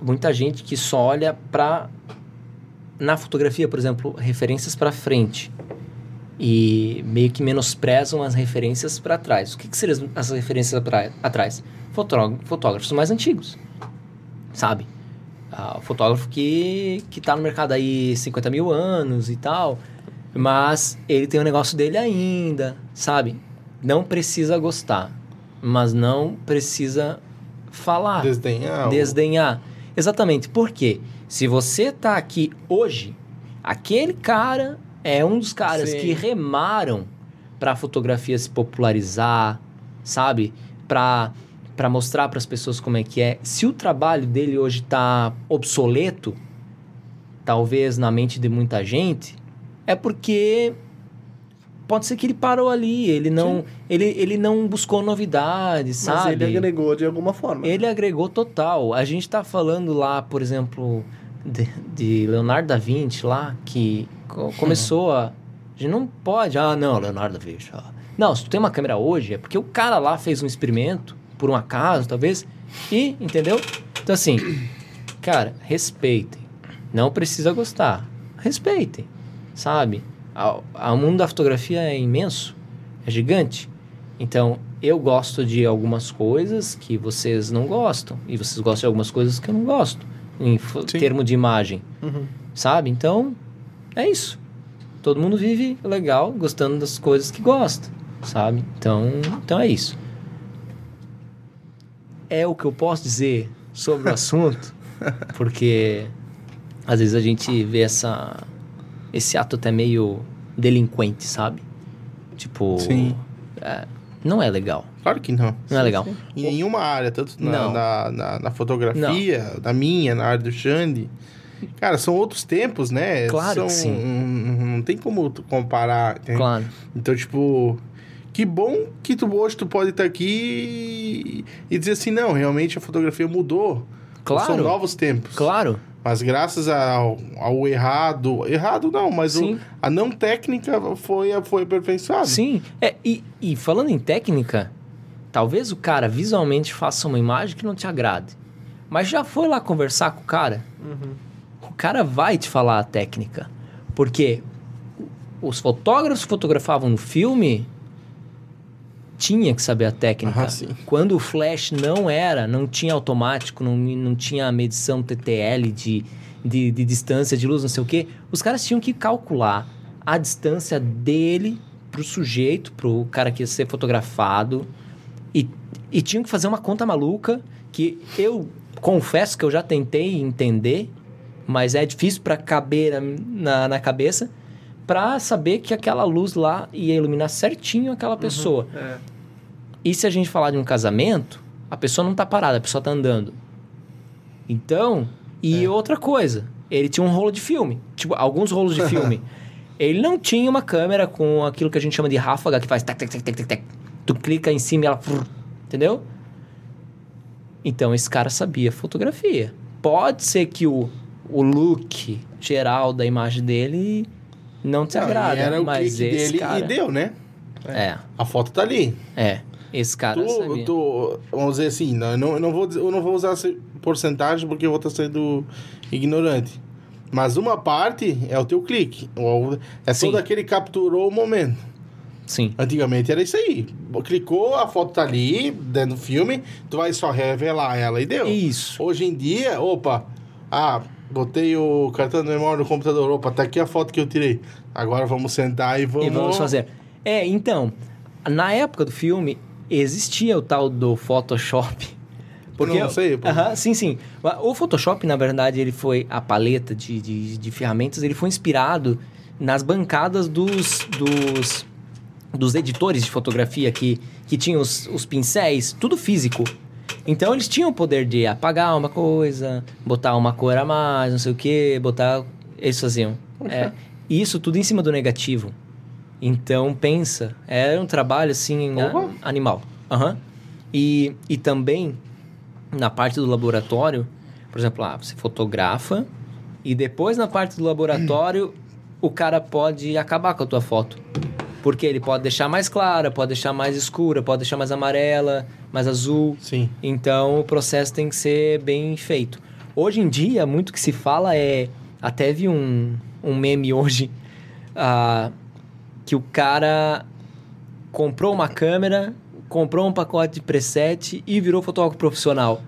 muita gente que só olha pra. Na fotografia, por exemplo, referências pra frente. e meio que menosprezam as referências para trás. O que, que seriam as referências pra, atrás? Fotógrafos, fotógrafos mais antigos, sabe? Ah, o fotógrafo que, que tá no mercado aí 50 mil anos e tal, mas ele tem o negócio dele ainda, sabe? Não precisa gostar, mas não precisa falar. Desdenhar. Desdenhar. Exatamente. Por quê? Se você tá aqui hoje, aquele cara é um dos caras Sim. que remaram para a fotografia se popularizar, sabe? Para para mostrar para as pessoas como é que é. Se o trabalho dele hoje tá obsoleto, talvez na mente de muita gente, é porque pode ser que ele parou ali, ele não ele, ele não buscou novidades, Mas sabe? ele agregou de alguma forma. Ele agregou total. A gente tá falando lá, por exemplo, de, de Leonardo da Vinci lá, que co- começou a... A gente não pode... Ah, não, Leonardo da Vinci. ah. Não, se tu tem uma câmera hoje, é porque o cara lá fez um experimento, por um acaso, talvez, e, entendeu? Então, assim, cara, respeitem. Não precisa gostar. Respeitem, sabe? O mundo da fotografia é imenso, é gigante. Então, eu gosto de algumas coisas que vocês não gostam. E vocês gostam de algumas coisas que eu não gosto. Em Sim. termo de imagem. Uhum. Sabe? Então, é isso. Todo mundo vive legal, gostando das coisas que gosta. Sabe? Então, então é isso. É o que eu posso dizer sobre o assunto. Porque às vezes a gente vê essa, esse ato até meio delinquente, sabe? Tipo. Sim. é, não é legal. Claro que não. Não é legal. Em nenhuma área, tanto na, Não. na, na- na fotografia, na minha, na área do Xande. Cara, são outros tempos, né? Claro são, que sim. Não, não tem como comparar. Claro. Então, tipo, que bom que tu hoje tu pode estar aqui e, e dizer assim, não, realmente a fotografia mudou. Claro. São novos tempos. Claro. Mas graças ao, ao errado, errado não, mas o- a não técnica foi, foi aperfeiçoada. Sim. É, e, e falando em técnica, talvez o cara visualmente faça uma imagem que não te agrade. Mas já foi lá conversar com o cara? O cara vai te falar a técnica. Porque os fotógrafos que fotografavam no filme tinha que saber a técnica. Ah. Quando o flash não era, não tinha automático, não, não tinha medição TTL de, de, de distância de luz, não sei o quê, os caras tinham que calcular a distância dele pro sujeito, pro cara que ia ser fotografado, e, e tinham que fazer uma conta maluca que eu confesso que eu já tentei entender, mas é difícil para caber na, na, na cabeça, para saber que aquela luz lá ia iluminar certinho aquela pessoa. É. E se a gente falar de um casamento, a pessoa não tá parada, a pessoa tá andando. Então, e outra coisa, ele tinha um rolo de filme, tipo, alguns rolos de filme. Ele não tinha uma câmera com aquilo que a gente chama de ráfaga, que faz tac, tac, tac, tac, tac. Tu clica em cima e ela... Entendeu? Então, esse cara sabia fotografia. Pode ser que o, o look geral da imagem dele não te Não, agrada, era o mas clique dele cara... e deu, né? É, A foto tá ali. é. Esse cara Tu, sabia. tu- vamos dizer assim, não, eu não, não vou, eu não vou usar essa porcentagem porque eu vou estar sendo ignorante. Mas uma parte é o teu clique. Ou- É Sim. todo aquele que capturou o momento. Sim. Antigamente era isso aí. Clicou, a foto tá ali, dentro do filme, tu vai só revelar ela e deu. Isso. Hoje em dia, opa, ah, botei o cartão de memória no computador, opa, tá aqui a foto que eu tirei. Agora vamos sentar e vamos... E vamos fazer. É, então, na época do filme, existia o tal do Photoshop. Porque, Não sei, pô. Aham, sim, sim. O Photoshop, na verdade, ele foi a paleta de, de, de ferramentas, ele foi inspirado nas bancadas dos, dos, dos editores de fotografia que, que tinham os, os pincéis, tudo físico. Então eles tinham o poder de apagar uma coisa, botar uma cor a mais, não sei o que, botar. Eles faziam. É, e isso tudo em cima do negativo. Então pensa, era um trabalho assim a- animal. Aham. E, e também na parte do laboratório, por exemplo, lá você fotografa e depois na parte do laboratório o cara pode acabar com a tua foto. Porque ele pode deixar mais clara, pode deixar mais escura, pode deixar mais amarela, mais azul. Sim. Então o processo tem que ser bem feito. Hoje em dia, muito que se fala é. Até vi um, um meme hoje. ah, que o cara comprou uma câmera, comprou um pacote de preset e virou fotógrafo profissional.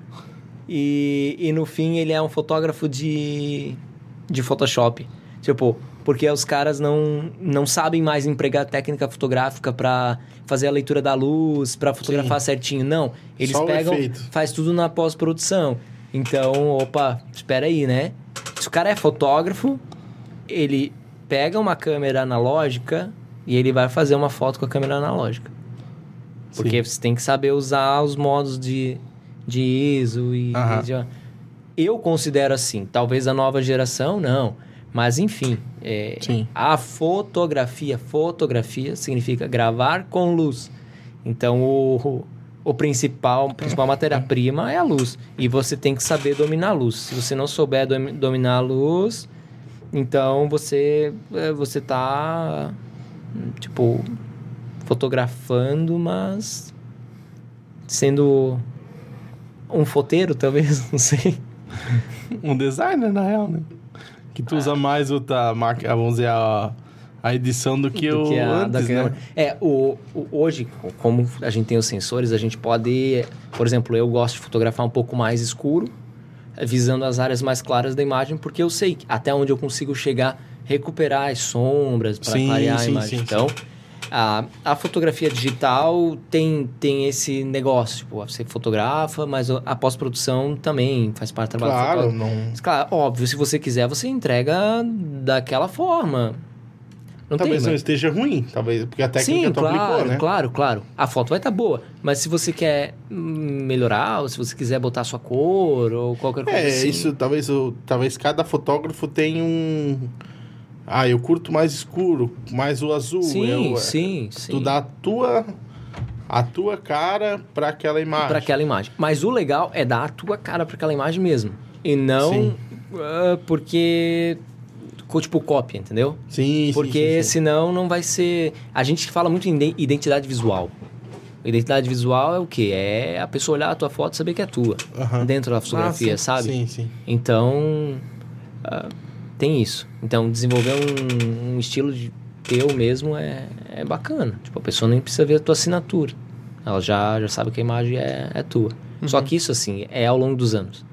E, e no fim ele é um fotógrafo de, de Photoshop. Tipo, porque os caras não, não sabem mais empregar técnica fotográfica para fazer a leitura da luz, para fotografar certinho. Não, eles Só pegam, faz tudo na pós-produção. Então, opa, espera aí, né? Se o cara é fotógrafo, ele pega uma câmera analógica e ele vai fazer uma foto com a câmera analógica. Porque você tem que saber usar os modos de, de ISO e... De- eu considero assim. Talvez a nova geração, não. Mas, enfim, é, a fotografia, fotografia significa gravar com luz. Então, o, o principal, a principal matéria-prima é a luz. E você tem que saber dominar a luz. Se você não souber domi- dominar a luz, então você, é, você tá, tipo, fotografando, mas sendo um foteiro, talvez, não sei. Um designer, na real, né? Que tu usa mais outra máquina, vamos dizer, a, a edição do que do o que a- antes, né? É, o, o- hoje, como a gente tem os sensores, a gente pode... Por exemplo, eu gosto de fotografar um pouco mais escuro, visando as áreas mais claras da imagem, porque eu sei que até onde eu consigo chegar, recuperar as sombras para Sim, clarear sim, a imagem. sim, então, A, a fotografia digital tem, tem esse negócio. Tipo, você fotografa, mas a pós-produção também faz parte do trabalho Claro, não... Mas, Claro, óbvio, se você quiser, você entrega daquela forma. Não Talvez tem, não mas- esteja ruim, talvez, porque a técnica Sim, tu claro, aplicou, né? claro, claro. A foto vai estar boa, mas se você quer melhorar, ou se você quiser botar sua cor, ou qualquer coisa É, assim. isso talvez, talvez cada fotógrafo tenha um. Ah, eu curto mais escuro, mais o azul. Sim, eu, sim, sim. Tu dá a tua, a tua cara para aquela imagem. Pra aquela imagem. Mas o legal é dar a tua cara pra aquela imagem mesmo. E não Sim. ah, porque. Tipo, cópia, entendeu? Sim, sim, Porque sim, sim. senão não vai ser. A gente fala muito em ide- identidade visual. Identidade visual é o quê? É a pessoa olhar a tua foto e saber que é tua. Aham. Dentro da fotografia, Ah, sim, sabe? Sim, sim. Então, ah, tem isso. Então, desenvolver um, um estilo de teu mesmo é, é bacana. Tipo, a pessoa nem precisa ver a tua assinatura. Ela já, já sabe que a imagem é, é tua. Só que isso, assim, é ao longo dos anos.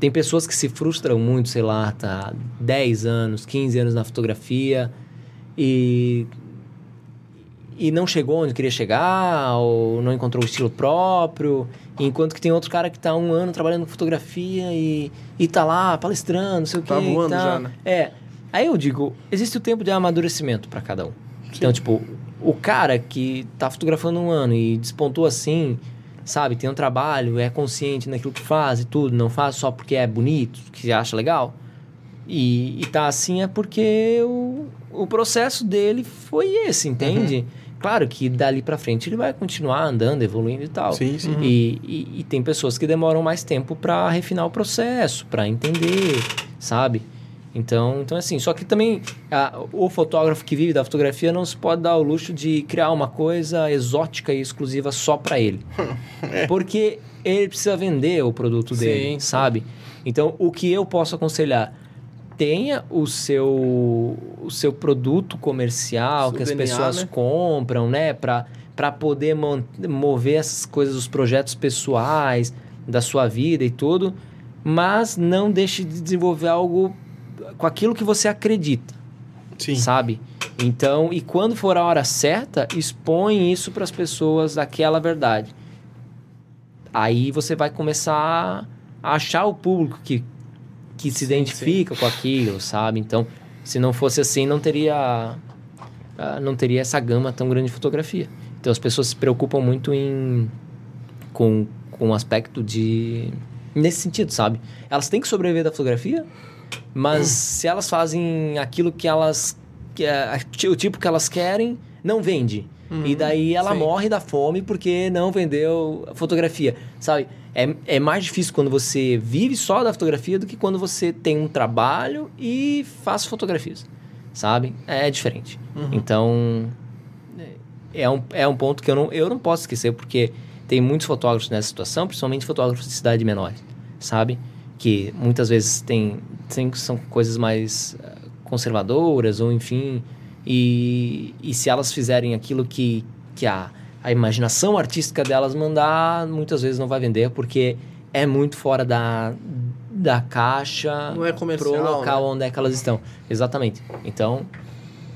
Tem pessoas que se frustram muito, sei lá, tá 10 anos, 15 anos na fotografia e e não chegou onde queria chegar, ou não encontrou o estilo próprio, enquanto que tem outro cara que tá um ano trabalhando com fotografia e, e tá lá palestrando, não sei o Tá quê. e voando tá- já, né? É. Aí eu digo, existe o tempo de amadurecimento para cada um. Então, tipo, o cara que tá fotografando um ano e despontou assim, sabe, tem um trabalho, é consciente naquilo que faz e tudo, não faz só porque é bonito, que acha legal. E, e tá assim é porque o, o processo dele foi esse, entende? Claro que dali pra frente ele vai continuar andando, evoluindo e tal. Sim, sim. E, e, e tem pessoas que demoram mais tempo para refinar o processo, para entender, sabe? Então, então assim, só que também a- o fotógrafo que vive da fotografia não se pode dar o luxo de criar uma coisa exótica e exclusiva só para ele. Porque ele precisa vender o produto Sim, dele, sabe? Então, o que eu posso aconselhar? Tenha o seu, o seu produto comercial que as pessoas né? compram, né? Para poder mover essas coisas, os projetos pessoais da sua vida e tudo. Mas não deixe de desenvolver algo com aquilo que você acredita, Sim. sabe? Então, e quando for a hora certa, expõe isso para as pessoas daquela verdade. Aí você vai começar a achar o público que, que se Sim, identifica com aquilo, sabe? Então, se não fosse assim, não teria ah, não teria essa gama tão grande de fotografia. Então, as pessoas se preocupam muito em com, com o aspecto de nesse sentido, sabe? Elas têm que sobreviver da fotografia, mas se elas fazem aquilo que elas que é, o tipo que elas querem, não vende. e daí ela sim. morre da fome porque não vendeu a fotografia, sabe? É, é mais difícil quando você vive só da fotografia do que quando você tem um trabalho e faz fotografias, sabe? É diferente. Então, é um, é um ponto que eu não, eu não posso esquecer, porque tem muitos fotógrafos nessa situação, principalmente fotógrafos de cidade menores, sabe? Que muitas vezes tem, tem são coisas mais eh, conservadoras, ou enfim, E, e se elas fizerem aquilo que, que a, a imaginação artística delas mandar, muitas vezes não vai vender, porque é muito fora da, da caixa Não é comercial, pro local né? onde é que elas estão. Exatamente. Então,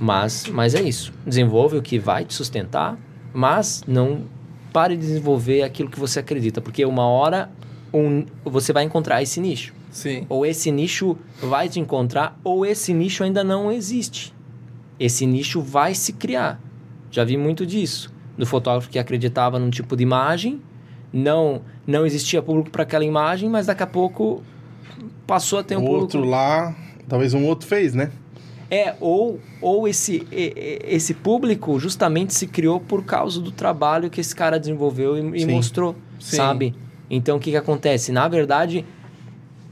mas, mas é isso. Desenvolve o que vai te sustentar, mas não pare de desenvolver aquilo que você acredita, porque uma hora um, você vai encontrar esse nicho. Sim. Ou esse nicho vai te encontrar, ou esse nicho ainda não existe. Esse nicho vai se criar. Já vi muito disso. Do fotógrafo que acreditava num tipo de imagem, não não existia público para aquela imagem, mas daqui a pouco passou a ter um o público. outro lá, talvez um outro fez, né? É, ou, ou esse, esse público justamente se criou por causa do trabalho que esse cara desenvolveu e, e Sim. mostrou, Sim. sabe? Então, o que, que acontece? Na verdade,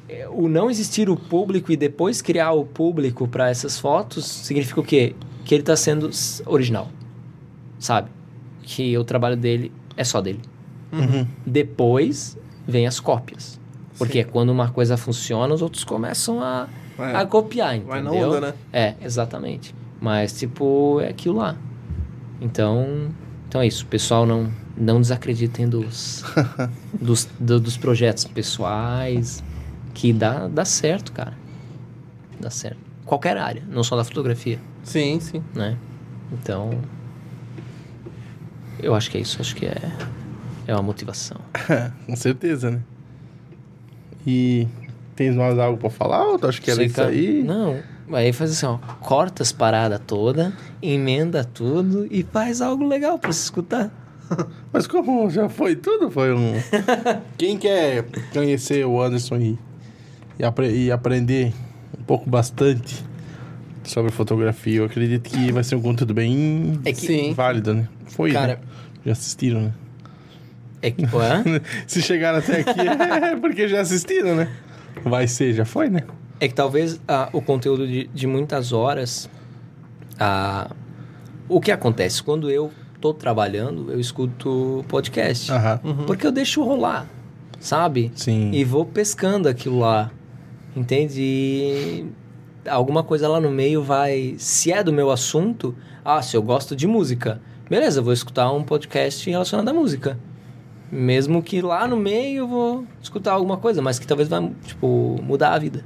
é, o não existir o público e depois criar o público para essas fotos significa o quê? Que ele está sendo original, sabe? Que o trabalho dele é só dele. Uhum. Depois vem as cópias. Porque é quando uma coisa funciona, os outros começam a, a copiar, entendeu? Vai na onda, né? É, exatamente. Mas, tipo, é aquilo lá. Então, então é isso. Pessoal, não, não desacreditem dos, dos, do- dos projetos pessoais. Que dá, dá certo, cara. Dá certo. Qualquer área, não só da fotografia, Sim, sim. né? Então, eu acho que é isso. Acho que é, é uma motivação. Com certeza, né? E tens mais algo pra falar? Ou tu acha que era Sei, isso cara, aí? Não, aí faz assim, ó. Corta as paradas toda, emenda tudo e faz algo legal pra se escutar. Mas como já foi tudo, foi um. Quem quer conhecer o Anderson e, e, apre- e aprender um pouco bastante sobre fotografia, eu acredito que vai ser um conteúdo bem É que, válido, né? Foi, Cara- né? Já assistiram, né? é que? Se chegaram até aqui é porque já assistiram, né? Vai ser, já foi, né? É que talvez ah, o conteúdo de, de muitas horas. ah, o que acontece? Quando eu tô trabalhando, eu escuto podcast. Aham. Porque eu deixo rolar, sabe? Sim. E vou pescando aquilo lá. Entende? E alguma coisa lá no meio vai. Se é do meu assunto, ah, se eu gosto de música, beleza, vou escutar um podcast relacionado à música. Mesmo que lá no meio eu vou escutar alguma coisa, mas que talvez vai, tipo, mudar a vida.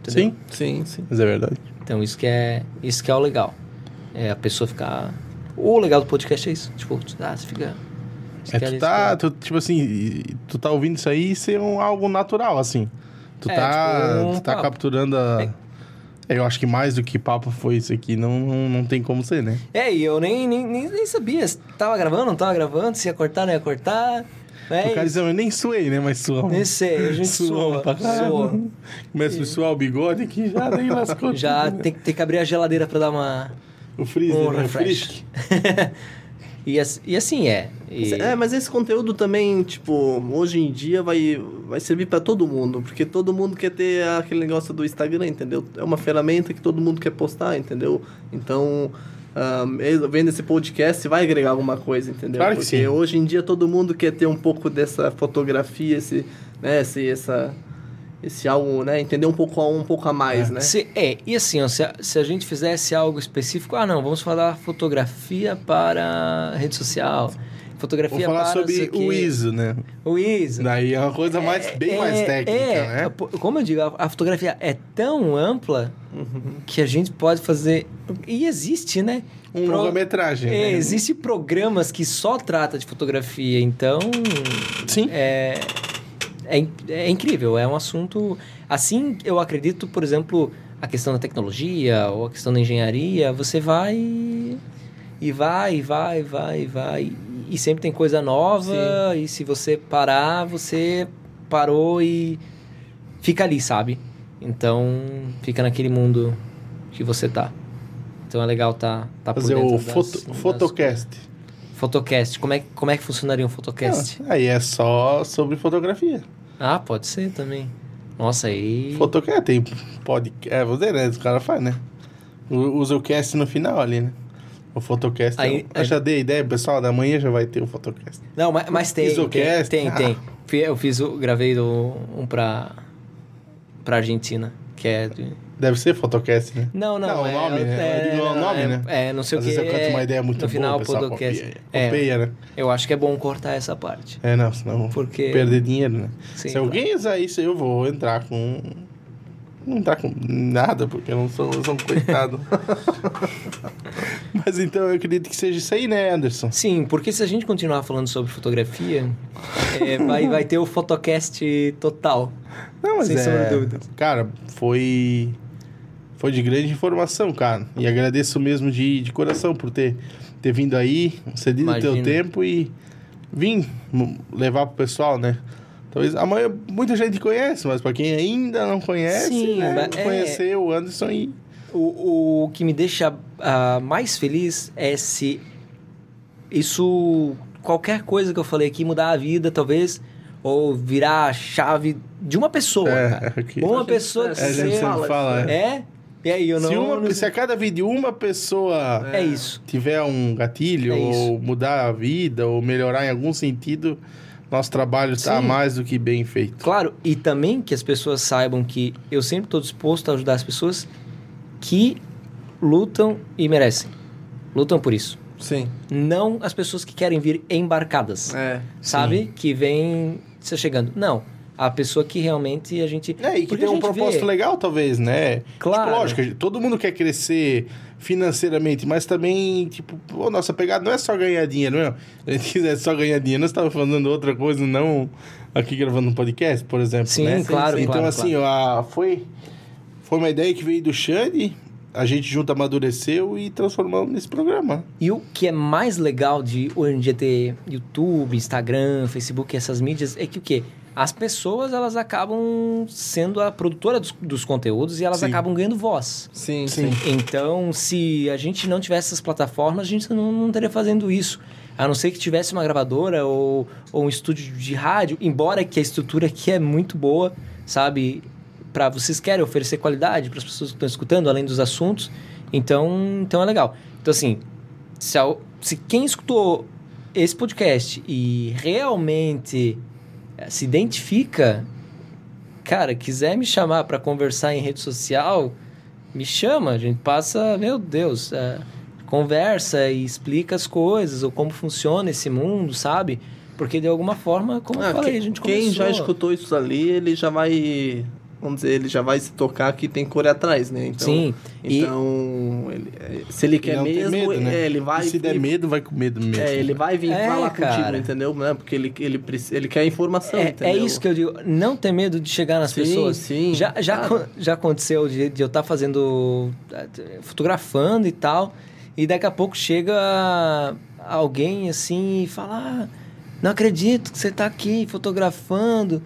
Entendeu? Sim, Sim, sim. mas é verdade. Então isso que é, isso que é o legal. É a pessoa ficar. O legal do podcast é isso. Tipo, ah, você fica. você É, tu tá, quer- tu, tipo assim, e- tu tá ouvindo isso aí ser um, algo natural, assim. Tu É, tá, tipo, um tu tá capturando a... É, Eu acho que mais do que papo foi isso aqui, não, não, não tem como ser, né? É, e eu nem, nem, nem, nem sabia se tava gravando, não tava gravando, se ia cortar, não ia cortar. Né? o cara diz, eu nem suei, né? Mas suamos. Nem sei, a gente Suamos sua, pra caralho. Começa a suar o bigode aqui, já nem lascou. Já tem, tem que abrir a geladeira pra dar uma... O freezer, um né? refresh. Frisk. e, e assim é. E- É, mas esse conteúdo também, tipo, hoje em dia vai, vai servir pra todo mundo, porque todo mundo quer ter aquele negócio do Instagram, entendeu? É uma ferramenta que todo mundo quer postar, entendeu? Então, ah, vendo esse podcast vai agregar alguma coisa, entendeu? Claro que porque sim. hoje em dia todo mundo quer ter um pouco dessa fotografia, esse, né, esse, essa, esse algo, né, entender um pouco, um pouco a mais, né? Se- é, e assim, ó, se, a, se a gente fizesse algo específico, ah, não, vamos falar fotografia para rede social, Vou fotografia falar para... sobre o ISO, né? O ISO. Daí é uma coisa mais, bem mais É, técnica, é, né? pô, Como eu digo, a, a fotografia é tão ampla que a gente pode fazer. E existe, né? Um Pro- longa-metragem, É, né? existe programas que só trata de fotografia, então Sim. é, é, é incrível, é um assunto. Assim, eu acredito, por exemplo, a questão da tecnologia ou a questão da engenharia, você vai e vai, e vai, e vai, e vai. E sempre tem coisa nova, e se você parar, você parou e fica ali, sabe? Então, fica naquele mundo que você tá. Então é legal tá, tá por Fazer dentro o das- foto, das photocast. Fotocast. Como é, como é que funcionaria um fotocast? Ah, aí é só sobre fotografia. Ah, pode ser também. Nossa, aí. Fotocast tem podcast. É, você, né? Os caras fazem, né? Usa o cast no final ali, né? O fotocast. Aí- é, eu já dei ideia, pessoal. Da manhã já vai ter o fotocast. Não, mas, mas tem. Tem, Isocast? tem, Ah. tem. Eu fiz o. Gravei um pra. pra Argentina. que é... de- Deve ser Photocast, né? Não, não, Não, o é... nome, né? Eu digo o nome, é, né? É, não sei Às o que. vezes eu canto uma ideia muito no boa, final, o pessoal podcast. copia, É, copia, né? eu acho que é bom cortar essa parte. É, não, senão Porque- perder dinheiro, né? Sim, Se alguém usar isso, eu vou entrar com... Não entrar com nada, porque eu não sou, eu sou um coitado. Mas então eu acredito que seja isso aí, né, Anderson? Sim, porque se a gente continuar falando sobre fotografia, é, vai, vai ter o Photocast total. Não, mas Sem é... sombra de. Cara, foi... Foi de grande informação, cara. E agradeço mesmo de, de coração por ter, ter vindo aí, cedido o teu tempo e vim m- levar pro pessoal, né? Talvez amanhã muita gente conhece, mas pra quem ainda não conhece, Sim, né? é- Conhecer o Anderson e... O, o que me deixa ah, mais feliz é se isso, qualquer coisa que eu falei aqui, mudar a vida, talvez, ou virar a chave de uma pessoa. É, cara. Uma pessoa é, que a gente você- fala fala, isso, é. É? E aí, eu não... se, uma, não- se a cada vídeo uma pessoa É isso. tiver um gatilho, É ou mudar a vida, ou melhorar em algum sentido, nosso trabalho está Sim. mais do que bem feito. Claro, e também que as pessoas saibam que eu sempre estou disposto a ajudar as pessoas que lutam e merecem. Lutam por isso. Sim. Não as pessoas que querem vir embarcadas, É. sabe? Que vem se chegando. Não. A pessoa que realmente a gente. É, e que tem um propósito vê- legal, talvez, né? Claro. Tipo, lógico, gente- todo mundo quer crescer financeiramente, mas também, tipo, pô, nossa pegada não é só ganhar dinheiro, não. Se a gente quisesse só ganhar dinheiro, nós estávamos falando outra coisa, não aqui gravando um podcast, por exemplo. Sim, né? claro, Então, claro, assim, a- foi, foi uma ideia que veio do Xande, a gente junto amadureceu e transformamos nesse programa. E o que é mais legal de hoje em dia ter YouTube, Instagram, Facebook, essas mídias, é que o quê? As pessoas, elas acabam sendo a produtora dos, dos conteúdos e elas Sim. acabam ganhando voz. Sim, Sim. sim. Então, se a gente não tivesse essas plataformas, a gente não, não estaria fazendo isso. A não ser que tivesse uma gravadora ou, ou um estúdio de rádio, embora que a estrutura aqui é muito boa, sabe? Para vocês querem oferecer qualidade para as pessoas que estão escutando, além dos assuntos. Então, então é legal. Então, assim, se, al- se quem escutou esse podcast e realmente se identifica, cara, quiser me chamar para conversar em rede social, me chama, a gente passa, meu Deus, é, conversa e explica as coisas, ou como funciona esse mundo, sabe? Porque de alguma forma, como Ah, eu falei, que- a gente quem começou... já escutou isso ali, ele já vai. Vamos dizer, ele já vai se tocar que tem correr atrás, né? Então, Sim, e- Então, ele- é, se ele quer tem mesmo, medo, né? é, ele vai. E se der ele- medo, vai com medo mesmo. É, ele vai vir É, falar cara. contigo, entendeu? Né? Porque ele, ele, ele quer informação, É, é entendeu? isso que eu digo, não ter medo de chegar nas Sim, pessoas. sim, Já, já, claro. já aconteceu de, de eu estar fazendo, eh, fotografando e tal, e daqui a pouco chega alguém assim e fala: "Ah, Não acredito que você está aqui fotografando,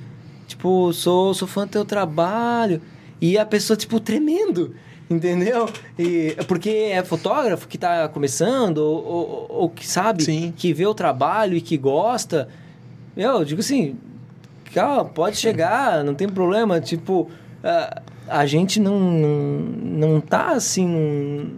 tipo, sou, sou fã do teu trabalho. E a pessoa, tipo, tremendo. Entendeu? E, porque é fotógrafo que está começando, ou, ou, ou que sabe, Sim. que vê o trabalho e que gosta. Eu digo assim, calma, pode chegar, não tem problema. Tipo, a, a gente não, não, não tá assim num-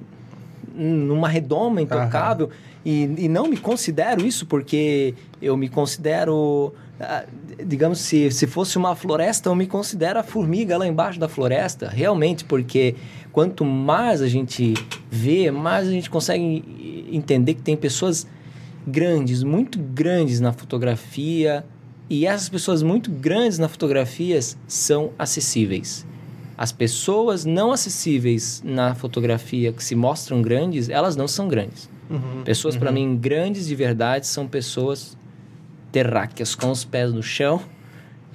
numa redoma intocável. E, e não me considero isso porque eu me considero. Ah, Digamos, se, se fosse uma floresta, eu me considero a formiga lá embaixo da floresta, realmente, porque quanto mais a gente vê, mais a gente consegue entender que tem pessoas grandes, muito grandes na fotografia, e essas pessoas muito grandes na fotografia são acessíveis. As pessoas não acessíveis na fotografia que se mostram grandes, elas não são grandes. Uhum. Pessoas, para mim, grandes de verdade são pessoas terráqueas, com os pés no chão,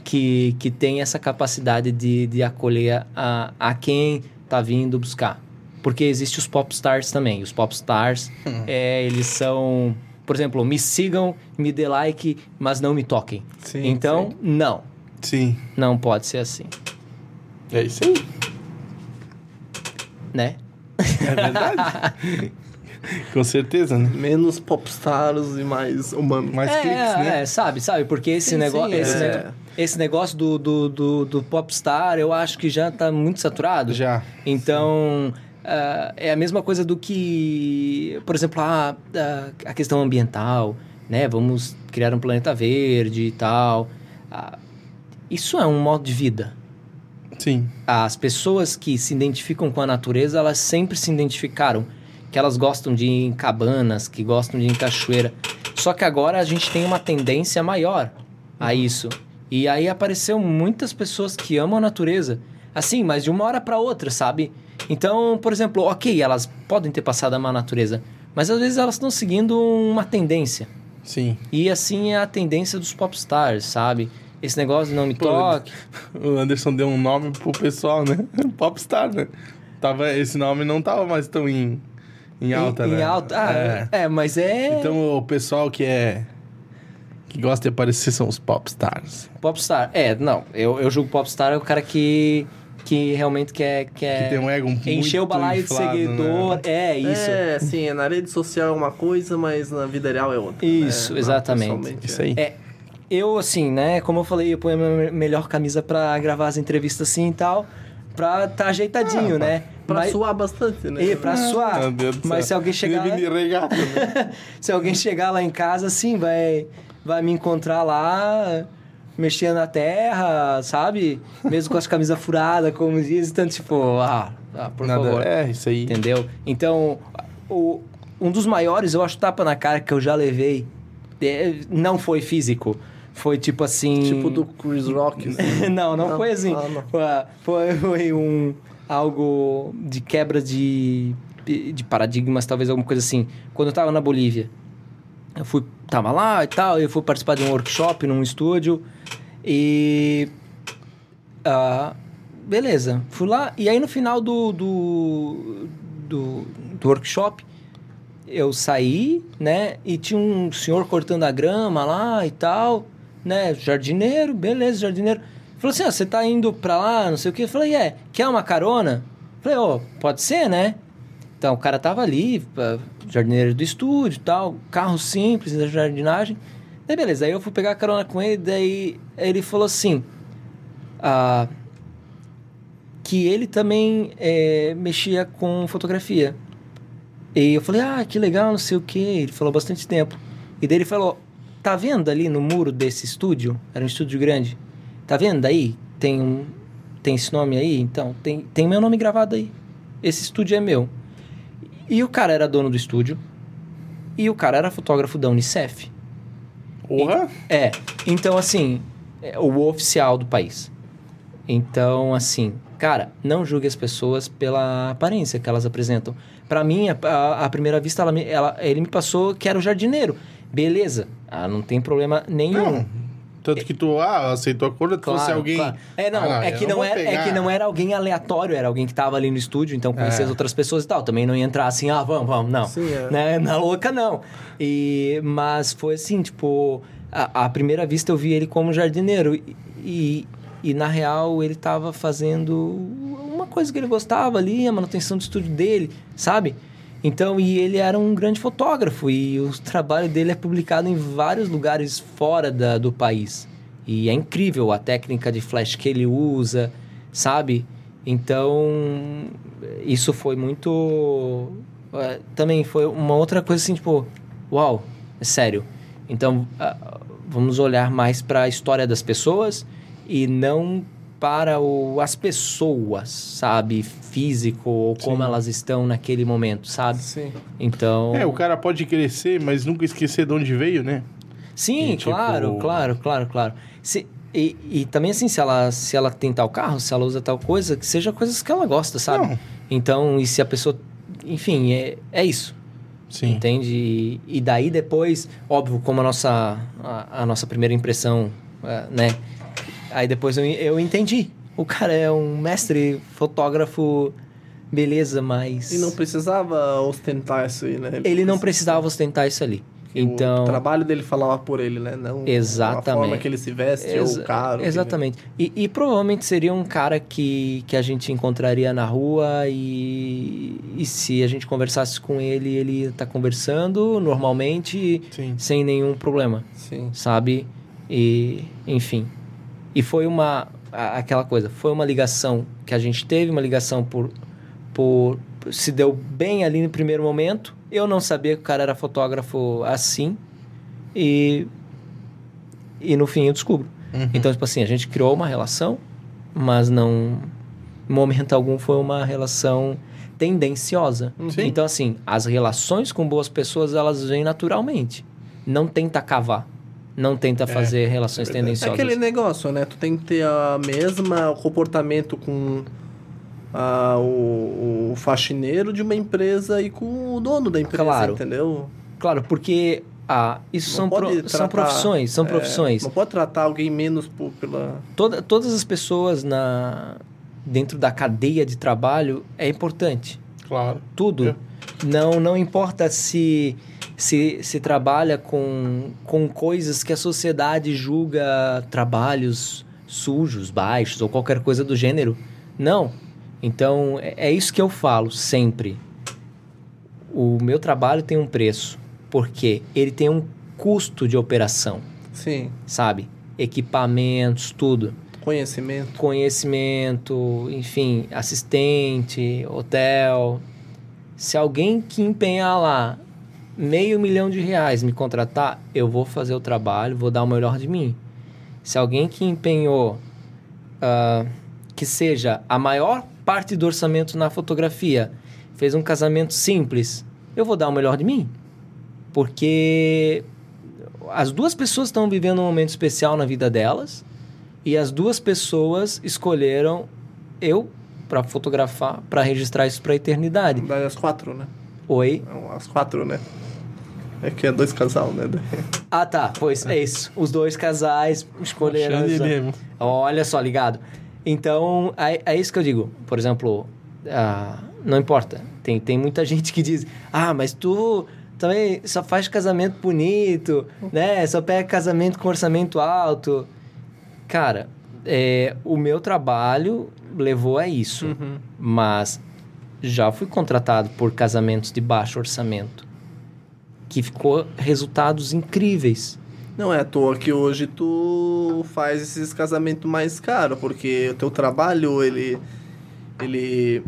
que, que têm essa capacidade de, de acolher a, a quem está vindo buscar. Porque existem os popstars também. Os popstars, é, eles são... Por exemplo, me sigam, me dê like, mas não me toquem. Sim, então, sim. não. Sim. Não pode ser assim, É isso aí. né? É verdade. Com certeza, né? Menos popstars e mais humanos. Mais é, cliques, né? é, sabe, sabe? Porque esse Sim, negócio... sim, esse, é. esse negócio do, do, do, do popstar, eu acho que já tá muito saturado. Já. Então, ah, é a mesma coisa do que, por exemplo, a, a, a questão ambiental, né? Vamos criar um planeta verde e tal. Ah, isso é um modo de vida. Sim. as pessoas que se identificam com a natureza, elas sempre se identificaram. Que elas gostam de ir em cabanas, que gostam de ir em cachoeira. Só que agora a gente tem uma tendência maior a isso. E aí apareceu muitas pessoas que amam a natureza. Assim, mas de uma hora para outra, sabe? Então, por exemplo, ok, elas podem ter passado a amar a natureza. Mas às vezes elas estão seguindo uma tendência. Sim. E assim é a tendência dos popstars, sabe? Esse negócio não me Pô, toque. O Anderson deu um nome pro pessoal, né? Popstar, né? Tava, esse nome não tava mais tão em, em alta, em, né? Em alta. Ah, É. é. mas é. Então o pessoal que é. que gosta de aparecer são os popstars. Popstar. É, não. Eu, eu julgo popstar é o cara que, que realmente quer. quer Que tem um ego muito Encher o balaio de inflado, seguidor. né? É, isso. É, sim, na rede social é uma coisa, mas na vida real é outra. Isso, né? exatamente. pessoalmente, Isso aí. É, eu, assim, né? Como eu falei, eu ponho a minha melhor camisa pra gravar as entrevistas assim e tal. Pra tá ajeitadinho, Ah, né? Pra Mas- suar bastante, né? E pra suar. Meu Deus do Mas se alguém chegar. De regata, né? Se alguém chegar lá em casa, assim, vai, vai me encontrar lá, mexendo na terra, sabe? Mesmo com as camisas furadas, como diz, então, tipo, ah, ah, por Nada- favor. É, isso aí. Entendeu? Então, o, um dos maiores, eu acho, tapa na cara que eu já levei, é, não foi físico. Foi tipo assim. Tipo do Chris Rock. assim. não, não, Não? foi assim. Ah, não. Foi- Foi, um algo de quebra de, de paradigmas, talvez alguma coisa assim. Quando eu tava na Bolívia, eu fui, tava lá e tal, eu fui participar de um workshop num estúdio e ah, beleza, fui lá e aí no final do do, do, do workshop eu saí, né? E tinha um senhor cortando a grama lá e tal, né? Jardineiro, beleza, jardineiro. Falou assim: ah, você tá indo pra lá, não sei o quê. Eu falei: é, quer uma carona? Eu falei: ô, pode ser, né? Então o cara tava ali, jardineiro do estúdio tal, carro simples da jardinagem. Daí beleza, aí eu fui pegar a carona com ele, daí ele falou assim: ah, que ele também eh, mexia com fotografia. E eu falei, ah, que legal, não sei o que. Ele falou bastante tempo. E daí ele falou, tá vendo ali no muro desse estúdio? Era um estúdio grande. Tá vendo aí? Tem um, tem esse nome aí? Então, tem, tem meu nome gravado aí. Esse estúdio é meu. E o cara era dono do estúdio. E o cara era fotógrafo da Unicef. Porra! É, então assim, é o oficial do país. Então, assim, cara, não julgue as pessoas pela aparência que elas apresentam. Pra mim, a, a- à primeira vista, ela, ela- ele me passou que era o jardineiro. Beleza, ah, não tem problema nenhum. Não. Tanto que tu ah, aceitou a cor, que fosse alguém. claro. É, não, Ah, é, eu que não vou era, é que não era alguém aleatório, era alguém que tava ali no estúdio, então conhecia É. as outras pessoas e tal. Também não ia entrar assim, ah, vamos, vamos, não. Sim, é. Né? Na louca, não. E, mas foi assim, tipo, a, à primeira vista eu vi ele como jardineiro. E, e, e, na real ele tava fazendo uma coisa que ele gostava ali, a manutenção do estúdio dele, sabe? Então, e ele era um grande fotógrafo e o trabalho dele é publicado em vários lugares fora da, do país. E é incrível a técnica de flash que ele usa, sabe? Então, isso foi muito. eh, Também foi uma outra coisa assim, tipo, uau, é sério. Então, ah, vamos olhar mais para a história das pessoas e não para o, as pessoas, sabe? Físico, ou como elas estão naquele momento, sabe? Sim. Então. É, o cara pode crescer, mas nunca esquecer de onde veio, né? Sim, E, tipo- claro, claro, claro, claro. Se, e, e também assim, se ela, se ela tem tal carro, se ela usa tal coisa, que seja coisas que ela gosta, sabe? Não. Então, e se a pessoa. Enfim, é, é isso. Sim. Entende? E, e daí depois, óbvio, como a nossa, a, a nossa primeira impressão, é, né? Aí depois eu, eu entendi. O cara é um mestre fotógrafo, beleza, mas. E não precisava ostentar isso aí, né? Ele não precisava ostentar isso ali. Então. O trabalho dele falava por ele, né? Não Exatamente. a forma que ele se veste ou o caro. Exatamente. E, e provavelmente seria um cara que, que a gente encontraria na rua e, e se a gente conversasse com ele, ele ia estar conversando normalmente, Sim. sem nenhum problema, Sim. sabe? E, enfim. E foi uma. aquela coisa, foi uma ligação que a gente teve, uma ligação por. por se deu bem ali no primeiro momento. Eu não sabia que o cara era fotógrafo assim. E. E no fim eu descubro. Uhum. Então, tipo assim, a gente criou uma relação mas não, em momento algum, foi uma relação tendenciosa. Sim. Então, assim, as relações com boas pessoas, elas vêm naturalmente. Não tenta cavar. Não tenta fazer relações É tendenciosas. aquele negócio, né? Tu tem que ter a mesma comportamento com ah, o, o faxineiro de uma empresa e com o dono da empresa, Claro. entendeu? Claro, porque ah, isso são, pro- são tratar- profissões, são é, profissões. não pode tratar alguém menos por, pela... Toda, todas as pessoas na, dentro da cadeia de trabalho é importante. Claro. Tudo. É. Não, não importa se, se se trabalha com, com coisas que a sociedade julga trabalhos sujos, baixos ou qualquer coisa do gênero. Não. Então, é, é isso que eu falo sempre. O meu trabalho tem um preço, porque ele tem um custo de operação, Sim, sabe? Equipamentos, tudo conhecimento. conhecimento, enfim, assistente, hotel. Se alguém que empenhar lá meio milhão de reais me contratar, eu vou fazer o trabalho, vou dar o melhor de mim. Se alguém que empenhou ah, que seja a maior parte do orçamento na fotografia fez um casamento simples, eu vou dar o melhor de mim. Porque as duas pessoas estão vivendo um momento especial na vida delas e as duas pessoas escolheram eu para fotografar, para registrar isso para a eternidade. Das quatro, né? Oi. As quatro, né? É que é dois casal, né? Ah, tá. Pois é isso. Os dois casais escolheram. Essa-. Olha só, ligado. Então, é, é isso que eu digo. Por exemplo, ah, não importa. Tem, tem muita gente que diz: Ah, mas tu também só faz casamento bonito, né? Só pega casamento com orçamento alto. Cara, é, o meu trabalho levou a isso. Uhum. Mas já fui contratado por casamentos de baixo orçamento. Que ficou resultados incríveis. Não é à toa que hoje tu faz esses casamentos mais caros, porque o teu trabalho, ele... Ele...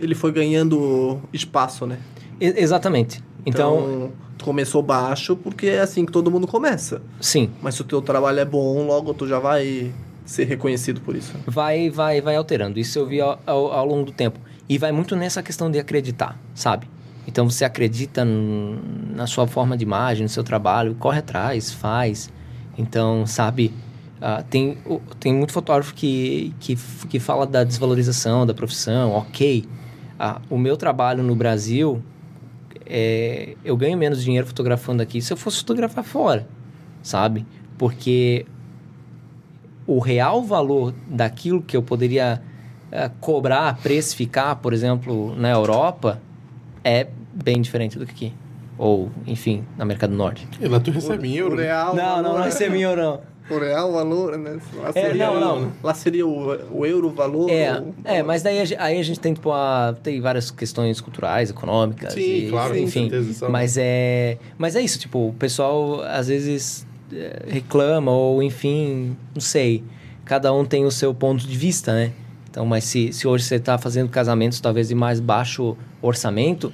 Ele foi ganhando espaço, né? E- exatamente. Então, tu começou baixo porque é assim que todo mundo começa. sim, Mas se o teu trabalho é bom, logo tu já vai ser reconhecido por isso. vai, vai, vai alterando. Isso eu vi ao, ao, ao longo do tempo. E vai muito nessa questão de acreditar, sabe? Então você acredita na sua forma de imagem, no seu trabalho, corre atrás, faz. Então, sabe, ah, tem, tem muito fotógrafo que, que, que fala da desvalorização da profissão, ok. Ah, o meu trabalho no Brasil, é, eu ganho menos dinheiro fotografando aqui se eu fosse fotografar fora, sabe? Porque o real valor daquilo que eu poderia eh, cobrar, precificar, por exemplo, na Europa, é bem diferente do que aqui. Ou, enfim, na América do Norte. E lá tu recebe em euro. O real, Não, não, valor- não é mil, não. O real valor, né? Lá É, seria, não, não. Lá seria o, o euro valor. É, o- é, mas daí a, aí a gente tem, tipo, a, tem várias questões culturais, econômicas. Sim, e, claro, enfim. certeza, Mas é, mas é isso, tipo, o pessoal às vezes eh, reclama ou, enfim, não sei. Cada um tem o seu ponto de vista, né? Então, mas se, se hoje você está fazendo casamentos talvez de mais baixo orçamento,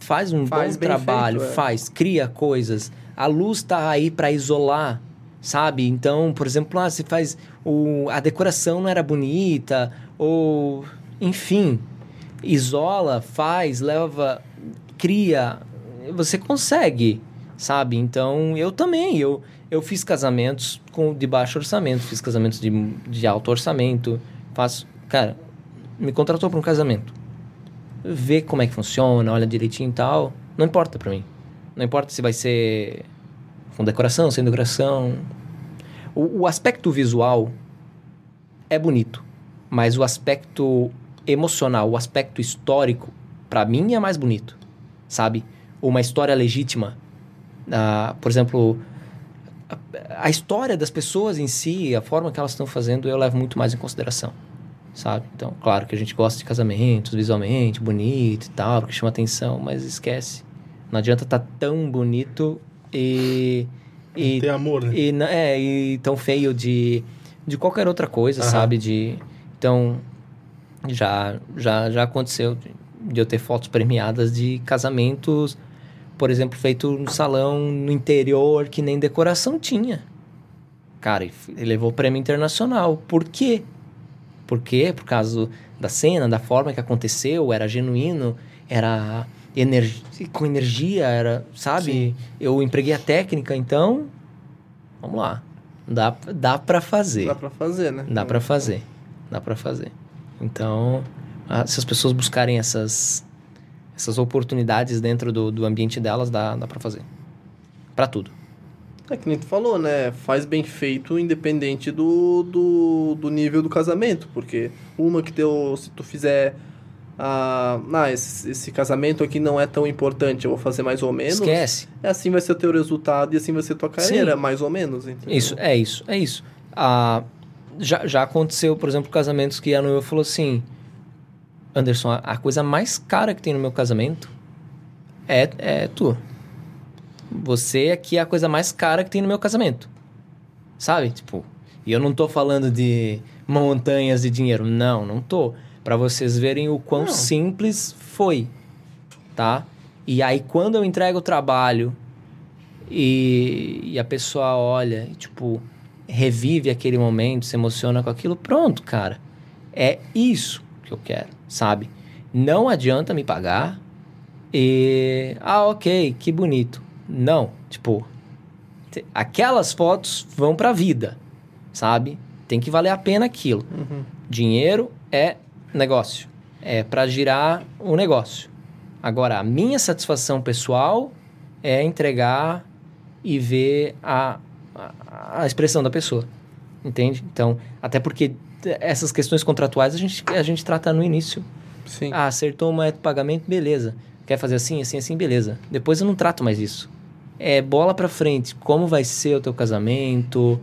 faz um Faz bom trabalho, feito, é. faz, cria coisas. A luz tá aí para isolar, sabe? Então, por exemplo, ah, você faz o, a decoração não era bonita ou enfim, isola, faz, leva, cria, você consegue, sabe? Então, eu também, eu eu fiz casamentos com de baixo orçamento, fiz casamentos de, de alto orçamento, faço, cara, me contratou para um casamento vê como é que funciona, olha direitinho e tal. Não importa pra mim. Não importa se vai ser com decoração, sem decoração. O, o aspecto visual é bonito, mas o aspecto emocional, o aspecto histórico, pra mim é mais bonito, sabe? Uma história legítima. Ah, por exemplo, a, a história das pessoas em si, a forma que elas estão fazendo, eu levo muito mais em consideração sabe? Então, claro que a gente gosta de casamentos visualmente, bonito e tal, porque chama atenção, mas esquece. Não adianta estar tão bonito e. e Tem amor, né? e, é, e tão feio de, de qualquer outra coisa, Aham. sabe? De, então, já, já, já aconteceu de, eu ter fotos premiadas de casamentos, por exemplo, feito no salão no interior que nem decoração tinha. Cara, e ele levou o prêmio internacional. Por quê? Por quê? Por causa da cena, da forma que aconteceu, era genuíno, era energi com energia, era, sabe? Eu empreguei a técnica, então, vamos lá. Dá, dá para fazer. Dá pra fazer, né? Dá pra fazer. Dá pra fazer. Então, se as pessoas buscarem essas, essas oportunidades dentro do, do ambiente delas, dá, dá pra fazer. Pra tudo. É que nem tu falou, né? Faz bem feito, independente do, do, do nível do casamento. Porque uma que teu, se tu fizer. Ah, ah esse, esse casamento aqui não é tão importante, eu vou fazer mais ou menos. Esquece. É assim vai ser o teu resultado e assim vai ser a tua carreira, Sim. mais ou menos. Entendeu? Isso, é isso, é isso. Ah, já, já aconteceu, por exemplo, casamentos que a noiva falou assim: Anderson, a, a coisa mais cara que tem no meu casamento é, é tu. Você aqui é a coisa mais cara que tem no meu casamento. Sabe? Tipo, e eu não tô falando de montanhas de dinheiro. Não, não tô. Pra vocês verem o quão Não. simples foi. Tá? E aí, quando eu entrego o trabalho e, e a pessoa olha e, tipo, revive aquele momento, se emociona com aquilo, pronto, cara. É isso que eu quero, sabe? Não adianta me pagar e. Ah, ok, que bonito. Não, tipo. Aquelas fotos vão pra vida, sabe? Tem que valer a pena aquilo. Uhum. Dinheiro é negócio. É para girar o negócio. Agora, a minha satisfação pessoal é entregar e ver a, a, a expressão da pessoa. Entende? Então, até porque essas questões contratuais a gente, a gente trata no início. Sim. Ah, acertou uma meta de pagamento, beleza. Quer fazer assim, assim, assim, beleza. Depois eu não trato mais isso. É bola pra frente. Como vai ser o teu casamento?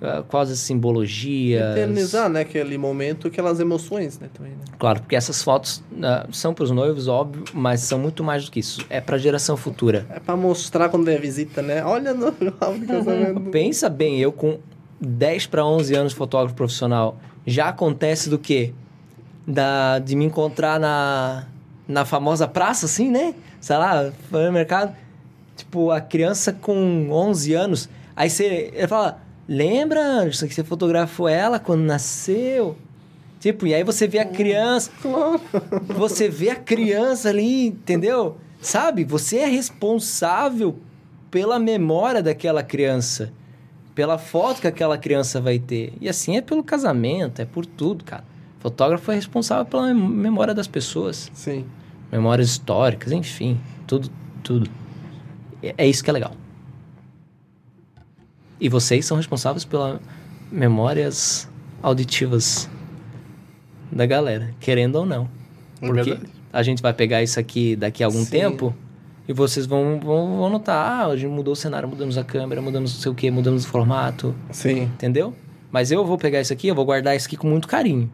Ah, Quais as simbologias? Eternizar, né? Aquele momento, aquelas emoções, né? Também, né? Claro, porque essas fotos ah, são para os noivos, óbvio, mas são muito mais do que isso. É para geração futura. É pra mostrar quando é visita, né? Olha no casamento. Pensa bem, eu com 10 para 11 anos de fotógrafo profissional, já acontece do quê? Da, de me encontrar na, na famosa praça, assim, né? Sei lá, foi no mercado. Tipo, a criança com 11 anos. Aí você ele fala, lembra, Anderson, que você fotografou ela quando nasceu? Tipo, e aí você vê a criança... Claro. Você vê a criança ali, entendeu? Sabe? Você é responsável pela memória daquela criança, pela foto que aquela criança vai ter. E assim é pelo casamento, é por tudo, cara. O fotógrafo é responsável pela mem- memória das pessoas, Sim. memórias históricas, enfim, tudo, tudo. É é isso que é legal. E vocês são responsáveis pelas memórias auditivas da galera, querendo ou não. É Porque a gente vai pegar isso aqui daqui a algum Sim. tempo e vocês vão, vão, vão notar, ah, a gente mudou o cenário, mudamos a câmera, mudamos não sei o que, mudamos o formato, Sim. entendeu? Mas eu vou pegar isso aqui, eu vou guardar isso aqui com muito carinho.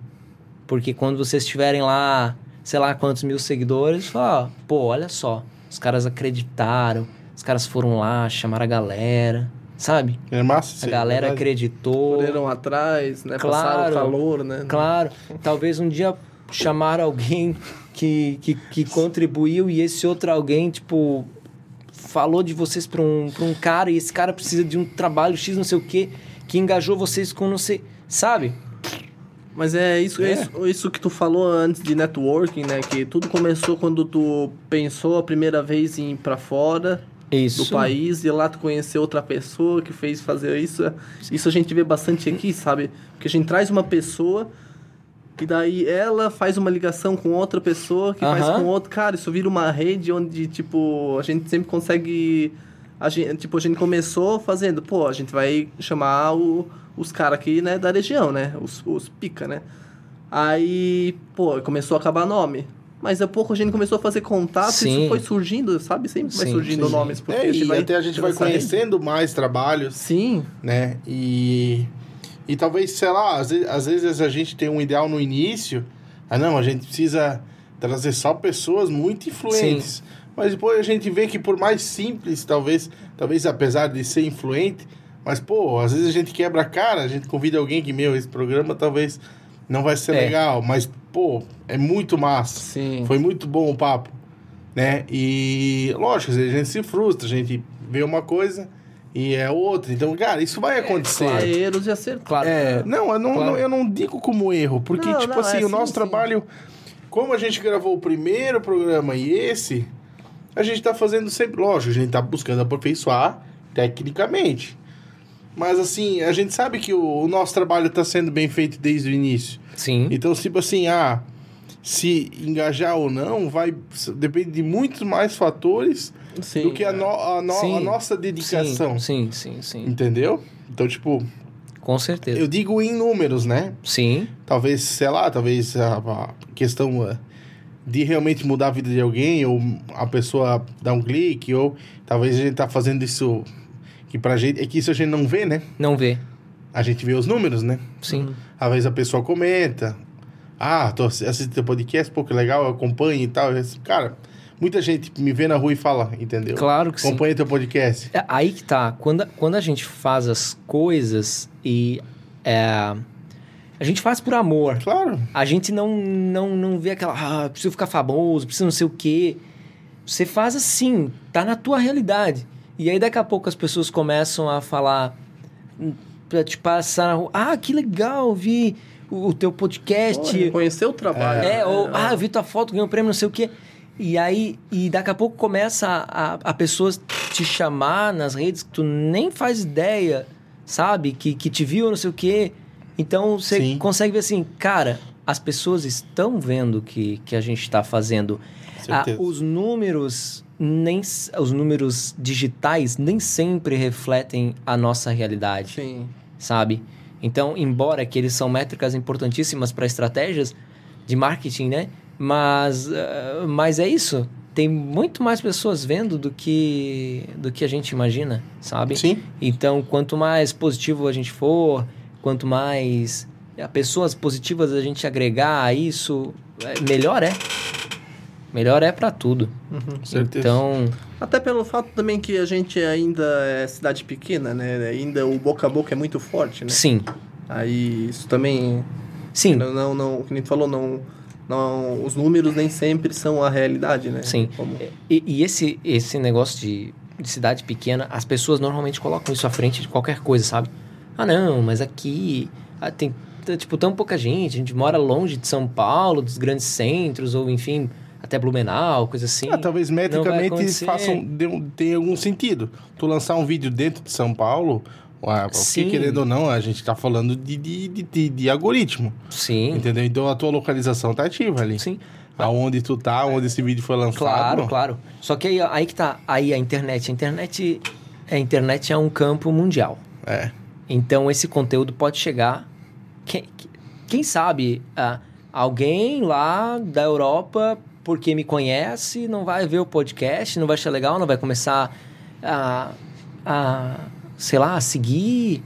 Porque quando vocês tiverem lá, sei lá quantos mil seguidores, falar, ó, pô, olha só, os caras acreditaram, os caras foram lá, chamaram a galera, sabe? É massa. A isso aí, galera verdade. acreditou. Foram atrás, né? Claro. Passaram o calor, né? Claro, talvez um dia chamar alguém que, que, que contribuiu e esse outro alguém, tipo, falou de vocês pra um, pra um cara e esse cara precisa de um trabalho X, não sei o quê, que engajou vocês com não sei. Sabe? Mas é isso, É. isso, isso que tu falou antes de networking, né? Que tudo começou quando tu pensou a primeira vez em ir pra fora Isso. do país e lá tu conheceu outra pessoa que fez fazer isso. Isso a gente vê bastante aqui, sabe? Porque a gente traz uma pessoa e daí ela faz uma ligação com outra pessoa que faz Aham. com outro. Cara, isso vira uma rede onde, tipo, a gente sempre consegue. A gente, tipo, a gente começou fazendo, pô, a gente vai chamar o, os caras aqui, né, da região, né? Os, os pica, né? Aí, pô, começou a acabar nome. Mas a pouco a gente começou a fazer contato e Sim. isso foi surgindo, sabe? Sempre vai Sim, surgindo sim. nomes. Porque É, a gente e vai até a gente vai conhecendo mais trabalhos, Sim, né? E, e talvez, sei lá, às vezes, às vezes a gente tem um ideal no início. Ah, não, a gente precisa trazer só pessoas muito influentes. Mas depois a gente vê que por mais simples, talvez, talvez apesar de ser influente, mas, pô, às vezes a gente quebra a cara, a gente convida alguém que, meu, esse programa talvez não vai ser É. legal, mas, pô, é muito massa. sim. Foi muito bom o papo, né? E lógico, a gente se frustra, a gente vê uma coisa e é outro. Então, cara, isso vai acontecer. Claro, erros e acertos. Claro. É, não, eu não, Claro. não- eu não digo como erro, porque, Não, tipo não, assim, é o sim, nosso sim. trabalho, como a gente gravou o primeiro programa e esse, a gente tá fazendo sempre, lógico, a gente tá buscando aperfeiçoar tecnicamente. Mas assim, a gente sabe que o, o nosso trabalho tá sendo bem feito desde o início. Sim. Então, tipo assim, ah, se engajar ou não, vai depende de muitos mais fatores Sim, do que a, é. no- a no- Sim. a nossa dedicação. Sim, sim, sim. Entendeu? Então, tipo, Com certeza. eu digo em números, né? Sim, Talvez, sei lá, talvez a, a questão uh, de realmente mudar a vida de alguém, ou a pessoa dar um clique, ou talvez a gente tá fazendo isso que pra gente. É que isso a gente não vê, né? não vê. A gente vê os números, né? Sim. Às vezes a pessoa comenta. Ah, tô assi- assistindo teu podcast, pô, que legal, eu acompanho e tal. Cara, muita gente me vê na rua e fala, entendeu? Claro que sim. Acompanha teu podcast. É aí que tá. Quando, quando a gente faz as coisas e. é, a gente faz por amor. Claro. A gente não, não, não vê aquela. Ah, preciso ficar famoso, preciso não sei o quê. Você faz assim, tá na tua realidade. E aí daqui a pouco as pessoas começam a falar. hum, Pra te passar na rua. Ah, que legal, vi o, o teu podcast. Pô, Conhecer o trabalho. É, né? ou, ah, eu vi tua foto, ganhou um prêmio, não sei o quê. E aí, e daqui a pouco começa a, a, a pessoa te chamar nas redes que tu nem faz ideia, sabe? Que, que te viu, não sei o quê. Então, você Sim. consegue ver assim, cara, as pessoas estão vendo que, que a gente está fazendo. Ah, os números, nem, os números digitais nem sempre refletem a nossa realidade Sim. sabe? Então, embora que eles são métricas importantíssimas para estratégias de marketing, né? Mas, ah, mas é isso. Tem muito mais pessoas vendo do que do que a gente imagina, sabe? Sim. Então, quanto mais positivo a gente for, quanto mais eh, pessoas positivas a gente agregar a isso, eh, melhor é. Melhor é para tudo. Uhum. Certeza. Então, Até pelo fato também que a gente ainda é cidade pequena, né? Ainda o boca a boca é muito forte, né? sim. Aí isso também. Sim. Não, não, não que nem tu falou, não, não. Os números nem sempre são a realidade, né? Sim. Como- E, e esse, esse negócio de, de cidade pequena, as pessoas normalmente colocam isso à frente de qualquer coisa, sabe? Ah, não, mas aqui ah, tem, t- tipo, tão pouca gente, a gente mora longe de São Paulo, dos grandes centros, ou enfim, até Blumenau, coisa assim. Ah, talvez metricamente façam, tenha algum sentido. Tu lançar um vídeo dentro de São Paulo, ah, porque Sim. querendo ou não, a gente tá falando de, de, de, de- algoritmo. Sim, Entendeu? Então a tua localização tá ativa ali. sim. Aonde tu tá, onde esse vídeo foi lançado. Claro, claro. Só que aí, aí que tá, aí a internet, a internet, a internet é um campo mundial. É. Então esse conteúdo pode chegar. Quem, quem sabe ah, alguém lá da Europa, porque me conhece, não vai ver o podcast, não vai achar legal, não vai começar a, a sei lá, a seguir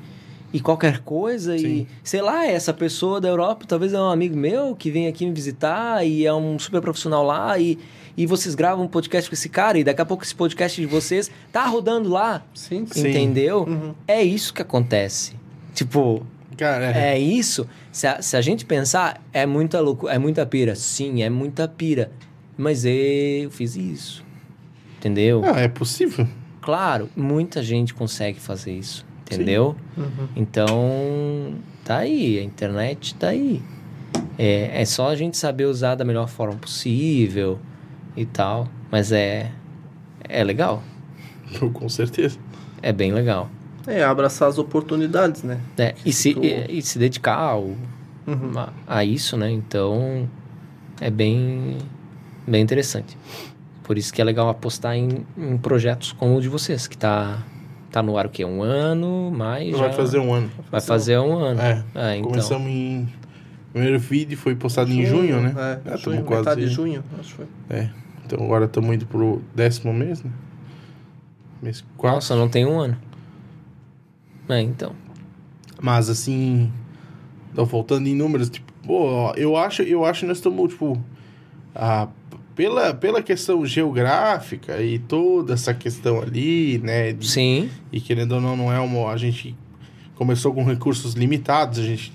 e qualquer coisa. Sim. E sei lá, essa pessoa da Europa talvez é um amigo meu que vem aqui me visitar e é um super profissional lá e. E vocês gravam um podcast com esse cara e daqui a pouco esse podcast de vocês tá rodando lá. Sim, Sim. Entendeu? Uhum. É isso que acontece. Tipo, Cara, é. é isso. Se a, se a gente pensar, é muita loucura, é muita pira. Sim, é muita pira. Mas eu fiz isso. Entendeu? Não, é possível. Claro, muita gente consegue fazer isso. Entendeu? Uhum. Então, tá aí. A internet tá aí. É, é só a gente saber usar da melhor forma possível e tal. Mas é. É legal. Com certeza. É bem legal. É, abraçar as oportunidades, né? É, e, se, Tu- e, e se dedicar ao, Uhum. a, a isso, né? Então, é bem, bem interessante. Por isso que é legal apostar em, em projetos como o de vocês, que tá, tá no ar o quê? Um ano, mais Vai já- fazer um ano. Vai fazer um ano. É. Ah, então. Começamos em. O primeiro vídeo foi postado em junho, né? É, tamo junho, quase- metade de junho, acho que foi. É. Então agora estamos indo pro décimo mês, né? Mês 4. Nossa, não tem um ano. É, então. Mas assim. Tô voltando em números, tipo, pô, eu acho, eu acho que nós estamos, tipo. ah, pela, pela questão geográfica e toda essa questão ali, né? de- Sim, E querendo ou não, não é uma. A gente começou com recursos limitados, a gente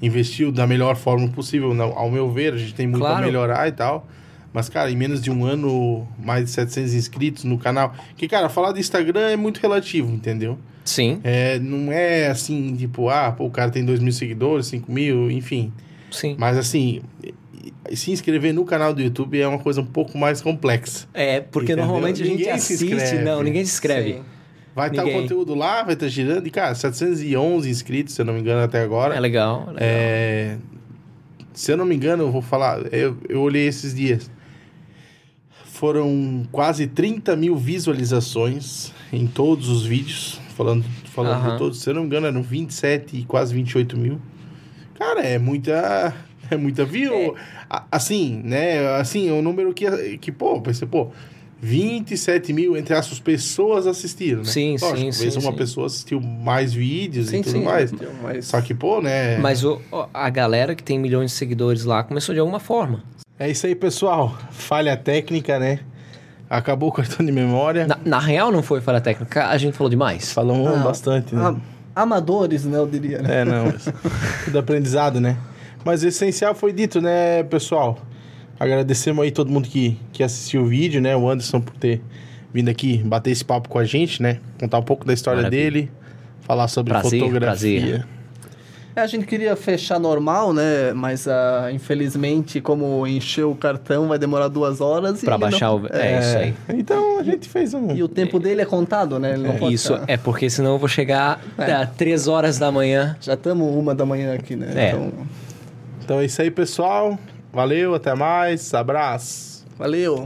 investiu da melhor forma possível, não, ao meu ver, a gente tem muito Claro. a melhorar e tal. Mas, cara, em menos de um ano, mais de 700 inscritos no canal. Que, cara, falar do Instagram é muito relativo, entendeu? Sim, É, não é assim, tipo, ah, pô, o cara tem 2 mil seguidores, 5 mil, enfim. sim. Mas, assim, se inscrever no canal do YouTube é uma coisa um pouco mais complexa. É, porque Entendeu? normalmente a gente assiste. inscreve. Não, ninguém se inscreve. Sim. Vai estar o Ninguém. conteúdo lá, vai estar girando. E, cara, 711 inscritos, se eu não me engano, até agora. É legal. é legal. É, se eu não me engano, eu vou falar. Eu, eu olhei esses dias. Foram quase 30 mil visualizações em todos os vídeos. Falando, falando todos. Se eu não me engano, eram 27 e quase 28 mil. Cara, é muita. É muita view. A- Assim, né? Assim, é um número que, que pô, pensei, pô. 27 mil, entre aspas, pessoas assistiram, né? Sim, sim, Talvez sim, uma sim. pessoa assistiu mais vídeos Sim, e tudo sim. mais. Mas... Só que, pô, né? Mas o- a galera que tem milhões de seguidores lá começou de alguma forma. É isso aí, pessoal. Falha técnica, né? Acabou o cartão de memória. Na, na real, não foi falha técnica, a gente falou demais. Falamos Não, bastante, né? a- amadores, né, eu diria. Né? É, não. Tudo aprendizado, né? Mas o essencial foi dito, né, pessoal? Agradecemos aí todo mundo que, que assistiu o vídeo, né? O Anderson por ter vindo aqui bater esse papo com a gente, né? Contar um pouco da história Maravilha. dele, falar sobre Prazer, fotografia. prazer. É, a gente queria fechar normal, né? Mas ah, infelizmente, como encheu o cartão, vai demorar duas horas. Pra e baixar não- o. É, isso aí. Então a gente fez um. E o tempo dele é contado, né? Ele não pode Isso ficar- é porque senão eu vou chegar às três horas da manhã. Já estamos uma da manhã aqui, né? É. Então, Então é isso aí, pessoal. Valeu, até mais. Abraço. valeu.